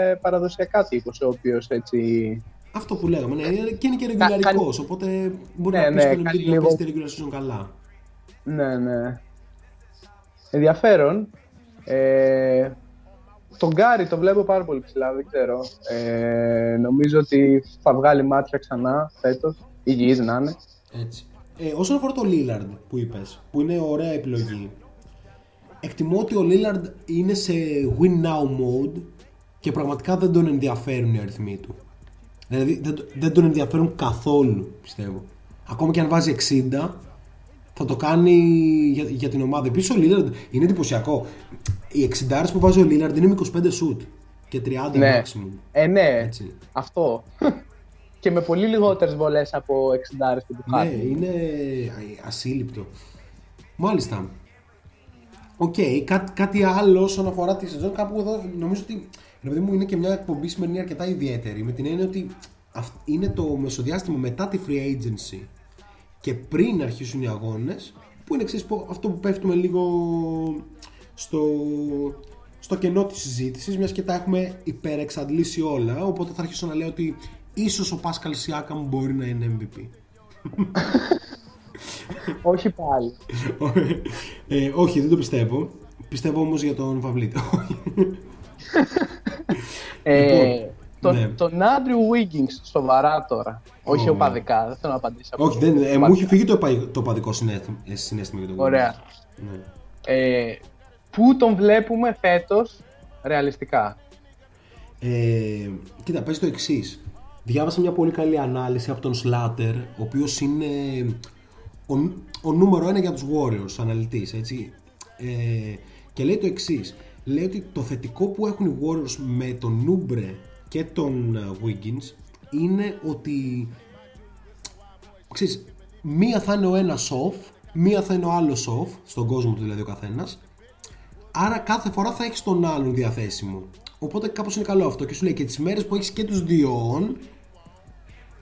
ε, παραδοσιακά τύπος, ο οποίος έτσι... Αυτό που λέγαμε, ναι, είναι- και είναι και Κα- ρεγουλαρικός, οπότε μπορεί Ναι, να πεις ναι, τον κάνει Embiid να λίγο- παίζει τη regular season καλά. Ναι, ναι. Ενδιαφέρον. Ε, τον Γκάρι το βλέπω πάρα πολύ ψηλά, δεν ξέρω. Ε, νομίζω ότι θα βγάλει μάτια ξανά φέτος. Υγιής να είναι. Έτσι. Ε, όσον αφορά το Lillard που είπες, που είναι ωραία επιλογή, εκτιμώ ότι ο Lillard είναι σε win now mode και πραγματικά δεν τον ενδιαφέρουν οι αριθμοί του. Δηλαδή δεν, δεν τον ενδιαφέρουν καθόλου, πιστεύω. Ακόμα και αν βάζει 60, θα το κάνει για, για την ομάδα. Επίσης ο Lillard είναι εντυπωσιακό. Οι 60 που βάζει ο Lillard είναι με 25 shoot και 30 Ναι. maximum. Ε, ναι, Έτσι. αυτό. και με πολύ λιγότερες βολές από 60 που τους Ναι, χάνει. είναι ασύλληπτο. Μάλιστα. Οκ, κά- κάτι άλλο όσον αφορά τη σεζόν. Κάπου εδώ νομίζω ότι ρε παιδί μου, είναι και μια εκπομπή σημερινή αρκετά ιδιαίτερη. Με την έννοια ότι αυ- είναι το μεσοδιάστημα μετά τη free agency και πριν αρχίσουν οι αγώνες. Που είναι εξής, πω- αυτό που πέφτουμε λίγο στο, στο κενό της συζήτησης, μιας και τα έχουμε υπερεξαντλήσει όλα. Οπότε θα αρχίσω να λέω ότι ίσως ο Πάσκαλ Σιάκαμ μπορεί να είναι MVP. (laughs) Όχι πάλι. ε, όχι, δεν το πιστεύω. Πιστεύω όμως για τον Βαβλίτη. (laughs) Ε, Λοιπόν, τον, ναι. τον Άντριου Wiggins, σοβαρά τώρα. Όχι Ω. οπαδικά, δεν θέλω να απαντήσω. όχι, δεν, ε, μου έχει φύγει το, επα- το παδικό συνέστημα, ε, συνέστημα για τον Ωραία. Wiggins. Ναι. Ε, πού τον βλέπουμε φέτος ρεαλιστικά; Ε, κοίτα, πες το εξής. Διάβασα μια πολύ καλή ανάλυση από τον Slater, ο οποίος είναι ο, ο νούμερο ένα για τους Warriors, αναλυτής, έτσι. Ε, και λέει το εξής. Λέει ότι το θετικό που έχουν οι Warriors με τον Νούμπρε και τον ε, Wiggins είναι ότι ξέρεις, μία θα είναι ο ένας off, μία θα είναι ο άλλος off, στον κόσμο του δηλαδή ο καθένας Άρα κάθε φορά θα έχεις τον άλλον διαθέσιμο. Οπότε κάπως είναι καλό αυτό. Και σου λέει και τις μέρες που έχεις και τους δύο on,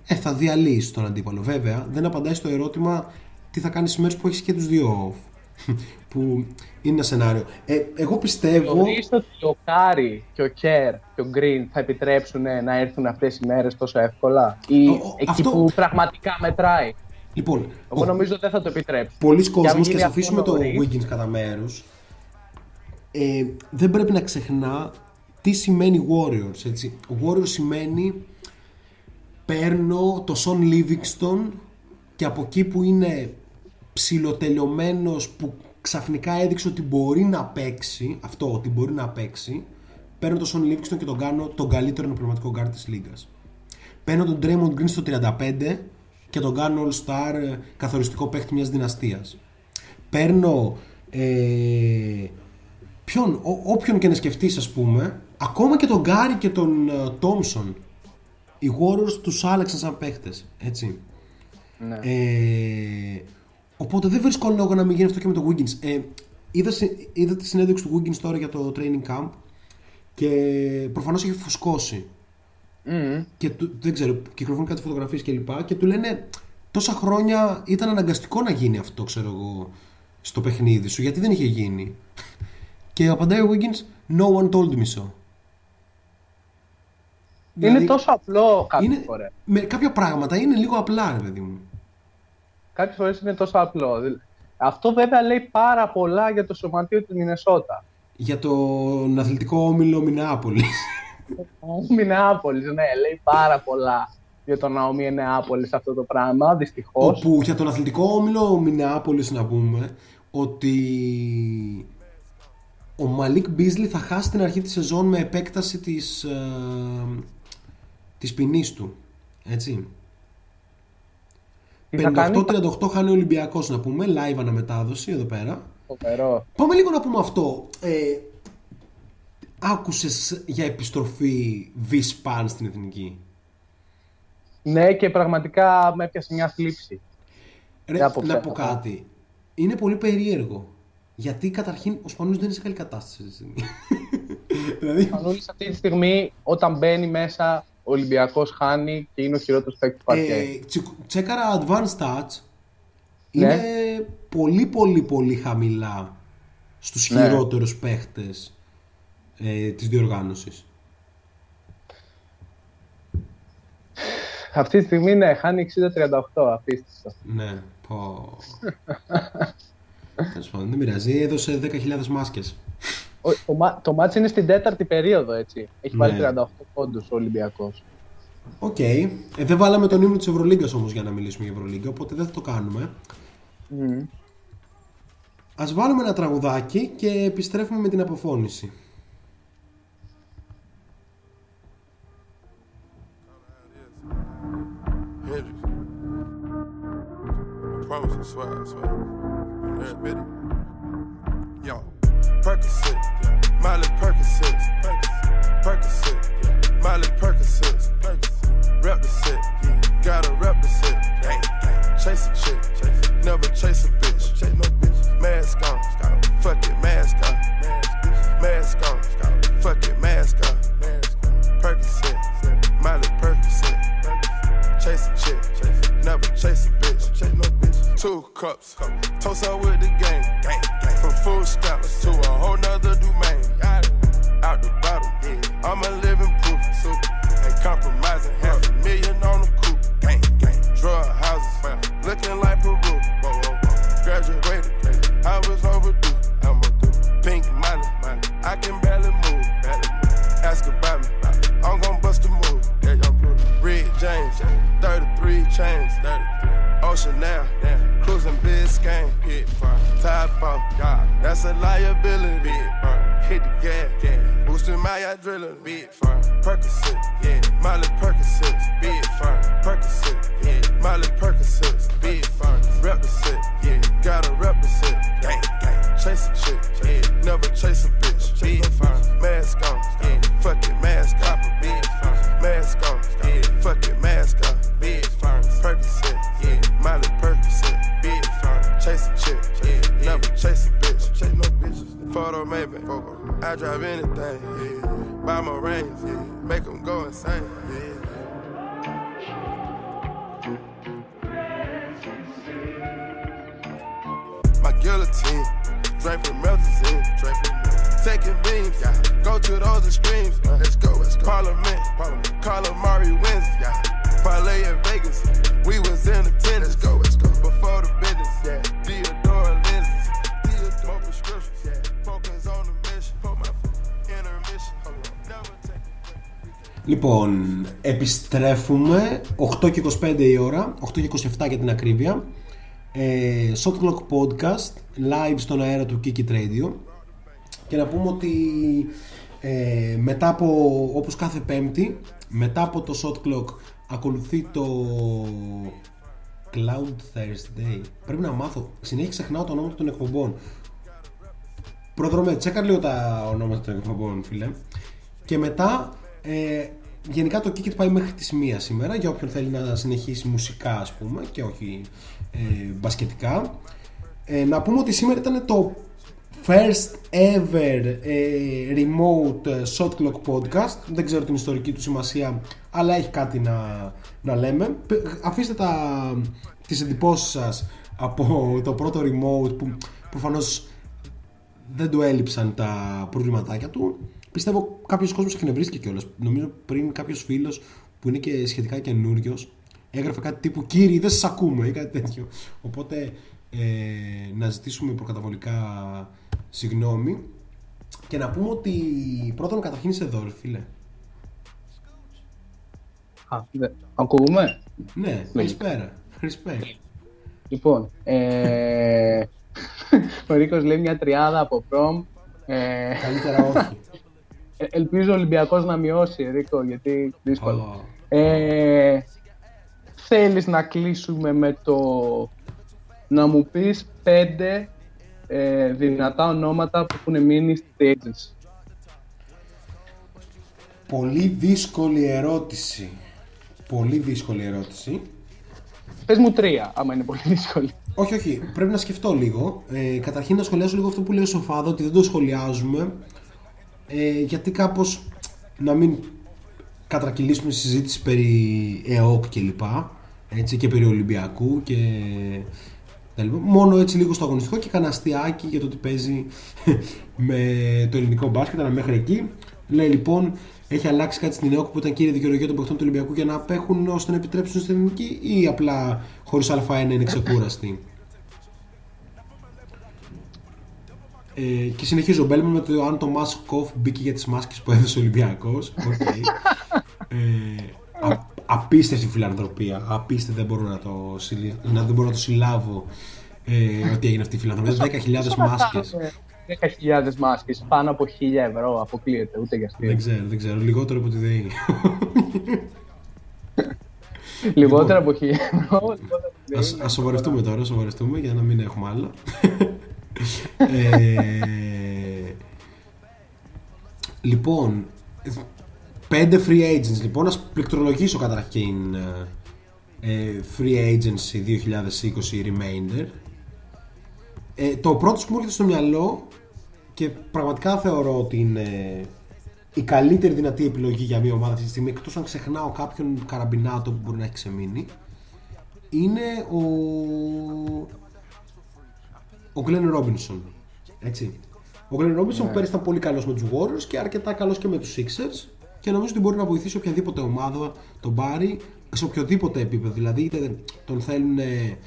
ε, θα διαλύσεις τον αντίπαλο. Βέβαια, δεν απαντάει στο ερώτημα τι θα κάνεις τις μέρες που έχεις και τους δύο off. (laughs) που είναι ένα σενάριο. Ε, εγώ πιστεύω. Θεωρείς ότι ο Κάρι και ο Κέρ και ο Γκριν θα επιτρέψουν να έρθουν αυτές οι μέρες τόσο εύκολα; Ή Ο- ο- εκεί αυτό- που πραγματικά μετράει; Λοιπόν, Εγώ ο- νομίζω δεν θα το επιτρέψουν. πολλοί Και αν κόσμος και γίνει θα αυτό αφήσουμε το νωρίς, Wiggins κατά μέρους. Ε, δεν πρέπει να ξεχνά τι σημαίνει Warriors. Έτσι. Warriors σημαίνει παίρνω το Son Livingston και από εκεί που είναι ψιλοτελειωμένος που ξαφνικά έδειξε ότι μπορεί να παίξει αυτό, ότι μπορεί να παίξει παίρνω το Son Livingston και τον κάνω τον καλύτερο πνευματικό guard της λίγας παίρνω τον Draymond Green στο 35 και τον κάνω All Star ε, καθοριστικό παίχτη μιας δυναστείας παίρνω ε, ποιον, ό, όποιον και να σκεφτείς ας πούμε ακόμα και τον Γκάρι και τον ε, Thompson οι Warriors τους άλλαξαν σαν παίχτες έτσι Ναι. ε, οπότε δεν βρίσκω λόγο να μην γίνει αυτό και με το Wiggins ε, είδα, συ- είδα τη συνέντευξη του Wiggins τώρα για το training camp και προφανώς έχει φουσκώσει Μμμ. και του, δεν ξέρω, κυκλοφορούν κάτι φωτογραφίες και λοιπά και του λένε τόσα χρόνια ήταν αναγκαστικό να γίνει αυτό, ξέρω εγώ, στο παιχνίδι σου, γιατί δεν είχε γίνει. Και απαντάει ο Wiggins, no one told me so. Είναι Δηλαδή, τόσο απλό κάποιες είναι- φορές. Με κάποια πράγματα είναι λίγο απλά, ρε παιδί μου. Κάποιες φορές είναι τόσο απλό. Δηλ- Αυτό βέβαια λέει πάρα πολλά για το σωματείο του Μινεσότα. Για τον αθλητικό όμιλο Μινεάπολης. Ο Μινεάπολης, ναι, λέει πάρα πολλά για τον Ναομή Νεάπολης αυτό το πράγμα, δυστυχώς. Όπου για τον αθλητικό όμιλο Μινεάπολης να πούμε ότι ο Μαλίκ Μπίζλι θα χάσει την αρχή της σεζόν με επέκταση της, ε, της ποινής του. Έτσι. Τι θα κάνει; 58-38 χάνει ο Ολυμπιακός να πούμε, live αναμετάδοση εδώ πέρα. Φοβερό. Πάμε λίγο να πούμε αυτό. Ε, άκουσες για επιστροφή Β-Σπαν στην Εθνική; Ναι, και πραγματικά με έπιασε μια θλίψη. Ρε, Για απόψε να πω αυτό. κάτι. Είναι πολύ περίεργο. Γιατί καταρχήν ο Σπανούλης δεν είναι σε καλή κατάσταση αυτή τη στιγμή. (laughs) δηλαδή, Μανούλης αυτή τη στιγμή, όταν μπαίνει μέσα, ο Ολυμπιακός χάνει και είναι ο χειρότερος παίκτης του παρκέ. ε, τσι- τσέκαρα advanced stats. Ναι. Είναι πολύ πολύ πολύ χαμηλά στους Ναι. χειρότερους παίχτες ε, της διοργάνωσης. Αυτή τη στιγμή, ναι, χάνει 60-38, απίστευτο. Ναι, πω. (laughs) Τέλος πάντων, δεν πειράζει. Έδωσε 10.000 μάσκες. Ο, το, μα- το μάτς είναι στην τέταρτη περίοδο, έτσι. Έχει βάλει Ναι. 38 πόντους ο Ολυμπιακός. Οκ. Ε, δεν βάλαμε τον ύμνο της Ευρωλίγκας όμως για να μιλήσουμε για Ευρωλίγκα, οπότε δεν θα το κάνουμε. Μμμ. Ας βάλουμε ένα τραγουδάκι και επιστρέφουμε με την αποφώνηση. Hendrix. I promise I swear, I swear. On every bit of Yo, Percocet, Miley Percocet, Percocet, Miley Percocet, rep the set, gotta rep the set, chase a chick, never chase a bitch, chase no bitch, mask on, fuck it, mask on, mask on, fuck it, mask on, Percocet, Miley Percocet, chase a chick, never chase a two cups, toast up with the game, from food stamps to a whole nother domain, out the bottom, I'm a living proof, ain't compromising, half a million on the coupe, drug houses, looking like Peru, graduated, I was overdue, I'm overdue, pink money, I can barely move, ask about me, I'm gon' bust a move, Red James, 33 chains, Ocean now, cruising Biscayne, top off, that's a liability, hit the gas, boosting my adrenaline, big firm, Percocet, yeah, Miley Percocet, big firm, Percocet, yeah, Miley Percocet, big firm, rep the yeah, gotta rep the set, gang, gang, chase a chick, yeah, never chase a bitch, big firm, mask on, yeah, fuck it, mask on, big firm, mask on, yeah, fuck it, mask on, big firm, Percocet, yeah, Miley Percocet, big firm, chase a chick, yeah, never chase a bitch, chase no bitches, photo maybe, I drive anything, yeah, buy my rings, yeah, make them go insane, yeah. My guillotine, Λοιπόν, επιστρέφουμε. 8 και 25 η ώρα, 8 και 27 για την ακρίβεια. Ε, Shot Clock Podcast, live στον αέρα του Kiki Radio. Και να πούμε ότι ε, μετά από, όπως κάθε πέμπτη, μετά από το Shot Clock ακολουθεί το Cloud Thursday. Πρέπει να μάθω, συνέχεια ξεχνάω το όνομα των εκπομπών. Προδρομέ, τσέκα λίγο τα ονόματα των εκπομπών, φίλε. Και μετά, ε, γενικά το Kick It πάει μέχρι τις 1 σήμερα για όποιον θέλει να συνεχίσει μουσικά, ας πούμε, και όχι ε, μπασκετικά. Ε, να πούμε ότι σήμερα ήταν το first ever ε, remote ε, shot clock podcast. Δεν ξέρω την ιστορική του σημασία, αλλά έχει κάτι να, να λέμε. Πε- Αφήστε τα, τις εντυπώσεις σας από το πρώτο remote που προφανώς δεν του έλειψαν τα προβληματάκια του. Πιστεύω κάποιος κόσμος εκνευρίστηκε κιόλας. Νομίζω πριν κάποιος φίλος που είναι και σχετικά καινούριος έγραφε κάτι τύπου Κύριοι, δεν σας ακούμε ή κάτι τέτοιο. Οπότε ε, να ζητήσουμε προκαταβολικά συγγνώμη. Και να πούμε ότι πρώτον καταρχήν είσαι εδώ, ρε φίλε. Α, δε- Ακούγουμε. Ναι, καλησπέρα. Respect. Λοιπόν, ε... (laughs) ο Ρίκος λέει μια τριάδα από προμ. Ε... Καλύτερα όχι. (laughs) Ε, Ελπίζω ο Ολυμπιακός να μειώσει, Ρίκο, γιατί δύσκολο. Ω, Ε, θέλεις να κλείσουμε με το να μου πεις πέντε ε, δυνατά ονόματα που έχουν μείνει στη agency. Πολύ δύσκολη ερώτηση. Πολύ δύσκολη ερώτηση. Πες μου τρία, άμα είναι πολύ δύσκολη. Όχι, όχι. Πρέπει να σκεφτώ λίγο. Ε, καταρχήν να σχολιάσω λίγο αυτό που λέει ο Σοφάδο, ότι δεν το σχολιάζουμε. Ε, γιατί κάπως να μην κατρακυλήσουμε τη συζήτηση περί ΕΟΚ και λοιπά. Έτσι και περί Ολυμπιακού και τα λοιπά. Μόνο έτσι λίγο στο αγωνιστικό και κανένα αστιάκι για το τι παίζει (laughs) με το ελληνικό μπάσκετ, αλλά μέχρι εκεί. Λέει λοιπόν, έχει αλλάξει κάτι στην ΕΟΚ που ήταν κύρια δικαιολογία των παιχτών του Ολυμπιακού για να απέχουν ώστε να επιτρέψουν στην ελληνική ή απλά χωρίς Α1 είναι ξεκούραστη. Ε, και συνεχίζει ο Μπέλμαν με το αν το Mask Off μπήκε για τις μάσκες που έδωσε ο Ολυμπιακός. (laughs) Οκ. ε, α- απίστευτη φιλανθρωπία. Απίστευτη, δεν μπορώ να το, συλλη- να, δεν μπορώ να το συλλάβω ε, ότι έγινε αυτή η φιλανθρωπία. 10.000 μάσκες. 10.000 μάσκες, πάνω από 1.000 ευρώ, αποκλείεται, ούτε για αστείο. Δεν ξέρω, δεν ξέρω. Λιγότερο από τη ΔΕΗ. Λιγότερα από 1.000 ευρώ, λιγότερα από τη Ας, ΔΕΗ. ας σοβαρευτούμε τώρα, ας σοβαρευτούμε για να μην έχουμε άλλα. Ε, λοιπόν, πέντε free agents. Λοιπόν, ας πληκτρολογήσω καταρχήν ε, free agency 2020 remainder. Ε, το πρώτο που μου έρχεται στο μυαλό και πραγματικά θεωρώ ότι είναι η καλύτερη δυνατή επιλογή για μια ομάδα αυτή τη στιγμή, εκτός αν ξεχνάω κάποιον καραμπινάτο που μπορεί να έχει ξεμείνει, είναι ο ο Glenn Robinson. Έτσι. Ο Glenn Robinson που πέρυσι ήταν πολύ καλός με τους Warriors και αρκετά καλός και με τους Sixers και νομίζω ότι μπορεί να βοηθήσει οποιαδήποτε ομάδα τον πάρει σε οποιοδήποτε επίπεδο. Δηλαδή, είτε τον θέλουν ε,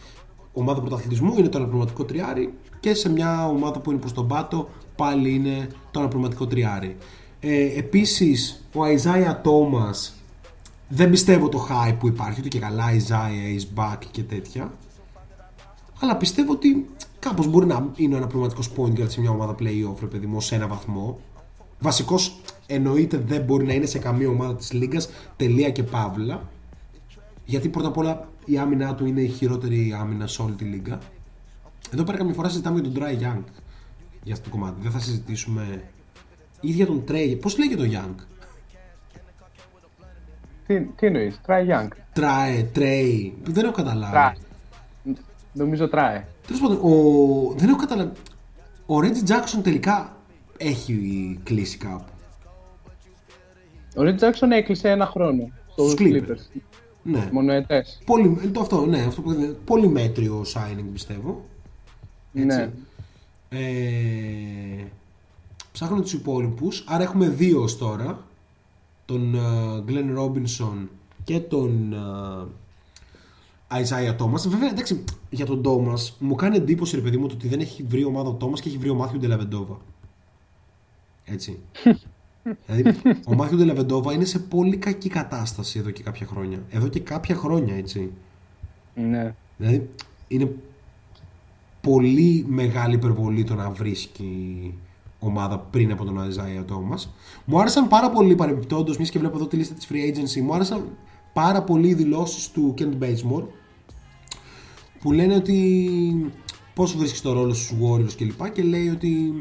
ομάδα πρωταθλητισμού, είναι το αναπληρωματικό τριάρι και σε μια ομάδα που είναι προς τον πάτο πάλι είναι το αναπληρωματικό τριάρι. Ε, Επίσης, ο Isaiah Thomas δεν πιστεύω το hype που υπάρχει, ότι και καλά Isaiah is back και τέτοια. Αλλά πιστεύω ότι κάπως μπορεί να είναι ένα πραγματικό point guard σε μια ομάδα playoff, ρε παιδί μου, σε ένα βαθμό. Βασικό εννοείται δεν μπορεί να είναι σε καμία ομάδα της Λίγκα, τελεία και παύλα. Γιατί πρώτα απ' όλα η άμυνά του είναι η χειρότερη άμυνα σε όλη τη Λίγκα. Εδώ πέρα καμιά φορά συζητάμε για τον Dry Young για αυτό το κομμάτι. Δεν θα συζητήσουμε. ή για τον Trey. Πώς λέγεται το Young; Τι, τι εννοείς, try young. Trae, Trey. Δεν έχω καταλάβει. Try. Νομίζω try. Τέλος πάντων, ο... δεν έχω καταλάβει. Ο Reggie Jackson τελικά έχει κλείσει κάπου. Ο Ρίτ Τζάξον έκλεισε ένα χρόνο στους Στους Clippers. Clippers. Ναι. Μονοετές. Πολύ, το αυτό, ναι, αυτό που είναι πολύ μέτριο signing πιστεύω. Έτσι. Ναι. Ε, ψάχνω τους υπόλοιπους, άρα έχουμε δύο ως τώρα. Τον ε, Glenn Robinson και τον ε, Isaiah Thomas. Βέβαια, εντάξει, για τον Thomas μου κάνει εντύπωση ρε παιδί μου το ότι δεν έχει βρει ομάδα ο Thomas και έχει βρει ο Μάθιου Ντελαβεντόβα. Έτσι. (laughs) δηλαδή, ο Μάθιου Ντελαβεντόβα είναι σε πολύ κακή κατάσταση εδώ και κάποια χρόνια. Εδώ και κάποια χρόνια, έτσι. Ναι. Δηλαδή είναι πολύ μεγάλη υπερβολή το να βρίσκει ομάδα πριν από τον Isaiah Thomas. Μου άρεσαν πάρα πολύ παρεμπιπτόντως, μιας και βλέπω εδώ τη λίστα της free agency, μου άρεσαν πάρα πολύ οι δηλώσεις του Kent Bazemore που λένε ότι πώς βρίσκεις το ρόλο στους Warriors και λοιπά και λέει ότι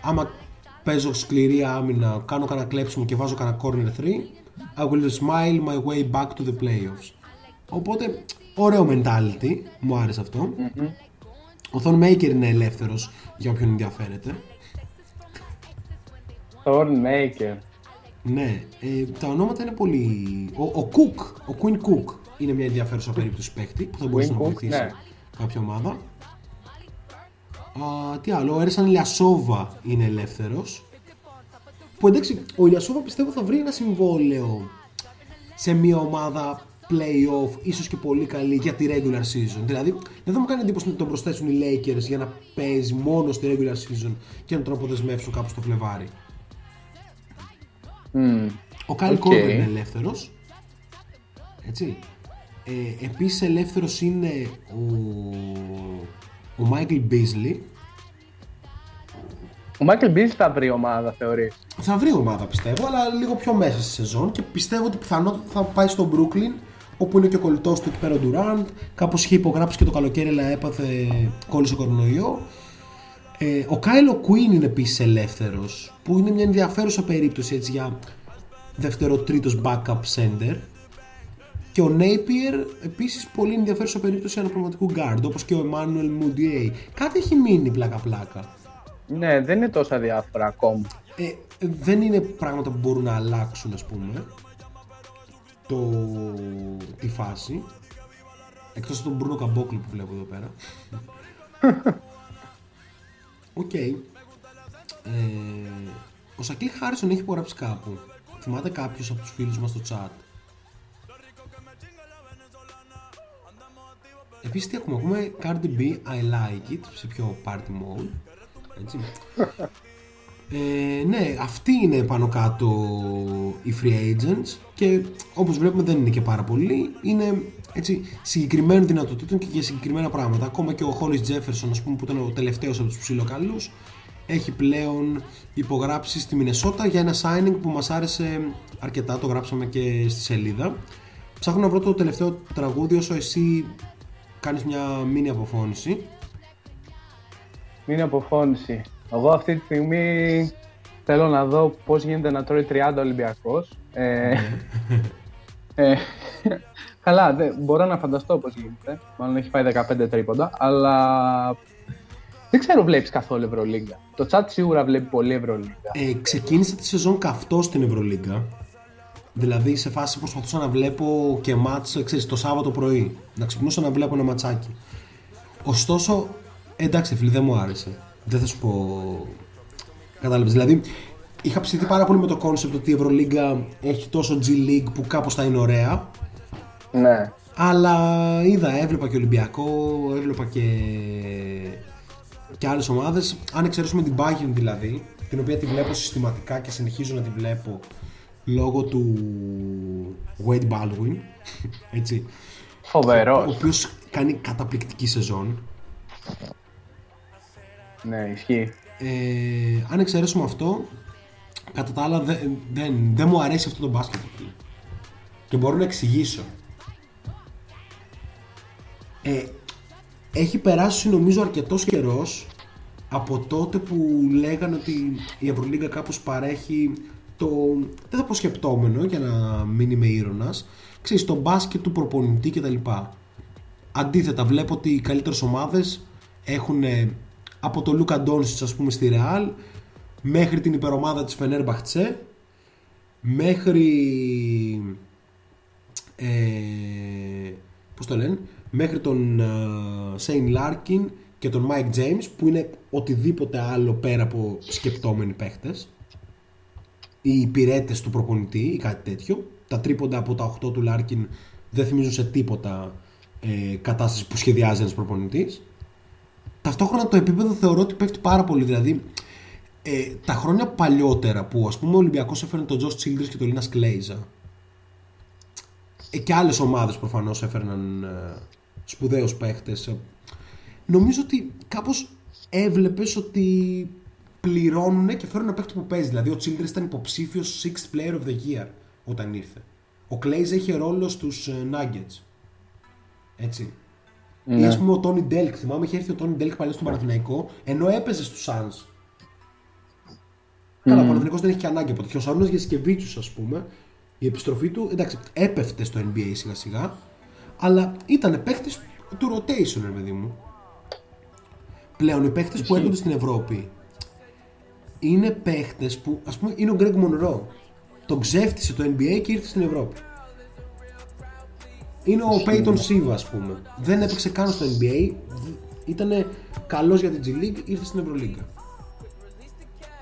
άμα παίζω σκληρή άμυνα, κάνω κανένα κλέψιμο και βάζω κανένα corner 3 I will smile my way back to the playoffs. Οπότε, ωραίο mentality, μου άρεσε αυτό. Ο Thon Maker είναι ελεύθερος για όποιον ενδιαφέρεται. Thornmaker. Ναι, ε, τα ονόματα είναι πολύ. Ο, ο Cook, ο Queen Cook είναι μια ενδιαφέρουσα περίπτωση παίκτη που θα μπορούσε Quinn να Cook, βοηθήσει ναι. κάποια ομάδα. Α, τι άλλο, ο Έρσαν Λιασόβα είναι ελεύθερος. Που εντάξει, ο Λιασόβα πιστεύω θα βρει ένα συμβόλαιο σε μια ομάδα playoff, ίσως και πολύ καλή για τη regular season. Δηλαδή, δεν θα μου κάνει εντύπωση να τον προσθέσουν οι Lakers για να παίζει μόνο στη regular season και να τον αποδεσμεύσουν κάπου στο Φλεβάρι. Μμμ. Ο Kyle OK. Korver είναι ελεύθερος. Έτσι. Ε, επίσης ελεύθερος είναι ο, ο Michael Beasley. Ο Μάικλ Μπίζλι θα βρει ομάδα, θεωρείς; Θα βρει ομάδα πιστεύω, αλλά λίγο πιο μέσα στη σεζόν και πιστεύω ότι πιθανότατα θα πάει στο Brooklyn όπου είναι και ο κολλητός του εκεί πέρα ο Durant. Κάπως είχε υπογράψει και το καλοκαίρι, αλλά έπαθε κόλλησε κορονοϊό. Ε, ο Κάιλο Quinn είναι επίσης ελεύθερος, που είναι μια ενδιαφέρουσα περίπτωση έτσι, για δεύτερο-τρίτος backup center. Και ο Napier επίσης πολύ ενδιαφέρουσα περίπτωση αναπληρωματικού guard, όπως και ο Emmanuel Mudiay. Κάτι έχει μείνει πλάκα-πλάκα. Ναι, δεν είναι τόσα διάφορα ακόμα. Ε, δεν είναι πράγματα που μπορούν να αλλάξουν, ας πούμε, το, τη φάση. Εκτός από τον Μπρούνο Καμπόκλο που βλέπω εδώ πέρα. (laughs) Οκ. Ε, ο Σακίλ Χάρισον έχει υπογράψει κάπου. Θυμάται κάποιος από τους φίλους μας στο chat. Επίσης τι έχουμε, έχουμε Cardi B, I like it, σε πιο party mode. Έτσι. Ε, ναι, αυτοί είναι πάνω κάτω οι free agents και όπως βλέπουμε δεν είναι και πάρα πολλοί. Είναι έτσι, συγκεκριμένων δυνατοτήτων και για συγκεκριμένα πράγματα. Ακόμα και ο Hollis Jefferson, ας πούμε, που ήταν ο τελευταίος από τους ψηλοκαλούς, έχει πλέον υπογράψει στη Μινεσότα για ένα signing που μας άρεσε αρκετά, το γράψαμε και στη σελίδα. Ψάχνω να βρω το τελευταίο τραγούδι όσο εσύ κάνεις μια μίνι αποφώνηση. Μην αποφώνηση. Εγώ αυτή τη στιγμή θέλω να δω πώς γίνεται να τρώει 30 Ολυμπιακός. Ε, ε, (laughs) καλά, δεν, μπορώ να φανταστώ πώς γίνεται. Μάλλον έχει φάει 15 τρίποντα, αλλά δεν ξέρω βλέπεις καθόλου Ευρωλίγκα. Το chat σίγουρα βλέπει πολύ Ευρωλίγκα. Ε, ξεκίνησε τη σεζόν καυτό στην Ευρωλίγκα. Δηλαδή σε φάση προσπαθούσα να βλέπω και μάτς, ξέρεις, το Σάββατο πρωί. Να ξυπνούσα να βλέπω ένα ματσάκι. Ωστόσο, εντάξει φίλε, δεν μου άρεσε. Δεν θα σου πω... Κατάλαβες, δηλαδή είχα ψηθεί πάρα πολύ με το concept ότι η Ευρωλίγκα έχει τόσο G League που κάπως θα είναι ωραία. Ναι. Αλλά είδα, έβλεπα και Ολυμπιακό, έβλεπα και, και άλλες ομάδες. Αν εξαιρέσουμε την Bayern δηλαδή, την οποία τη βλέπω συστηματικά και συνεχίζω να τη βλέπω λόγω του Wade Baldwin, (laughs) έτσι. Φοβερός. Ο οποίος κάνει καταπληκτική σεζόν. Ναι, ισχύει. Ε, αν εξαιρέσουμε αυτό, κατά τα άλλα δεν, δεν, δεν μου αρέσει αυτό το μπάσκετ. φίλε. Και μπορώ να εξηγήσω. Ε, έχει περάσει νομίζω αρκετός καιρός από τότε που λέγανε ότι η Ευρωλίγκα κάπως παρέχει το, δεν θα πω σκεπτόμενο για να μην είμαι είρωνας, ξέρεις, το μπάσκετ του προπονητή κτλ. Αντίθετα, βλέπω ότι οι καλύτερες ομάδες έχουν ε, από το Λούκα Ντόνσιτς ας πούμε στη Ρεάλ μέχρι την υπερομάδα της Φενέρμπαχτσε μέχρι ε, πώς το λένε μέχρι τον Σέιν Λάρκιν και τον Μάικ Τζέιμς που είναι οτιδήποτε άλλο πέρα από σκεπτόμενοι παίχτες. Οι υπηρέτες του προπονητή ή κάτι τέτοιο. Τα τρίποντα από τα 8 του Λάρκιν δεν θυμίζουν σε τίποτα ε, κατάσταση που σχεδιάζει ένας προπονητής. Ταυτόχρονα το επίπεδο θεωρώ ότι πέφτει πάρα πολύ. Δηλαδή ε, τα χρόνια παλιότερα που ας πούμε ο Ολυμπιακός έφερε τον Τζος Τσίλντρης και τον Λίνας Κλέιζα ε, και άλλες ομάδες προφανώς έφερναν ε, σπουδαίους παίχτες ε, νομίζω ότι κάπως έβλεπες ότι πληρώνουν και φέρνουν ένα παίχτη που παίζει δηλαδή ο Τσίλντρες ήταν υποψήφιος 6th player of the year όταν ήρθε ο Κλέιζα είχε ρόλο στους ε, Nuggets έτσι Ναι. ή ας πούμε ο Τόνι Ντέλκ. Θυμάμαι είχε έρθει ο Τόνι Ντέλκ παλιά στον Παναθηναϊκό ενώ έπαιζε στους Suns. Καλά, ο Παναθηναϊκός δεν έχει και ανάγκη από τέτοιο. Ο Σαρούνας Γιασικεβίτσιους, ας πούμε, η επιστροφή του εντάξει, έπεφτε στο NBA σιγά σιγά, αλλά ήταν παίχτη του rotation, ρε παιδί μου. Πλέον οι παίχτες που έρχονται στην Ευρώπη είναι παίχτες που, ας πούμε, είναι ο Greg Monroe. Τον ξέφτισε το NBA και ήρθε στην Ευρώπη. Είναι ο Peyton Siva, ας πούμε. Δεν έπαιξε καν στο NBA. Ήταν καλός για την G League, ήρθε στην Ευρωλίγκα.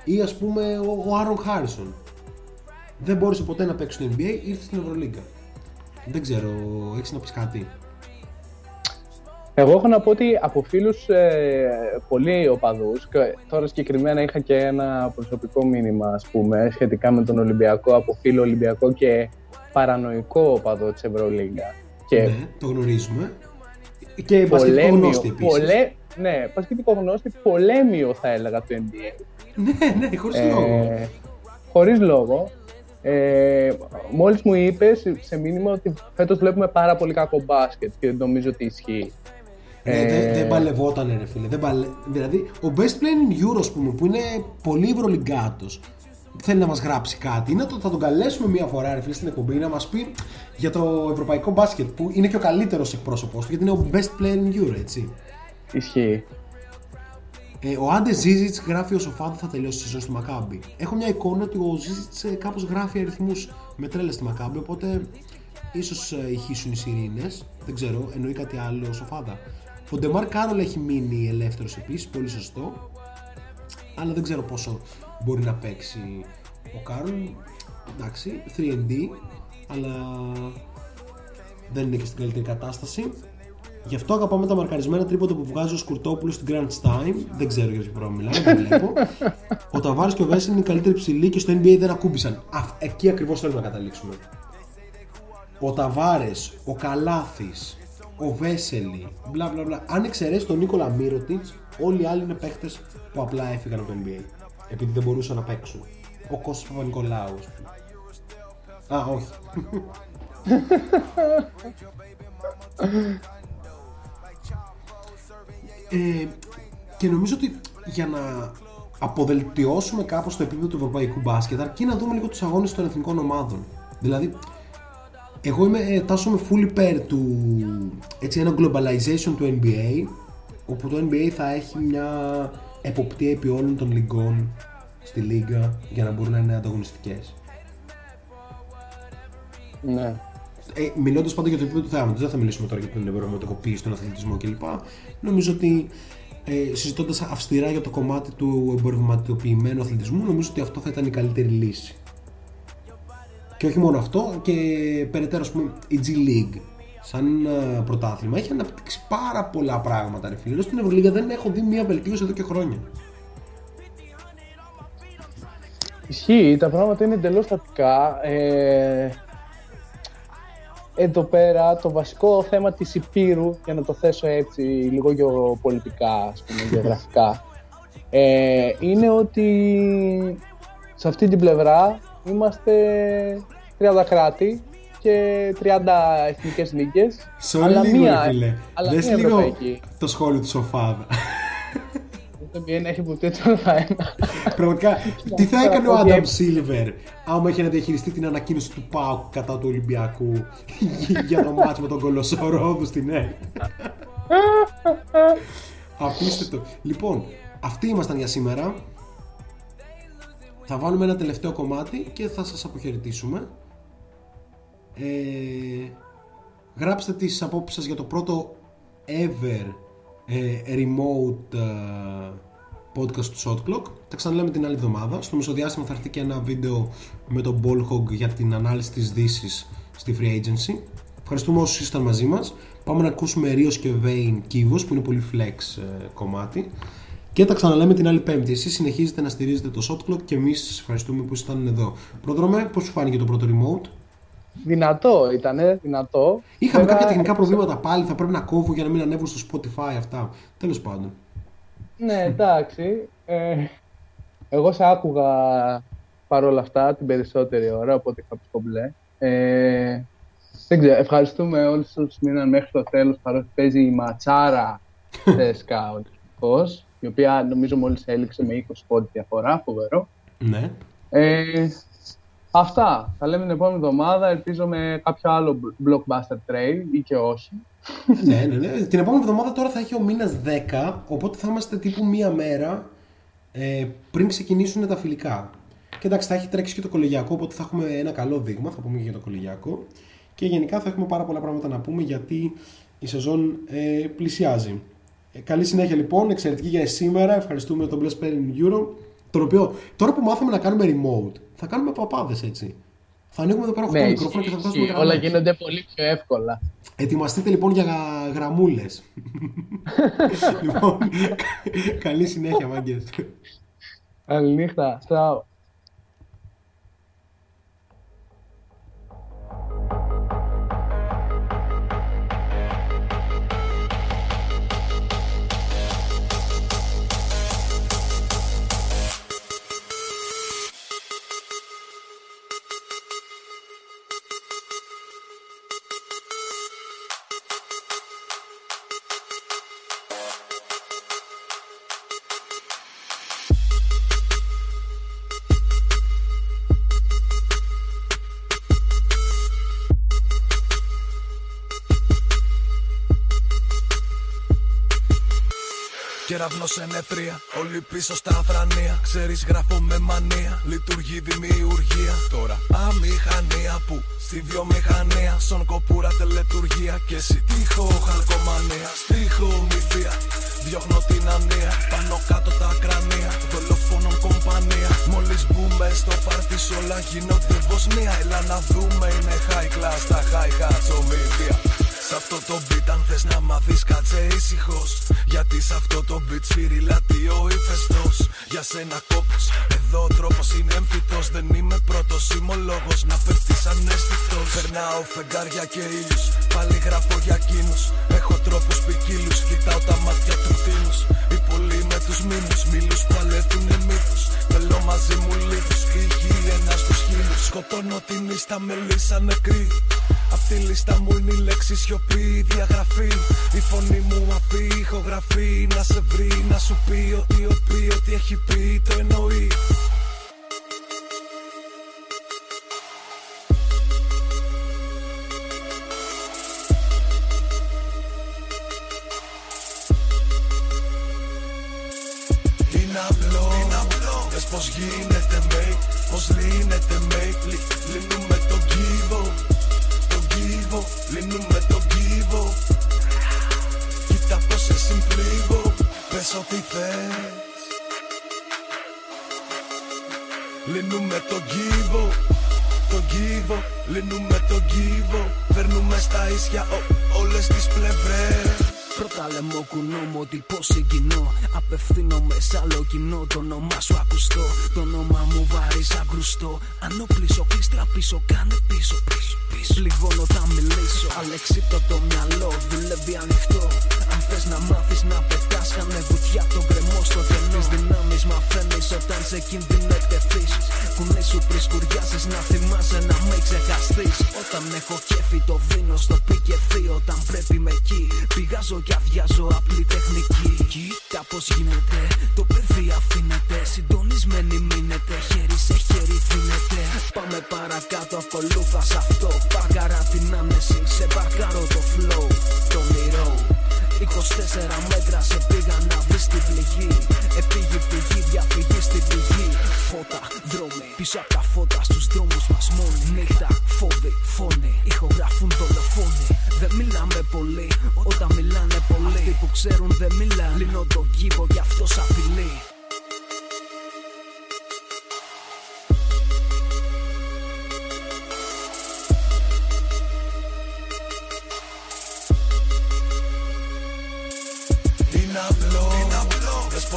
Ή ας πούμε ο, ο Aaron Harrison. Δεν μπόρεσε ποτέ να παίξει στο NBA, ήρθε στην Ευρωλίγκα. Δεν ξέρω, έχεις να πεις κάτι; Εγώ έχω να πω ότι από φίλους ε, πολύ οπαδούς, και τώρα συγκεκριμένα είχα και ένα προσωπικό μήνυμα ας πούμε, σχετικά με τον Ολυμπιακό, από φίλο Ολυμπιακό και παρανοϊκό οπαδό της Ευρωλίγκα. Και Ναι, το γνωρίζουμε. Και μπασκετικό γνώστη επίσης. Πολλέ, ναι, μπασκετικό γνώστη, πολέμιο θα έλεγα το NBA. ναι, ναι, χωρίς λόγο. Χωρίς λόγο. Ε, μόλις μου είπες σε μήνυμα ότι φέτος βλέπουμε πάρα πολύ κακό μπάσκετ και νομίζω ότι ισχύει. Ναι, δεν, Ε, δεν παλευόταν ρε φίλε. Δεν παλε... Δηλαδή, ο Best Player in Euro, ας πούμε, που είναι πολύ ευρωλυγκάτος, θέλει να μας γράψει κάτι. Είναι το θα τον καλέσουμε μία φορά, ρε φίλε, στην εκπομπή να μας πει για το ευρωπαϊκό μπάσκετ, που είναι και ο καλύτερος εκπρόσωπος του, γιατί είναι ο Best Player in Euro, έτσι. Ισχύει. Ε, ο Άντε Ζίζιτς γράφει ο Σοφάδο θα τελειώσει τη σεζόν στη Μακάμπη. Έχω μια εικόνα ότι ο Ζίζιτς κάπως γράφει αριθμούς με τρέλες στη Μακάμπη, οπότε ίσως ηχήσουν οι σιρήνες. Δεν ξέρω, εννοεί κάτι άλλο ο Σοφάδα. Ο Ντεμάρ Κάρολ έχει μείνει ελεύθερος επίσης, πολύ σωστό. Αλλά δεν ξέρω πόσο μπορεί να παίξει ο Κάρολ. Εντάξει, 3&D, αλλά δεν είναι και στην καλύτερη κατάσταση. Γι' αυτό αγαπάμε τα μαρκαρισμένα τρίποτα που βγάζει ο Σκουρτόπουλος στην Grand Time. Δεν ξέρω για ποιο πράγμα μιλάω, δεν βλέπω. ο Ταβάρης και ο Βέσελ είναι οι καλύτεροι ψηλοί και στο NBA δεν ακούμπησαν. Α, εκεί ακριβώς θέλουμε να καταλήξουμε. Ο Ταβάρε, ο Καλάθης, ο Βέσελη, μπλα μπλα μπλα. Αν εξαιρέσει τον Νίκολα Μύρωτιτς, όλοι οι άλλοι είναι παίχτε που απλά έφυγαν από το NBA. Επειδή δεν μπορούσαν να παίξουν. Ο Κώστας Παπα-Νικολάους, ας πούμε. Α, όχι. (laughs) Ε, και νομίζω ότι για να αποδελτιώσουμε κάπως το επίπεδο του ευρωπαϊκού μπάσκετ αρκεί να δούμε λίγο τους αγώνες των εθνικών ομάδων. Δηλαδή, εγώ είμαι, ε, τάσομαι full υπέρ του έτσι, ένα globalization του NBA όπου το NBA θα έχει μια εποπτεία επί όλων των λιγκών στη λίγα για να μπορούν να είναι ανταγωνιστικές. Ναι. Ε, Μιλώντας πάντα για το επίπεδο του θέματο, δεν θα μιλήσουμε τώρα για την εμπορευματικοποίηση, τον αθλητισμό κλπ. Νομίζω ότι ε, συζητώντας αυστηρά για το κομμάτι του εμπορευματικοποιημένου αθλητισμού, νομίζω ότι αυτό θα ήταν η καλύτερη λύση. Και όχι μόνο αυτό, και περαιτέρω, ας πούμε, η G League σαν ε, πρωτάθλημα έχει αναπτύξει πάρα πολλά πράγματα. Ρε φίλε. Ενώ στην Ευρωλίγα δεν έχω δει μία βελτίωση εδώ και χρόνια. Ισχύει, τα πράγματα είναι εντελώς στατικά. Ε, εδώ πέρα το βασικό θέμα της Υπήρου, για να το θέσω έτσι λίγο γεωπολιτικά, ας πούμε, (laughs) γεωγραφικά, ε, είναι ότι σε αυτή την πλευρά είμαστε 30 κράτη και 30 εθνικές λίγες, Σε αλλά λίγο, μία, ρε φίλε. αλλά Δες μία λίγο ευρωπαϊκή. το σχόλιο του Σοφάδα. Το NBA έχει ποτέ το ένα. Πραγματικά, (laughs) τι θα έκανε ο Ότι Άνταμ έ- Σίλβερ άμα είχε να διαχειριστεί την ανακοίνωση του ΠΑΟΚ κατά του Ολυμπιακού (laughs) για το μάτς με τον Κολοσσορόδου στην ΕΡΤ. (laughs) Απίστευτο. Λοιπόν, αυτοί ήμασταν για σήμερα. Θα βάλουμε ένα τελευταίο κομμάτι και θα σας αποχαιρετήσουμε. Ε, γράψτε τις απόψεις σας για το πρώτο ever ε, remote ε, podcast του Shot Clock. Τα ξαναλέμε την άλλη εβδομάδα. Στο μεσοδιάστημα θα έρθει και ένα βίντεο με τον Ballhog για την ανάλυση της δύσης στη Free Agency. Ευχαριστούμε όσους ήσασταν μαζί μας. Πάμε να ακούσουμε Ρίος και Vane Kivos που είναι πολύ flex ε, κομμάτι. Και τα ξαναλέμε την άλλη Πέμπτη. Εσείς συνεχίζετε να στηρίζετε το Shot Clock και εμείς σας ευχαριστούμε που ήσασταν εδώ. Πρόδρομε, πώς σου φάνηκε το πρώτο remote; Δυνατό ήτανε, δυνατό. Είχαμε Βέβαια, κάποια τεχνικά προβλήματα πάλι, θα πρέπει να κόβω για να μην ανέβουν στο Spotify αυτά. Τέλος πάντων. Ναι, εντάξει. Ε, εγώ σε άκουγα παρόλα αυτά την περισσότερη ώρα, οπότε είχα πει μπλε. Ε, δεν ξέρω, ευχαριστούμε όλους όσους μείναν μέχρι το τέλος, παρότι παίζει η Ματσάρα (laughs) Τέσκα ολυμπιακός, η οποία νομίζω μόλις έληξε με 20 πόντους διαφορά, φοβερό. Ναι. Ε, αυτά. Θα λέμε την επόμενη εβδομάδα, ελπίζω με κάποιο άλλο blockbuster trail ή και όχι. ναι, ναι, ναι. Την επόμενη εβδομάδα τώρα θα έχει ο μήνας 10, οπότε θα είμαστε τύπου μία μέρα ε, πριν ξεκινήσουν τα φιλικά. Και εντάξει, θα έχει τρέξει και το κολεγιακό, οπότε θα έχουμε ένα καλό δείγμα, θα πούμε και για το κολεγιακό. Και γενικά θα έχουμε πάρα πολλά πράγματα να πούμε γιατί η σεζόν ε, πλησιάζει. Ε, καλή συνέχεια λοιπόν, εξαιρετική για σήμερα. Ευχαριστούμε τον Bless Player in Euro. Τον οποίο τώρα που μάθαμε να κάνουμε remote, θα κάνουμε παπάδες έτσι. Θα ανοίγουμε εδώ πέρα 8 Ναι, μικρόφωνα και θα ισχύει, βγάζουμε ισχύει. γραμμές. Όλα γίνονται πολύ πιο εύκολα. Ετοιμαστείτε λοιπόν για γα... γραμμούλες. (laughs) λοιπόν, κα- καλή συνέχεια, μάγκες. Καληνύχτα. Τσάου. Κεραυνός σε νεφρία, όλοι πίσω στα αφρανία. Ξέρεις, γράφω με μανία, λειτουργεί δημιουργία. Τώρα αμηχανία που στη βιομηχανία. Σον κοπούρα τελετουργία και εσύ τείχο χαλκομανία. Στίχο μυθία, διώχνω την ανία. Πάνω κάτω τα κρανία, δολοφόνων κομπανία. Μόλις μπούμε στο πάρτι, σ' όλα γίνονται Βοσνία. Έλα να δούμε, είναι high class τα high hats ομιλία. Σ' αυτό το beat αν θες να μάθεις κάτσε ήσυχος. Γιατί σ' αυτό το beat σφυριλατεί ο ύφεστος. Για σένα κόπος, εδώ ο τρόπος είναι έμφυτος Δεν είμαι πρώτος, είμαι ο λόγος να πέφτεις ανέστητος. Περνάω φεγγάρια και ήλιους, πάλι γράφω για εκείνους. Έχω τρόπους ποικίλους, κοιτάω τα μάτια του τίνους Οι πολλοί με τους μήνους, μήλους που αλεύουνε μύθους. Θέλω μαζί μου λίγους, πηγή ένας στους χίλιους. Σκοτώνω την ίστα με λύσα νεκρή Απ' τη λίστα μου είναι η λέξη σιωπή, η διαγραφή. Η φωνή μου απεί, ηχογραφεί Να σε βρει, να σου πει ότι ο πει, ότι έχει πει, το εννοεί. Είναι απλό, είναι απλό. Δες πως γίνεται make, πως λύνεται make. Λυ, Λύνουμε ό,τι θες. Λύνουμε το κύβο, το κύβο Λύνουμε το κύβο. Φέρνουμε στα ίσια ο, όλες τις πλευρές Πρώτα λέμε κουνώ μου ότι πως συγκινώ. Απευθύνομαι σ' άλλο κοινό Το όνομά σου ακουστό. Το όνομα μου βαρύ σαν κρουστό. Αν οπλίσω κλείστρα πίσω κάνε πίσω πίσω πίσω. Πληγώνω θα μιλήσω Αλεξίπτω το μυαλό δουλεύει ανοιχτό. Αν θες να μάθεις να πετάς Κάνε βουτιά τον κρεμό στο κενό. Τις δυνάμεις μαθαίνεις όταν σε κίνδυνο εκτεθείς Κουνή σου πριν σκουριάσεις να θυμάσαι να μην ξεχαστείς. Όταν έχω κέφι το δίνω στο πικεφί Όταν πρέπει με εκεί Πηγάζω και αδειάζω απλή τεχνική. Κοίτα πως γίνεται Το παιδί αφήνεται. Συντονισμένοι μείνετε Χέρι σε χέρι φύνεται Πάμε παρακάτω ακολούθα σ' αυτό. Παρκαρά την άμεση Σε παρκάρω το flow Το όνειρο 24 μέτρα σε πήγα να βρεις την πληγή. Επίγει φυγή, διαφυγή στην πηγή. Φώτα, δρόμοι, πίσω από τα φώτα στους δρόμους μας μόνοι Νύχτα, φόβοι, φόνοι, ηχογραφούν δολοφόνοι Δεν μιλάμε πολύ, όταν μιλάνε πολλοί Αυτοί που ξέρουν δεν μιλάνε, λύνω τον κύβο γι' αυτό σ' απειλεί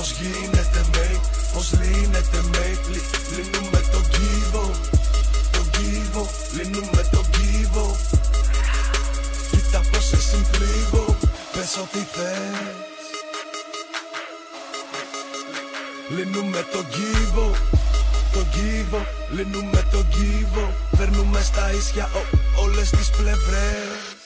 πως γίνεται make, πως λύνεται make Λυ, Λύνουμε το κύβο, το κύβο Λύνουμε το κύβο Κοίτα πως σε συμπλήγω. Πες ό,τι θες. Λύνουμε το κύβο, το κύβο Λύνουμε το κύβο Φέρνουμε στα ίσια ο, όλες τις πλευρές